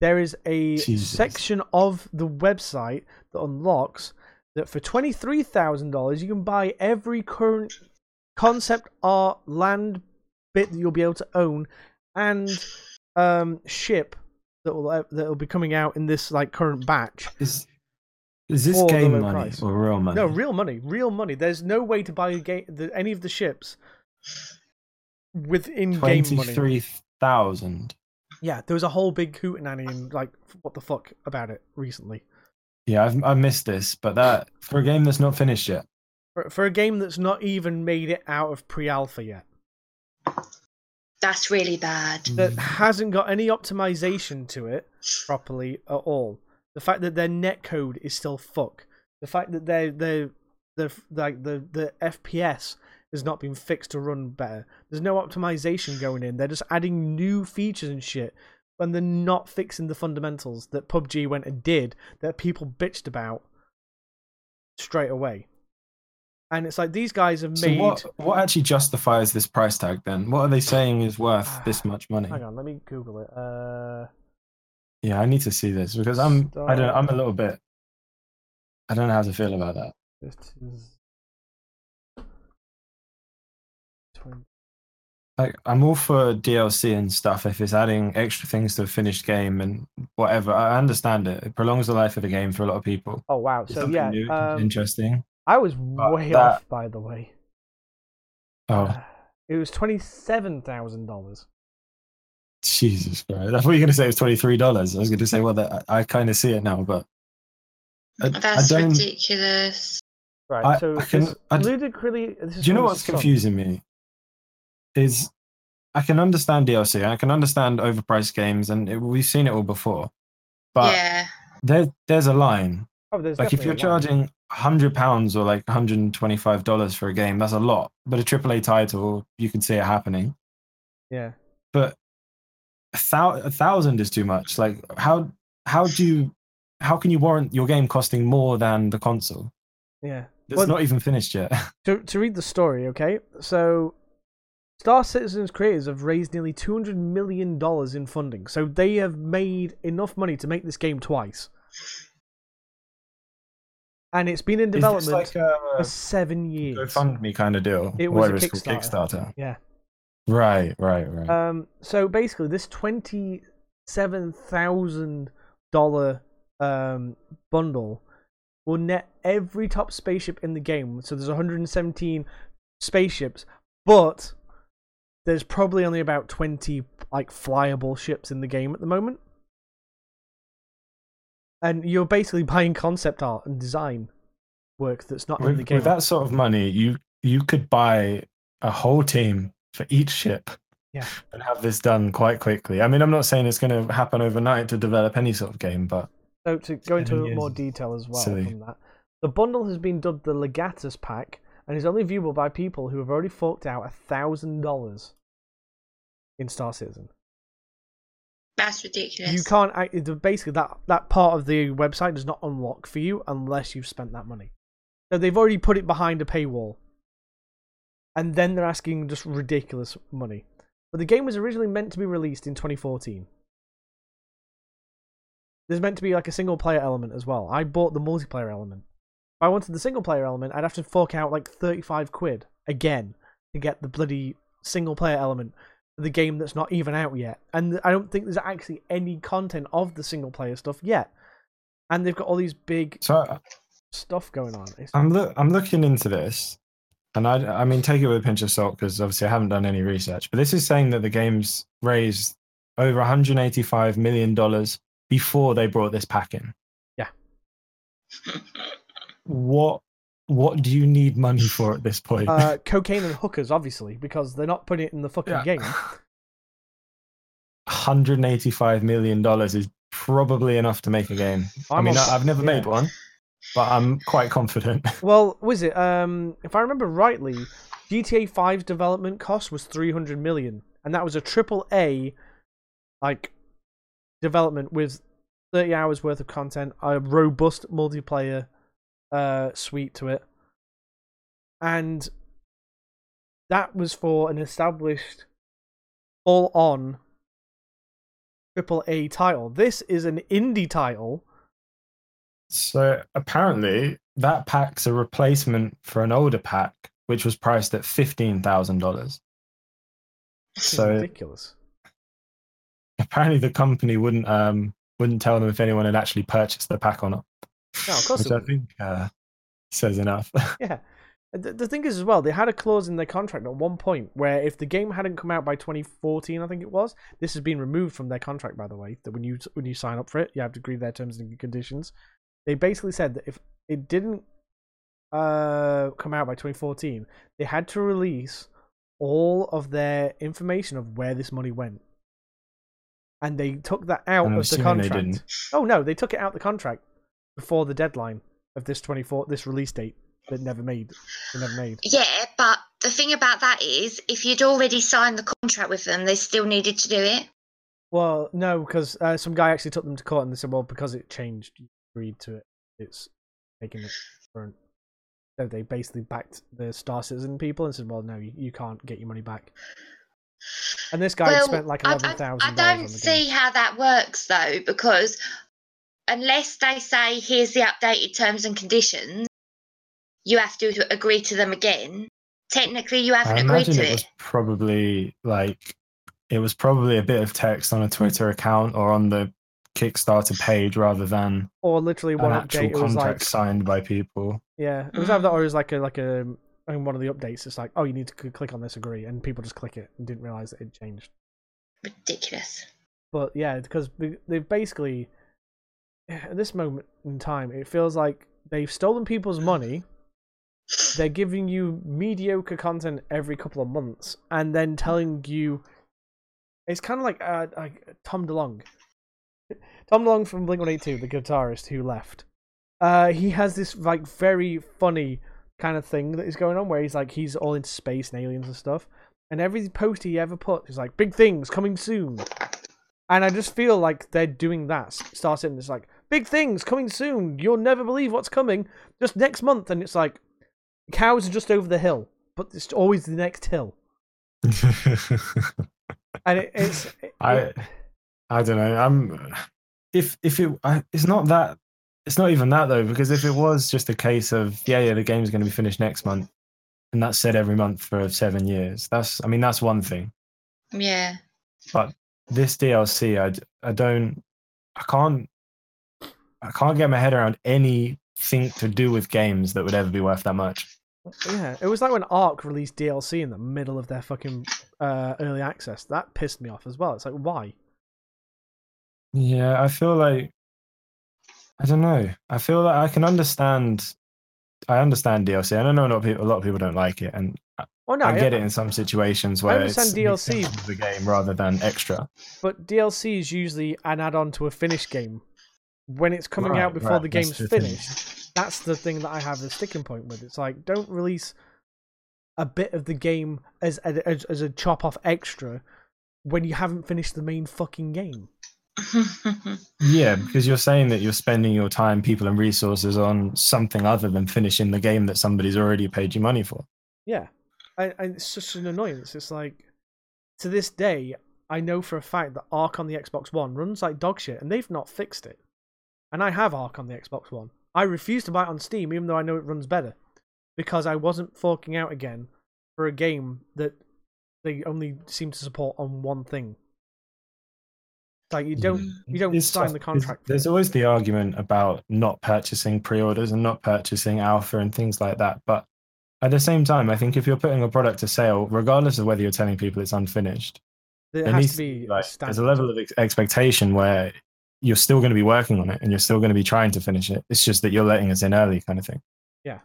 there is a Jesus. section of the website that unlocks that for twenty three thousand dollars you can buy every current concept art land bit that you'll be able to own and um ship that will that will be coming out in this like current batch. Is is this game low money price. or real money? No, real money, real money. There's no way to buy a game, the, any of the ships with in-game money. Twenty-three thousand. Yeah, there was a whole big hootenanny and like what the fuck about it recently. Yeah, I've, I missed this, but that for a game that's not finished yet. For, for a game that's not even made it out of pre-alpha yet, That's really bad. that hasn't got any optimization to it properly at all. The fact that their netcode is still fuck. The fact that their their the like the the FPS has not been fixed to run better. There's no optimization going in. They're just adding new features and shit, and they're not fixing the fundamentals that PUBG went and did that people bitched about straight away. And it's like these guys have So made. what what actually justifies this price tag then? What are they saying is worth this much money? Hang on, let me Google it. Uh, Yeah, I need to see this because I'm I don't I'm a little bit I don't know how to feel about that. this is. 20. Like I'm all for DLC and stuff if it's adding extra things to a finished game and whatever. I understand it. It prolongs the life of the game for a lot of people. Oh wow! It's So yeah, new, um, interesting. I was but way that- off by the way. Oh, It was twenty seven thousand dollars. Jesus Christ! I thought you were going to say it was twenty three dollars. I was going to say, well, that I, I kind of see it now, but I, I That's don't. ridiculous. Right. I- so I can- this ludicrously. This Do you know what's Sun. confusing me? Is I can understand DLC, I can understand overpriced games, and it, we've seen it all before. But yeah. there, there's a line. Oh, there's Like if you're a charging hundred pounds or like hundred and twenty-five dollars for a game, that's a lot. But a AAA title, you can see it happening. Yeah. But a, thou- a thousand is too much. Like how how do you how can you warrant your game costing more than the console? Yeah. It's Well- not even finished yet. To to read the story, okay. So, Star Citizen's creators have raised nearly two hundred million dollars in funding. So they have made enough money to make this game twice. And it's been in development like a for seven years. GoFundMe kind of deal? It was a whatever it's called, Kickstarter. Kickstarter. Yeah. Right, right, right. Um. So basically, this twenty-seven thousand dollar um bundle will net every top spaceship in the game. So there's one hundred and seventeen spaceships, but there's probably only about twenty like flyable ships in the game at the moment. And you're basically buying concept art and design work that's not in the with, game. with that sort of money, you you could buy a whole team for each ship. Yeah. And have this done quite quickly. I mean, I'm not saying it's going to happen overnight to develop any sort of game, but So to go into Seven more detail as well Silly. from that, the bundle has been dubbed the Legatus Pack and is only viewable by people who have already forked out a thousand dollars in Star Citizen. That's ridiculous. You can't basically that that part of the website does not unlock for you unless you've spent that money. So they've already put it behind a paywall and then they're asking just ridiculous money. But the game was originally meant to be released in 2014. There's meant to be like a single player element as well. I bought the multiplayer element. If I wanted the single player element, I'd have to fork out like 35 quid again to get the bloody single player element for the game that's not even out yet. And I don't think there's actually any content of the single player stuff yet. And they've got all these big So stuff going on. It's, I'm look I'm looking into this, and I I mean take it with a pinch of salt because obviously I haven't done any research. But this is saying that the game's raised over 185 million dollars before they brought this pack in. Yeah. What what do you need money for at this point? uh, cocaine and hookers, obviously, because they're not putting it in the fucking Yeah. game. 185 million dollars is probably enough to make a game. i I'm mean, on- I- I've never yeah. made one, but I'm quite confident. Well, was it? Um, if I remember rightly, GTA 5's development cost was 300 million, and that was a triple A, like, development with 30 hours worth of content, a robust multiplayer uh suite to it, and that was for an established, full-on triple A title. This is an indie title. So apparently, that pack's a replacement for an older pack, which was priced at fifteen thousand dollars. So- ridiculous. Apparently, the company wouldn't um wouldn't tell them if anyone had actually purchased the pack or not, No, of course which it I think uh, says enough. Yeah. The, the thing is, as well, they had a clause in their contract at one point where if the game hadn't come out by 2014, I think it was, this has been removed from their contract, by the way. That when you when you sign up for it, you have to agree their terms and conditions. They basically said that if it didn't uh, come out by 2014, they had to release all of their information of where this money went. And they took that out I'm of the assuming they contract. didn't. Oh no, they took it out the contract before the deadline of this 24 this release date that never made they never made. Yeah, but the thing about that is, if you'd already signed the contract with them, they still needed to do it. Well, no, because uh, some guy actually took them to court and they said, well, because it changed, you agreed to it. It's making it current. So they basically backed the Star Citizen people and said, well, no, you, you can't get your money back. And this guy well, spent like I- eleven I, thousand I don't on the see game. how that works though, because unless they say here's the updated terms and conditions, you have to agree to them again. Technically, you haven't agreed to it it. was probably like it was probably a bit of text on a Twitter account or on the Kickstarter page rather than Or literally an one actual update, contract like, signed by people. yeah, it was either that or it was like a like a in one of the updates. It's like, oh, you need to click on this, agree, and people just click it and didn't realize that it changed. Ridiculous. But yeah, because they've basically at this moment in time, it feels like they've stolen people's money. They're giving you mediocre content every couple of months, and then telling you it's kind of like uh, like Tom DeLonge. Tom Long from Blink One Eight Two, the guitarist who left. Uh, he has this like very funny kind of thing that is going on where he's like he's all into space and aliens and stuff, and every post he ever puts is like big things coming soon. And I just feel like they're doing that. Star Citizen is like, big things coming soon. You'll never believe what's coming. Just next month. And it's like, cows are just over the hill. But it's always the next hill. And it, it's. it- I I don't know. I'm if if it I, it's not that it's not even that though because if it was just a case of yeah yeah the game's going to be finished next month and that's said every month for seven years that's I mean that's one thing Yeah. but this DLC I I don't I can't I can't get my head around anything to do with games that would ever be worth that much. yeah. It was like when Ark released DLC in the middle of their fucking uh, early access. That pissed me off as well. It's like, why? Yeah, I feel like I don't know. I feel like I can understand. I understand DLC. I know a lot of people, a lot of people don't like it, and I, Oh, no. I get it in some situations where it's understand an DLC. the game rather than extra. But DLC is usually an add on to a finished game. When it's coming out before right, the that's game's the thing. finished, that's the thing that I have the sticking point with. It's like, don't release a bit of the game as a, as, as a chop off extra when you haven't finished the main fucking game. Yeah, because you're saying that you're spending your time, people, and resources on something other than finishing the game that somebody's already paid you money for. Yeah. and, and it's such an annoyance. It's like to this day, I know for a fact that Ark on the Xbox One runs like dog shit, and they've not fixed it. And I have Ark on the Xbox One. I refuse to buy it on Steam, even though I know it runs better, because I wasn't forking out again for a game that they only seem to support on one thing. Like you don't, mm-hmm. you don't It's sign tough. the contract. for There's always the argument about not purchasing pre-orders and not purchasing alpha and things like that. But at the same time, I think if you're putting a product to sale, regardless of whether you're telling people it's unfinished, There there has needs to be like a there's a level of ex- expectation where you're still going to be working on it and you're still going to be trying to finish it. It's just that you're letting us in early, kind of thing. Yeah.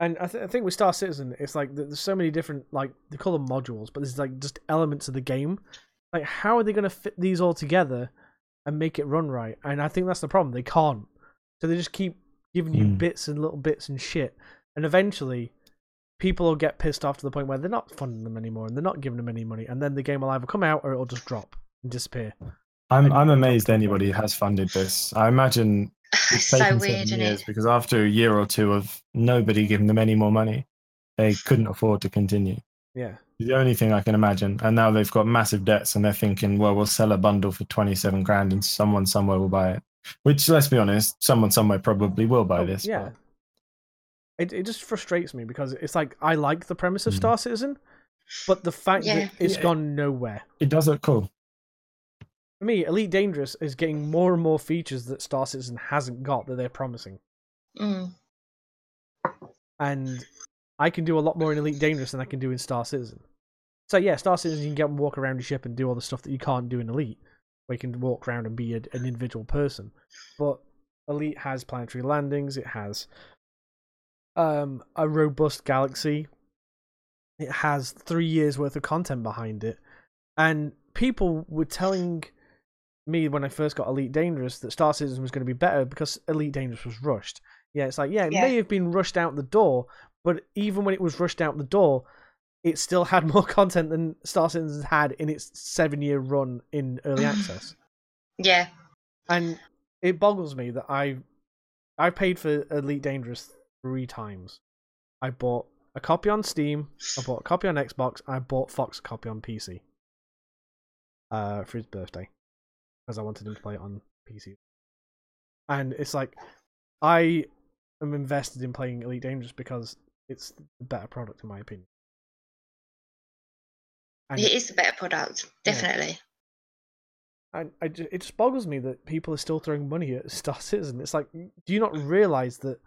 And I, th- I think with Star Citizen, it's like there's so many different like they call them modules, but there's like just elements of the game. Like how are they going to fit these all together and make it run right? And I think that's the problem. They can't. So they just keep giving you Hmm. bits and little bits and shit, and eventually people will get pissed off to the point where they're not funding them anymore and they're not giving them any money, and then the game will either come out or it'll just drop and disappear. I'm And- I'm amazed anybody has funded this. I imagine it's so weird, seven isn't years it? because after a year or two of nobody giving them any more money, they couldn't afford to continue. Yeah. The only thing I can imagine. And now they've got massive debts and they're thinking, well, we'll sell a bundle for 27 grand and someone somewhere will buy it. Which, let's be honest, someone somewhere probably will buy Oh, this. Yeah. but- It it just frustrates me because it's like I like the premise of Mhm. Star Citizen, but the fact Yeah. that it's Yeah. gone nowhere. It does look cool. For me, Elite Dangerous is getting more and more features that Star Citizen hasn't got that they're promising. Mm. And I can do a lot more in Elite Dangerous than I can do in Star Citizen. So yeah, Star Citizen you can get and walk around your ship and do all the stuff that you can't do in Elite, where you can walk around and be a, an individual person. But Elite has planetary landings, it has um a robust galaxy. It has three years worth of content behind it. And people were telling me when I first got Elite Dangerous that Star Citizen was going to be better because Elite Dangerous was rushed. Yeah, it's like, yeah, it Yeah. may have been rushed out the door, but even when it was rushed out the door, it still had more content than Star Citizen had in its seven year run in early access. Yeah. And it boggles me that I I paid for Elite Dangerous three times. I bought a copy on Steam, I bought a copy on Xbox, I bought Fox a copy on PC. Uh for his birthday. Because I wanted him to play it on PC. And it's like I am invested in playing Elite Dangerous because it's the better product in my opinion. And It is a better product, Yeah. definitely. And I it just boggles me that people are still throwing money at Star Citizen. It's like, do you not realize that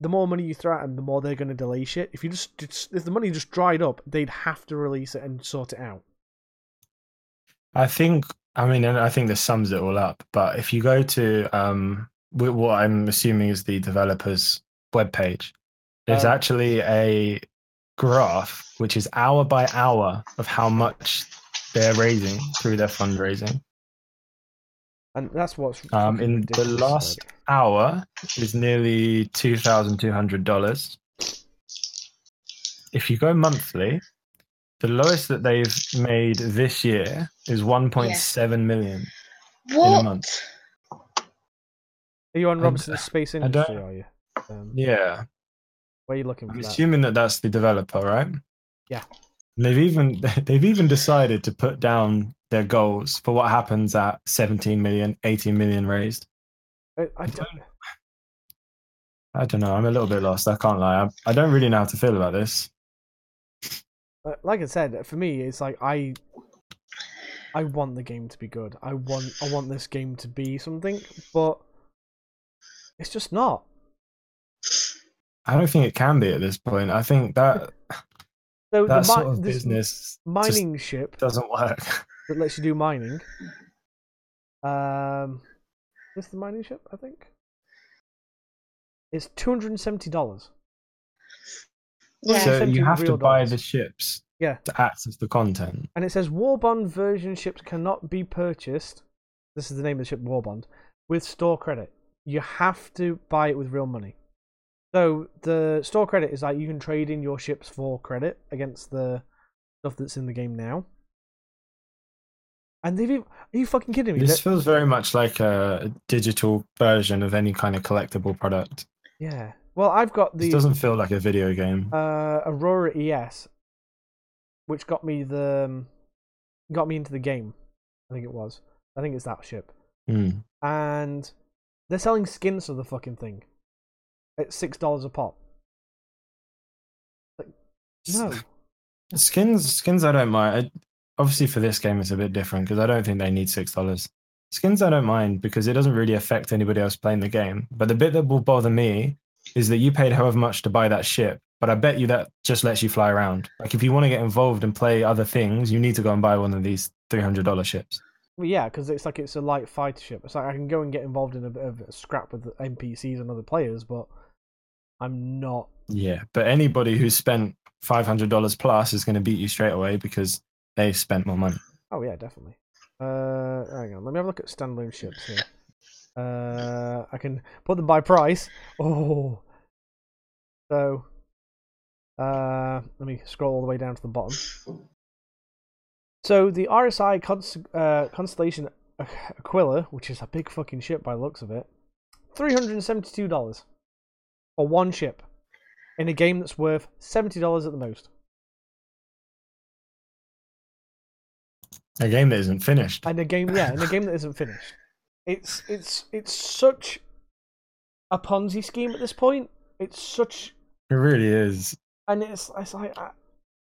the more money you throw at them, the more they're going to delay shit? If you just, just if the money just dried up, they'd have to release it and sort it out. I think, I mean, and I think this sums it all up. But if you go to um, what I'm assuming is the developer's webpage, there's Um, actually a graph which is hour by hour of how much they're raising through their fundraising. And that's what's Um, in the last it. hour is nearly two thousand two hundred dollars. If you go monthly, the lowest that they've made this year is one point seven million. in a What? month. Are you on I- Robinson's Space I don't- Industry? Are you? Um, Yeah, Where are you looking for I'm that? assuming that that's the developer, right? Yeah. And they've even they've even decided to put down their goals for what happens at 17 million, 18 million raised. I, I don't, I don't know. I'm a little bit lost. I can't lie. I, I don't really know how to feel about this. uh, like I said, for me, it's like I, I want the game to be good. I want, I want this game to be something, but it's just not. I don't think it can be at this point. I think that So that the mi- sort of this business mining ship doesn't work. that lets you do mining. Um, this the mining ship, I think. It's two hundred and seventy dollars. Yeah. So you have to real buy dollars. the ships Yeah. to access the content. And it says Warbond version ships cannot be purchased. This is the name of the ship, Warbond, with store credit. You have to buy it with real money. So the store credit is like you can trade in your ships for credit against the stuff that's in the game now. And they've even, are you fucking kidding me? This feels very much like a digital version of any kind of collectible product. yeah. Well, I've got This the doesn't feel like a video game. uh, Aurora ES, which got me the um, got me into the game. I think it was. I think it's that ship, Hmm. and they're selling skins for the fucking thing at six dollars a pop. Like, no, Skins, skins, I don't mind. I, obviously, for this game, it's a bit different because I don't think they need six dollars. Skins, I don't mind because it doesn't really affect anybody else playing the game. But the bit that will bother me is that you paid however much to buy that ship, but I bet you that just lets you fly around. Like if you want to get involved and play other things, you need to go and buy one of these three hundred dollar ships. well, yeah, because it's like it's a light fighter ship. It's like I can go and get involved in a bit of a scrap with the NPCs and other players, but I'm not. Yeah, but anybody who's spent five hundred dollars plus is going to beat you straight away because they spent more money. Oh yeah, definitely. Uh, hang on. Let me have a look at standalone ships here. Uh, I can put them by price. Oh, so uh, let me scroll all the way down to the bottom. So the RSI Cons- uh, Constellation Aquila, which is a big fucking ship by the looks of it, three hundred and seventy-two dollars for one ship in a game that's worth seventy dollars at the most. A game that isn't finished. and a game yeah in a game that isn't finished it's it's it's such a ponzi scheme at this point it's such It really is. and it's it's like i,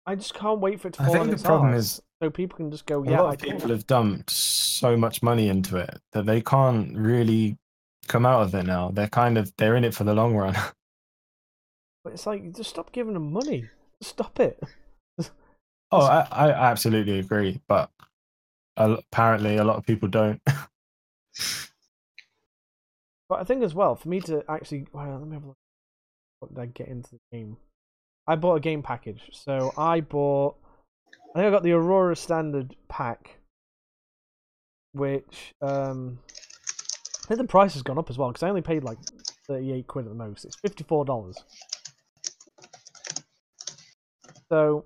I just can't wait for it to I fall think on the problem is so people can just go a yeah lot I of people have dumped so much money into it that they can't really come out of it now. They're kind of they're in it for the long run. but it's like just stop giving them money stop it oh, I, I absolutely agree, but apparently a lot of people don't. but i think as well for me to actually well, let me have a look what did i get into the game i bought a game package so i bought i think i got the aurora standard pack which um I think the price has gone up as well because I only paid like thirty-eight quid at the most. It's fifty-four dollars. So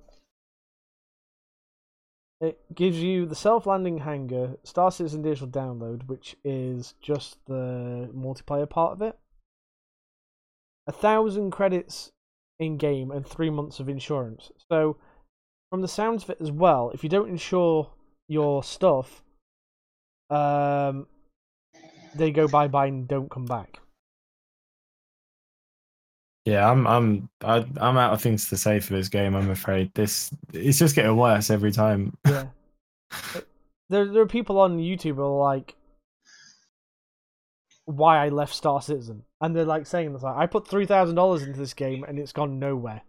it gives you the self-landing hangar, Star Citizen digital download, which is just the multiplayer part of it. A thousand credits in game and three months of insurance. So, from the sounds of it as well, if you don't insure your stuff, um, they go bye bye and don't come back. yeah, I'm I'm I, I'm out of things to say for this game. I'm afraid this it's just getting worse every time. Yeah. there, there are people on YouTube who are like, "Why I left Star Citizen," and they're like saying this like, "I put three thousand dollars into this game and it's gone nowhere."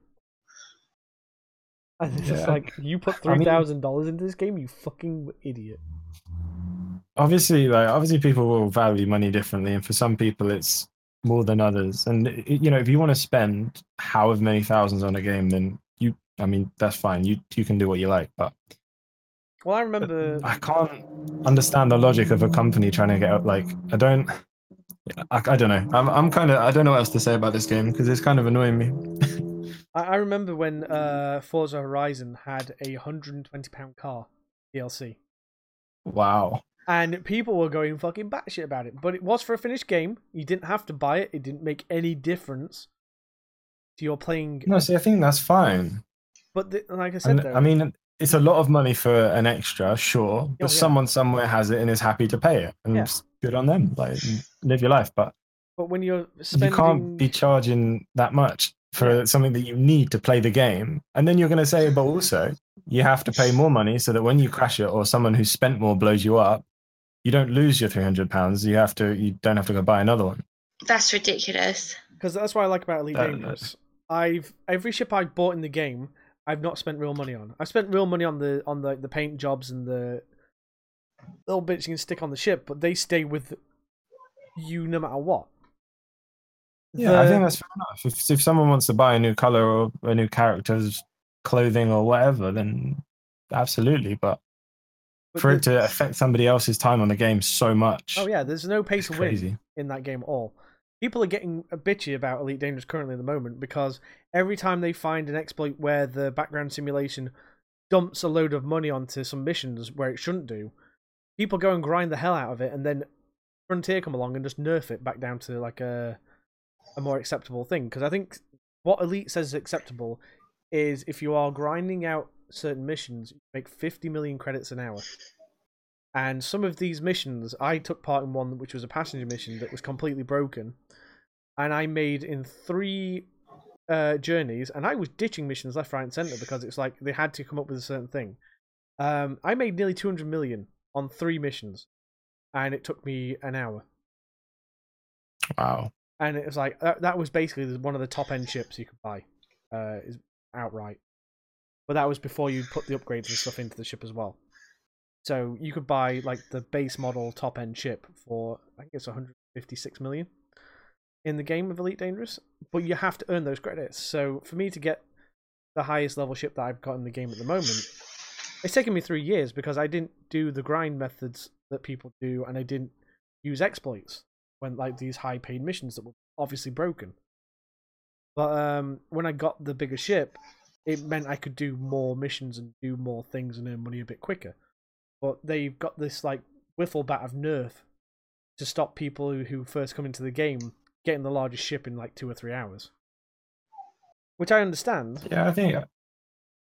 And it's just Yeah. like, "You put I mean, dollars into this game, you fucking idiot." Obviously like obviously people will value money differently and for some people it's more than others and you know if you want to spend however many thousands on a game then you i mean that's fine you you can do what you like but Well, I remember. i can't understand the logic of a company trying to get out like i don't I, I don't know. I'm, I'm kind of. I don't know what else to say about this game because it's kind of annoying me. I, I remember when uh, Forza Horizon had a hundred and twenty pound car DLC. wow. And people were going fucking batshit about it. But it was for a finished game. You didn't have to buy it. It didn't make any difference to your playing. No, see, I think that's fine. But the, like I said, And, though, I mean, it's a lot of money for an extra, sure, oh, but Oh, yeah. someone somewhere has it and is happy to pay it, and Yeah. it's good on them. Like, live your life, but but when you're spending, you can't be charging that much for something that you need to play the game, and then you're going to say, but also you have to pay more money so that when you crash it or someone who spent more blows you up, you don't lose your three hundred pounds. You have to. You don't have to go buy another one. That's ridiculous. because that's what I like about Elite Uh, Dangerous. I've every ship I've bought in the game, I've not spent real money on. i've spent real money on the on the the paint jobs and the little bits you can stick on the ship, but they stay with you no matter what. Yeah, I think that's fair enough. If if someone wants to buy a new color or a new character's clothing or whatever, then absolutely. But but for it to affect somebody else's time on the game so much, Oh yeah, there's no pay it's to win in that game at all. People are getting a bitchy about Elite Dangerous currently at the moment because every time they find an exploit where the background simulation dumps a load of money onto some missions where it shouldn't do, people go and grind the hell out of it, and then Frontier come along and just nerf it back down to like a a more acceptable thing. Because I think what Elite says is acceptable is if you are grinding out certain missions, you make 50 million credits an hour. And some of these missions, I took part in one which was a passenger mission that was completely broken, and I made in three uh, journeys, and I was ditching missions left, right, and center because it's like they had to come up with a certain thing. Um, I made nearly 200 million on three missions, and it took me an hour. Wow. And it was like that, that was basically one of the top end ships you could buy, uh, is outright. But that was before you put the upgrades and stuff into the ship as well. So you could buy like the base model top end ship for I think it's 156 million in the game of Elite Dangerous, but you have to earn those credits. So for me to get the highest level ship that I've got in the game at the moment, it's taken me three years because I didn't do the grind methods that people do, and I didn't use exploits when like these high paid missions that were obviously broken. But um, when I got the bigger ship, it meant I could do more missions and do more things and earn money a bit quicker. But they've got this like wiffle bat of nerf to stop people who, who first come into the game getting the largest ship in like two or three hours. Which I understand. Yeah, I think.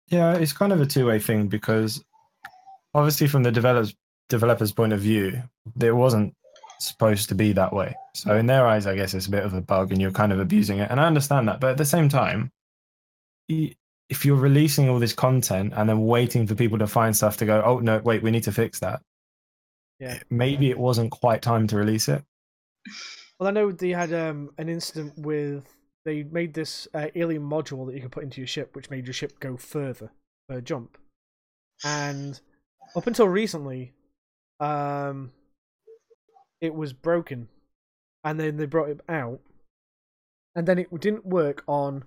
Yeah, it's kind of a two-way thing because obviously, from the developers developers' point of view, it wasn't supposed to be that way. So in their eyes, I guess it's a bit of a bug, and you're kind of abusing it. And I understand that, but at the same time, if you're releasing all this content and then waiting for people to find stuff to go, oh no, wait, we need to fix that. Yeah. Maybe it wasn't quite time to release it. Well, I know they had um, an incident with they made this uh, alien module that you could put into your ship, which made your ship go further per jump. And up until recently, um, it was broken, and then they brought it out, and then it didn't work on.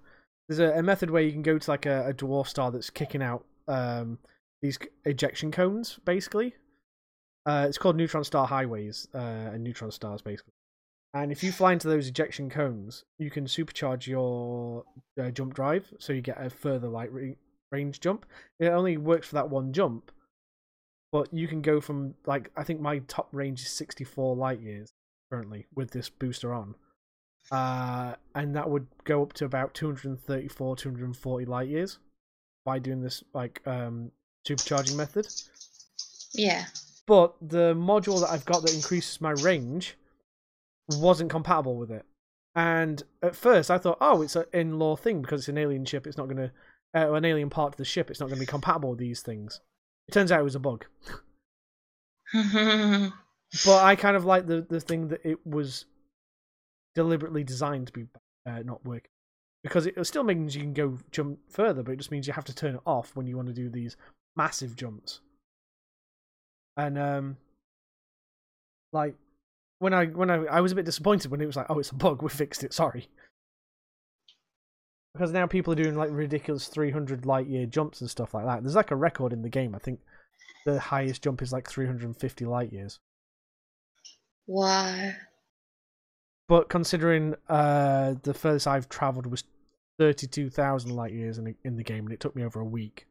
There's a, a method where you can go to like a, a dwarf star that's kicking out um, these ejection cones, basically. Uh, it's called neutron star highways uh, and neutron stars, basically. And if you fly into those ejection cones, you can supercharge your uh, jump drive, so you get a further light ra- range jump. It only works for that one jump, but you can go from like I think my top range is 64 light years currently with this booster on, uh, and that would go up to about 234, 240 light years by doing this like um, supercharging method. Yeah. But the module that I've got that increases my range wasn't compatible with it. And at first, I thought, oh, it's an in law thing because it's an alien ship. It's not going to, uh, an alien part of the ship. It's not going to be compatible with these things. It turns out it was a bug. But I kind of like the the thing that it was deliberately designed to be uh, not working because it still means you can go jump further, but it just means you have to turn it off when you want to do these massive jumps. And um, like when I when I I was a bit disappointed when it was like, oh, it's a bug. We fixed it. Sorry. Because now people are doing like ridiculous 300 light year jumps and stuff like that. There's like a record in the game. I think the highest jump is like 350 light years. wow. But considering uh, the furthest I've travelled was 32,000 light years in, in the game, and it took me over a week,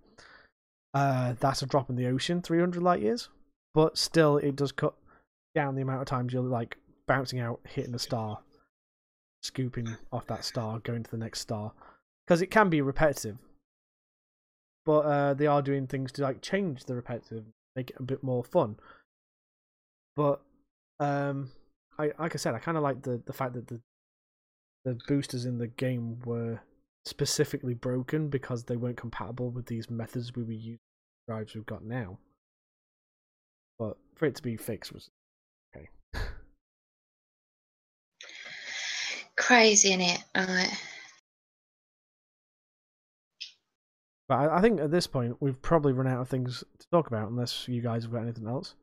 uh, that's a drop in the ocean, 300 light years. But still, it does cut down the amount of times you're like bouncing out, hitting a star, scooping off that star, going to the next star, because it can be repetitive. But uh, they are doing things to like change the repetitive, make it a bit more fun. But um, I like I said, I kind of like the the fact that the the boosters in the game were specifically broken because they weren't compatible with these methods we were using drives we've got now. But for it to be fixed was okay. Crazy in it. But I, I think at this point we've probably run out of things to talk about unless you guys have got anything else.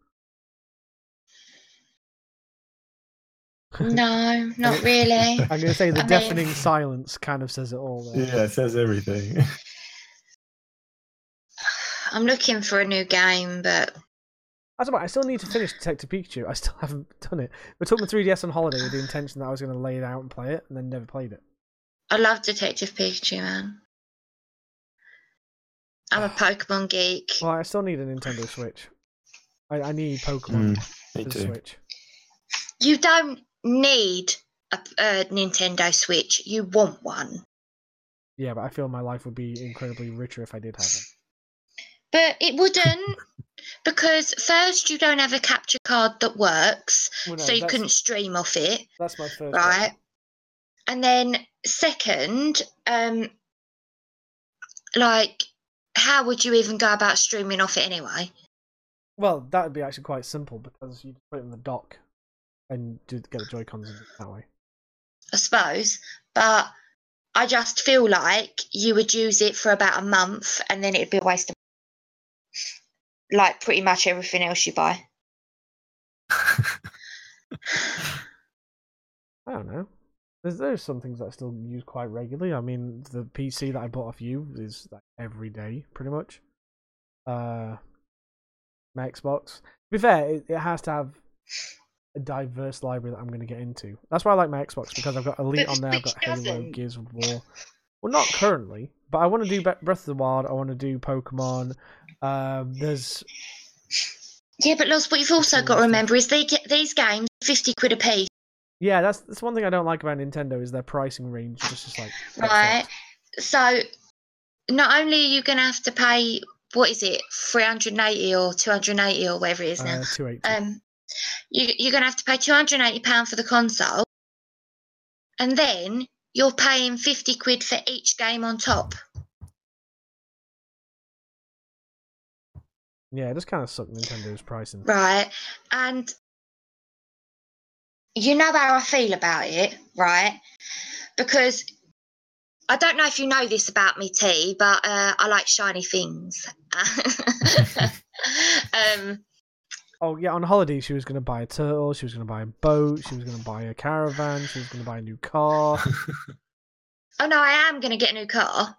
No, not really. I'm going to say the I mean- deafening silence kind of says it all. There. Yeah, it says everything. I'm looking for a new game, but That's about. I still need to finish Detective Pikachu. I still haven't done it. I took my 3DS on holiday with the intention that I was going to lay it out and play it, and then never played it. I love Detective Pikachu, man. I'm a Pokemon geek. Well, I still need a Nintendo Switch. I, I need Pokemon Mm, me for the too. Switch. You don't need a, a Nintendo Switch. You want one. Yeah, but I feel my life would be incredibly richer if I did have one. But it wouldn't, because first you don't have a capture card that works, Well, no, so you couldn't stream off it, That's my first. right? And then second, um, like, how would you even go about streaming off it anyway? Well, that would be actually quite simple because you put it in the dock and do, get the Joy Cons that way. I suppose, but I just feel like you would use it for about a month and then it'd be a waste of like pretty much everything else you buy. I don't know. There's there's some things that I still use quite regularly. I mean, the PC that I bought off you is like every day, pretty much. Uh, my Xbox. To be fair, it, it has to have diverse library that I'm going to get into. That's why I like my Xbox because I've got Elite on there. I've got Halo? Gears of War. Well, not currently, but I want to do Breath of the Wild. I want to do Pokemon. Um, there's Yeah, but Loz, what you've also got to remember is they get these games fifty quid a piece, yeah, that's that's one thing I don't like about Nintendo is their pricing range. It's just like right? So not only are you going to have to pay what is it, three hundred and eighty or two hundred and eighty or whatever it is now. uh, two eighty. um, you, you're going to have to pay two hundred and eighty pound for the console, and then you're paying fifty quid for each game on top. yeah, it just kind of sucked Nintendo's pricing. right? And you know how I feel about it, right? Because I don't know if you know this about me, T, but uh, I like shiny things. um, Oh yeah, on holiday she was going to buy a turtle, she was going to buy a boat, she was going to buy a caravan, she was going to buy a new car. oh no, I am going to get a new car,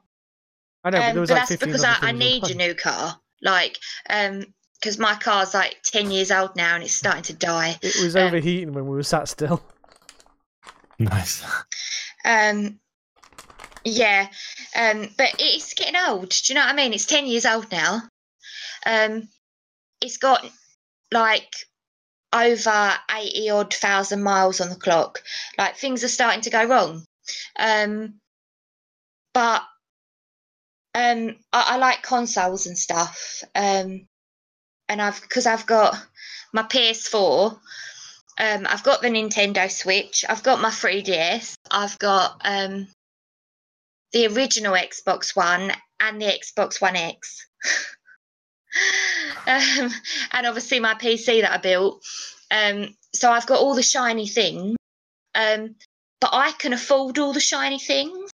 I know, but um, there was but like that's because I, I need a new car. Like, um, because my car's like ten years old now and it's starting to die. It was um, overheating when we were sat still. nice. Um, yeah, um, but it's getting old. Do you know what I mean? It's ten years old now. Um, it's got like over eighty odd thousand miles on the clock. Like things are starting to go wrong. Um, but um, I, I like consoles and stuff. Um, and I've because I've got my PS4. Um, I've got the Nintendo Switch. I've got my 3DS. I've got um, the original Xbox One and the Xbox One X. um, and obviously my PC that I built. Um, so I've got all the shiny things. Um, but I can afford all the shiny things.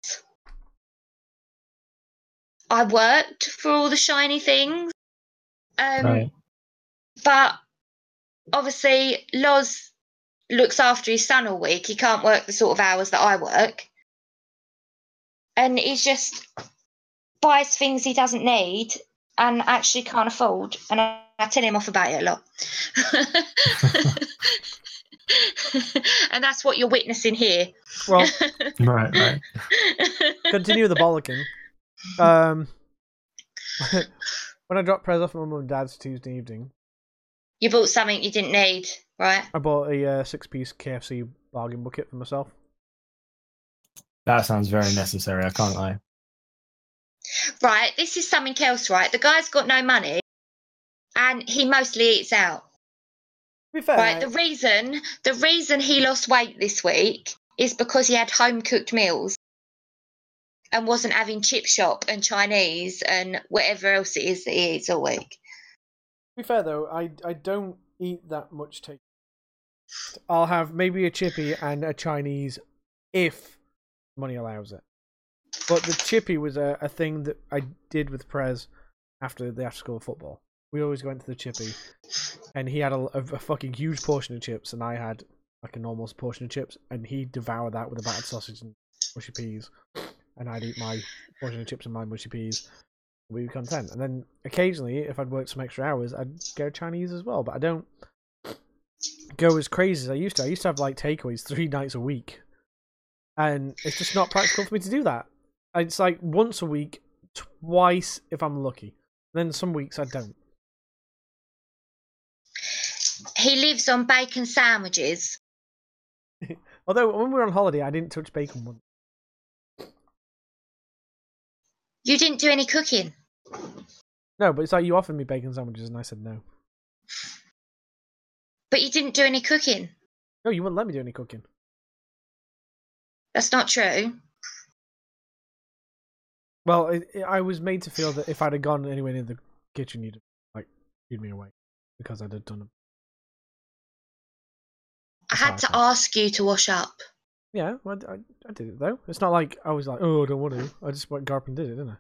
I worked for all the shiny things. Um, Right. but obviously Loz looks after his son all week. He can't work the sort of hours that I work. And he just buys things he doesn't need and actually can't afford. And I, I tell him off about it a lot. and that's what you're witnessing here. Well, Right, right. continue the bollocking. Um, when I dropped Prez off at my mum and dad's Tuesday evening, you bought something you didn't need, right? I bought a uh, six-piece KFC bargain bucket for myself. That sounds very necessary. I can't lie. Right, this is something else, right? The guy's got no money and he mostly eats out. Fair, Right, the reason the reason he lost weight this week is because he had home cooked meals and wasn't having chip shop and Chinese and whatever else it is that he eats all week. To be fair though, I I don't eat that much take. I'll have maybe a chippy and a Chinese if money allows it. But the chippy was a, a thing that I did with Prez after the after school football. We always went to the chippy, and he had a, a, a fucking huge portion of chips, and I had like a normal portion of chips, and he devoured that with a battered sausage and mushy peas, and I'd eat my portion of chips and my mushy peas. We were content, and then occasionally, if I'd worked some extra hours, I'd go Chinese as well. But I don't go as crazy as I used to. I used to have like takeaways three nights a week, and it's just not practical for me to do that. It's like once a week, twice if I'm lucky. Then some weeks I don't. He lives on bacon sandwiches. Although when we were on holiday, I didn't touch bacon once. You didn't do any cooking. No, but it's like you offered me bacon sandwiches, and I said no. But you didn't do any cooking. No, you wouldn't let me do any cooking. That's not true. Well, it, it- I was made to feel that if I'd have gone anywhere near the kitchen, you'd like feed me away because I'd have done it. I had to ask you to wash up. Yeah, well, I, I, I did it though. It's not like I was like, oh, I don't want to. I just went Garp and did it, didn't I?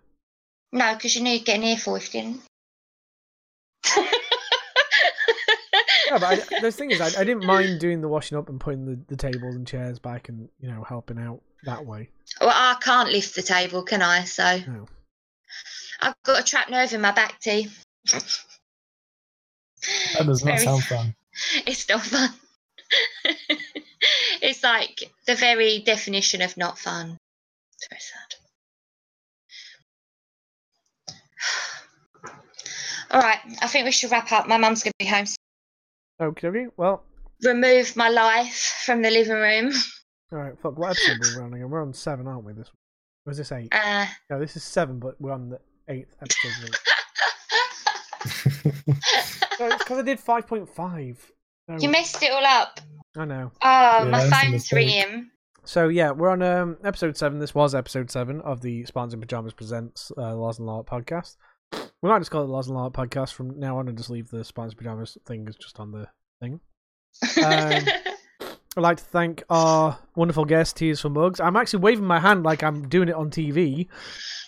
No, because you knew you'd get an earful if you didn't. Yeah, but I, the thing is, I, I didn't mind doing the washing up and putting the, the tables and chairs back and you know helping out that way. Well, I can't lift the table, can I? So No. I've got a trapped nerve in my back, T. That does not Very- sound fun. It's not fun. it's like the very definition of not fun. It's very sad. All right, I think we should wrap up. My mum's going to be home. soon. Okay, okay. Well, Remove my life from the living room. All right. Fuck. What episode are we on again? We're on seven, aren't we? This was this eight? Uh, No, this is seven, but we're on the eighth episode. no, it's because I did five point five. you messed it all up. I know. Oh, Yeah, my phone's ringing. So yeah, we're on um, episode seven. This was episode seven of the Spartans in Pajamas presents uh, Laws and Law podcast. We might just call it Laws and Law podcast from now on, and just leave the Spartans in Pajamas thing as just on the thing. Um, I'd like to thank our wonderful guest, Tears for Mugs. I'm actually waving my hand like I'm doing it on TV.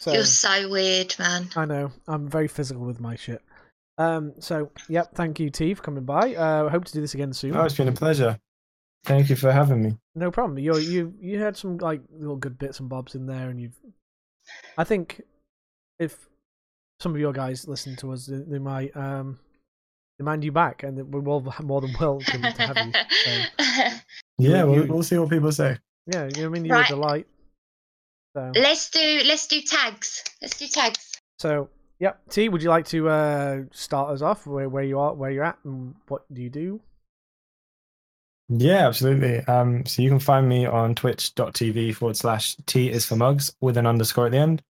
So You're so weird, man. I know I'm very physical with my shit. Um. So yep, thank you, T, for coming by. Uh, I hope to do this again soon. Oh, it's been a pleasure. Thank you for having me. No problem. You you you had some like little good bits and bobs in there, and you've. I think if some of your guys listen to us, they, they might um demand you back, and we're all more than welcome to have you. So, Yeah, You- we'll, we'll see what people say. yeah, you know I mean. You're Right. a delight. So let's do let's do tags. Let's do tags. so yep. T, would you like to uh start us off where where you are, where you're at, and what do you do? Yeah, absolutely. Um, so you can find me on twitch.tv forward slash T is for mugs with an underscore at the end.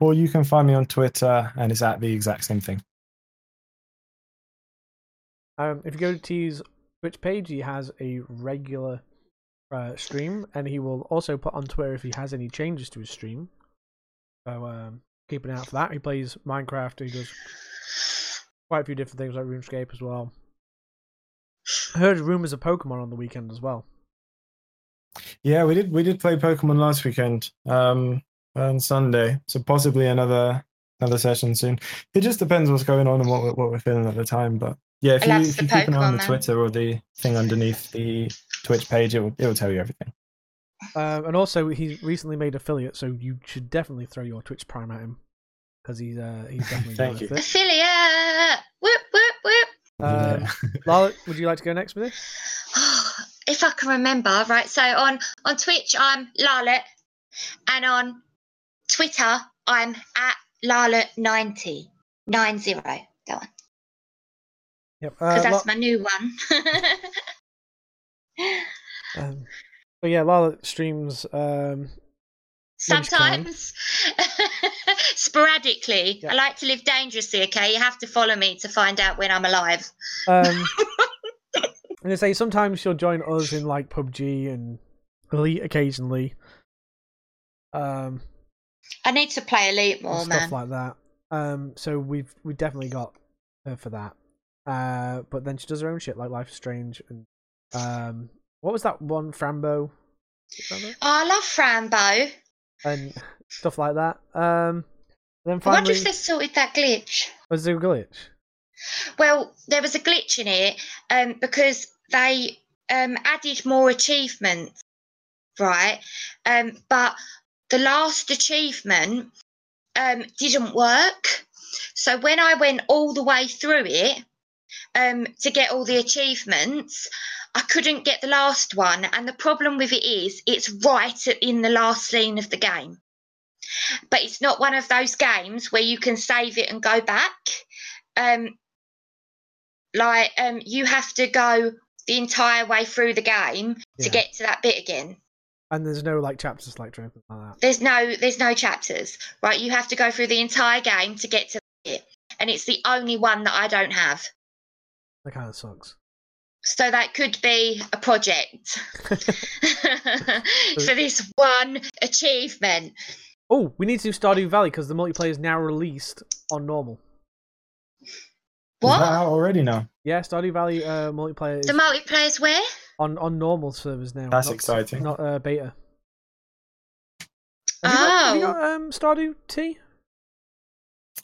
Or you can find me on Twitter and it's at the exact same thing. Um, if you go to T's Twitch page, he has a regular uh, stream, and he will also put on Twitter if he has any changes to his stream. So um, keep an eye out for that. He plays Minecraft. He does quite a few different things like RuneScape as well. I heard rumors of Pokemon on the weekend as well. Yeah, we did we did play Pokemon last weekend, um, on Sunday. So possibly another another session soon. It just depends what's going on and what what we're feeling at the time. But yeah, if I you, if you keep an eye on the man. Twitter or the thing underneath the Twitch page, it will it will tell you everything. Um, and also, he's recently made affiliate, so you should definitely throw your Twitch Prime at him because he's uh, he's definitely Thank worth you. it. Affiliate. Whoop whoop whoop. Um, Yeah. Lala, would you like to go next with it? if I can remember, right? So on on Twitch, I'm Larlot, and on Twitter, I'm at Larlot90. Nine zero. That one. Yep. Because Uh, that's La- my new one. um, so yeah, Lala streams um. Sometimes, sporadically, Yeah. I like to live dangerously. Okay, you have to follow me to find out when I'm alive. Um, and they say sometimes she'll join us in like PUBG and Elite occasionally. Um, I need to play Elite more, stuff man. like that. Um, so we've we definitely got her for that. Uh, but then she does her own shit like Life is Strange and um, what was that one Frambo? Frambo? Oh, I love Frambo. and stuff like that. Um, then I wonder finally, if they sorted that glitch. was there a glitch? Well, there was a glitch in it um, because they um, added more achievements, right? Um, but the last achievement um, didn't work. So when I went all the way through it um, to get all the achievements, I couldn't get the last one. And the problem with it is it's right in the last scene of the game. But it's not one of those games where you can save it and go back. Um, like um you have to go the entire way through the game Yeah. to get to that bit again. And there's no like chapter select or anything like that. There's no there's no chapters, right? You have to go through the entire game to get to it. and it's the only one that I don't have. That kind of sucks. So that could be a project for this one achievement. Oh, we need to do Stardew Valley because the multiplayer is now released on normal. Is What? that out already now? Yeah, Stardew Valley uh, multiplayer is The multiplayer's where? on on normal servers now. That's not- exciting. Not uh, beta. Have you got, have you Oh. got um, Stardew T?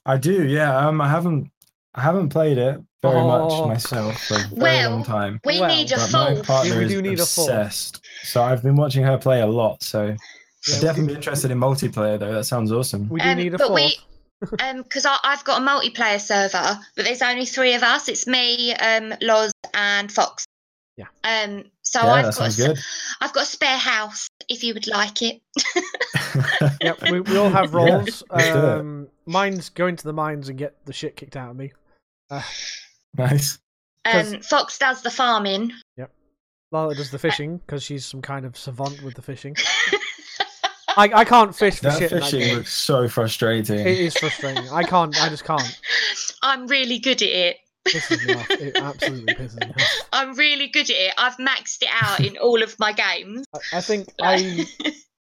I do, yeah. Um, I haven't, I haven't played it very Oh. much myself for a very Well, long time. We Well, need a But my partner We is do need a full. obsessed, so I've been watching her play a lot. So Yeah, I'd definitely do- interested in multiplayer, though. That sounds awesome. We do Um, need a but fourth. we- Um, because I've got a multiplayer server, but there's only three of us. It's me, um, Loz, and Fox. Yeah. Um. So yeah, I've got a, good. I've got a spare house if you would like it. Yep, we, we all have roles. let's do it. um, mine's going to the mines and get the shit kicked out of me. nice. Um, Fox does the farming. Yep. Lala does the fishing because she's some kind of savant with the fishing. I, I can't fish for That shit. in that fishing looks so frustrating. It is frustrating. I can't. I just can't. I'm really good at it. Pisses me off. It absolutely pisses me off. I'm really good at it. I've maxed it out in all of my games. I, I think I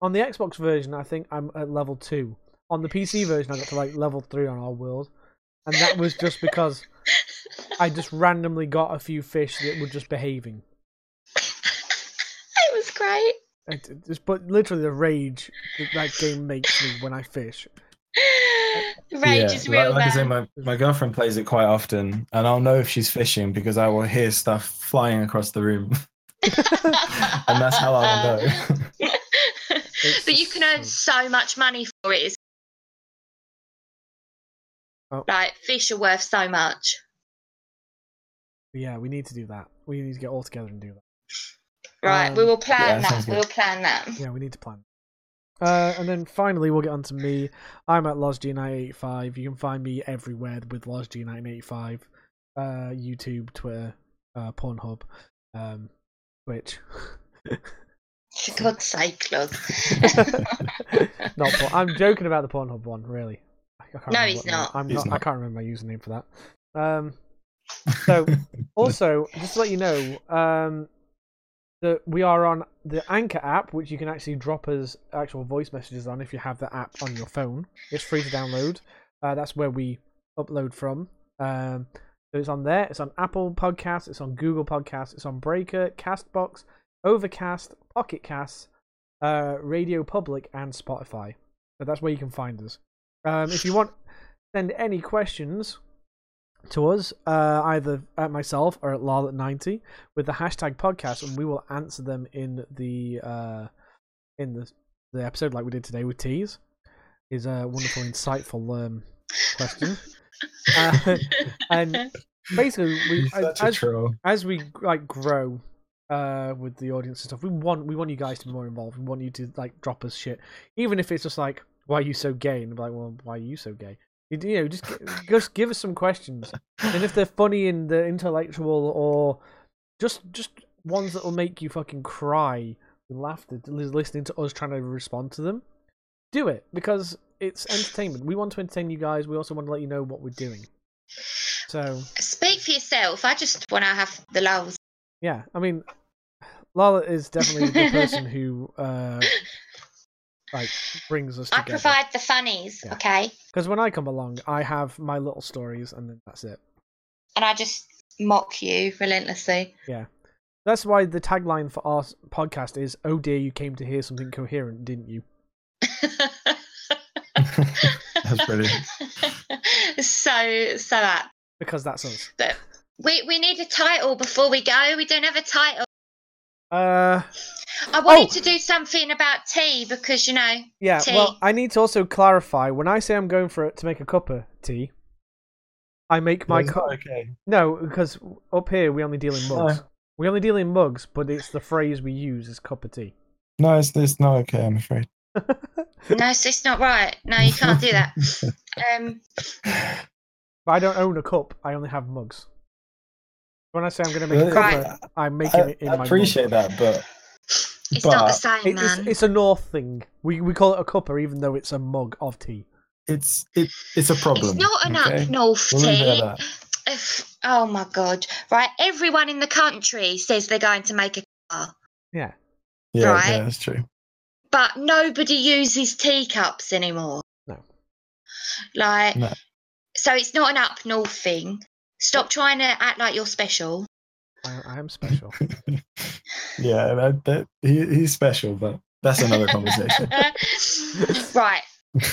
on the Xbox version, I think I'm at level two. On the PC version, I got to like level three on our world, and that was just because I just randomly got a few fish that were just behaving. it was great. It, it just, but literally the rage that that game makes me when I fish. Rage is like, real, like I say, my, my girlfriend plays it quite often, and I'll know if she's fishing because I will hear stuff flying across the room, and that's how I'll know. But you can earn so- so much money for it. It's Oh. Like fish are worth so much. Yeah, we need to do that. We need to get all together and do that. Right, we Um, will plan yeah, that. We'll plan that. Yeah, we need to plan. Uh, and then finally, we'll get on to me. I'm at LozG985. You can find me everywhere with LozG985. Uh, YouTube, Twitter, uh, Pornhub, um, Twitch. For God's sake, Lord. not porn. I'm joking about the Pornhub one, really. I can't No, remember he's not. I'm He's not. I can't remember my username for that. Um, So, also, just to let you know, um, that we are on the Anchor app, which you can actually drop us actual voice messages on if you have the app on your phone. It's free to download. Uh, that's where we upload from. Um, so it's on there. It's on Apple Podcasts. It's on Google Podcasts. It's on Breaker, Castbox, Overcast, Pocket Casts, uh, Radio Public, and Spotify. So that's where you can find us. Um, if you want, send any questions to us, uh, either at myself or at Larlot90 with the hashtag podcast, and we will answer them in the uh, in the the episode like we did today with Tees. Is a wonderful, insightful um, question. Uh, and basically, we He's such a as, as we like grow uh with the audience and stuff we want we want you guys to be more involved we want you to like drop us shit even if it's just like why are you so gay? And be like well why are you so gay? You, you know just just give us some questions. And if they're funny and they're intellectual or just just ones that will make you fucking cry with laughter listening to us trying to respond to them do it because it's entertainment. We want to entertain you guys. We also want to let you know what we're doing. So Speak for yourself. I just want to have the lulls. Yeah, I mean, Lala is definitely the person who uh like brings us I provide the funnies, Yeah. okay? Because when I come along, I have my little stories, and then that's it. And I just mock you relentlessly. Yeah, that's why the tagline for our podcast is "Oh dear, you came to hear something coherent, didn't you?" That's brilliant. so so apt. Because that's us. But we we need a title before we go. We don't have a title. Uh, I wanted Oh. to do something about tea because you know yeah. Tea. Well, I need to also clarify when I say I'm going for it to make a cup of tea. I make my cup. okay. No, because up here we only deal in mugs. No. We only deal in mugs, but it's the phrase we use is cup of tea. No, it's, it's not okay. I'm afraid. no, it's, it's not right. No, you can't do that. Um, But I don't own a cup. I only have mugs. When I say I'm going to make a cup, Right. I'm making I, it in I my appreciate mug. that, but It's not the But- same, It- man. it's a North thing. We we call it a cuppa, even though it's a mug of tea. it's it, it's a problem. It's not an okay? up north We'll leave it at tea. that. If- oh my god! Right, everyone in the country says they're going to make a car, Yeah. Yeah, Right. yeah, that's true. but nobody uses teacups anymore. No. Like, No. so it's not an up north thing. Stop trying to act like you're special. I, I am special. Yeah, that, that, he, he's special, but that's another conversation. right.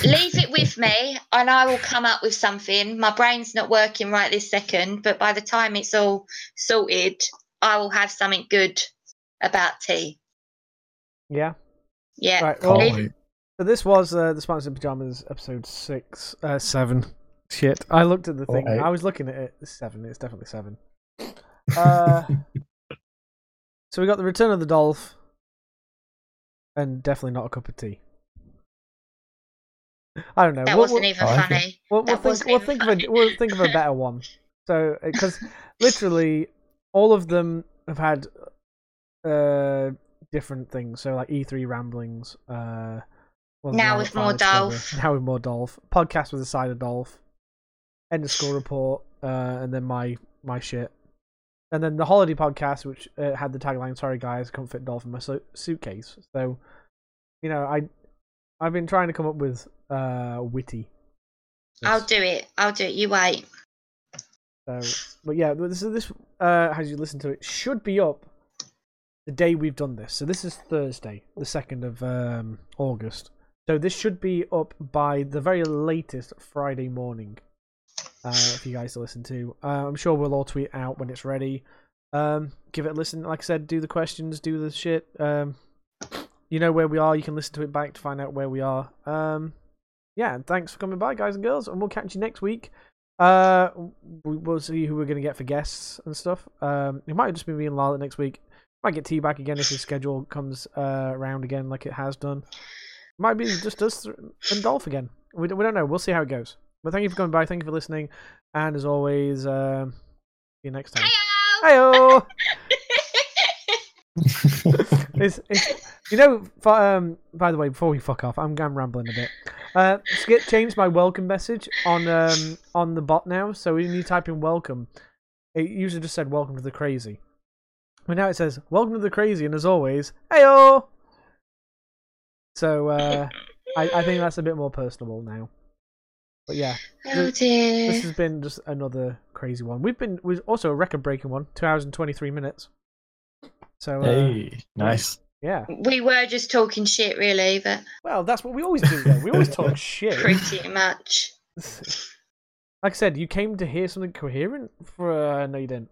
Leave it with me and I will come up with something. My brain's not working right this second, but by the time it's all sorted, I will have something good about tea. Yeah. Yeah. Right. Can't Well, so this was uh, the Spartans in Pajamas episode six, uh, seven. Shit. I looked at the thing. eight. I was looking at it. It's seven. It's definitely seven. Uh, so we got the Return of the Dolph, and definitely not a cup of tea. I don't know. that We'll- wasn't we'll- even Oh, funny. We'll, we'll That think. wasn't We'll even think of a. We'll think of a better one. So, because literally all of them have had uh different things. So, like E3 ramblings. Uh, well, Now with more Final Discovery. Dolph. Now with more Dolph. Podcast with a side of Dolph. End of school report. Uh, and then my my shit. And then the holiday podcast, which uh, had the tagline "Sorry guys, can't fit Dolph in my su- suitcase." So, you know, I I've been trying to come up with uh witty. I'll do it. I'll do it. You wait. So, but yeah, this is this uh, as you listen to it should be up the day we've done this. So this is Thursday, the second of um, August. So this should be up by the very latest Friday morning. Uh, for you guys to listen to, uh, I'm sure we'll all tweet out when it's ready. Um, give it a listen. Like I said, do the questions, do the shit. Um, you know where we are. You can listen to it back to find out where we are. Um, yeah, and thanks for coming by, guys and girls, and we'll catch you next week. Uh, we- we'll see who we're gonna get for guests and stuff. Um, it might just be me and Lala next week. Might get T back again if his schedule comes uh around again like it has done. Might be just us and Dolph again. We don't, we don't know. We'll see how it goes. But thank you for coming by. Thank you for listening. And as always, um, see you next time. Heyo! it's, it's, you know, for, um, by the way, before we fuck off, I'm, I'm rambling a bit. Uh, Skip changed my welcome message on um on the bot now. So when you type in welcome, it usually just said welcome to the crazy. But now it says welcome to the crazy, and as always, heyo. So uh, I, I think that's a bit more personable now. But yeah, oh dear. this has been just another crazy one. We've been we've also a record breaking one, two hours and twenty three minutes. So uh, hey, nice. yeah. We were just talking shit, really, but Well, that's what we always do. Though. We always talk shit. pretty much. like I said, you came to hear something coherent. For uh, no, you didn't.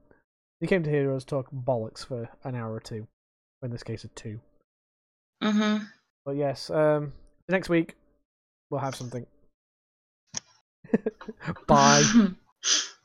You came to hear us talk bollocks for an hour or two. In this case, a two. hmm But yes, um, next week we'll have something. Bye.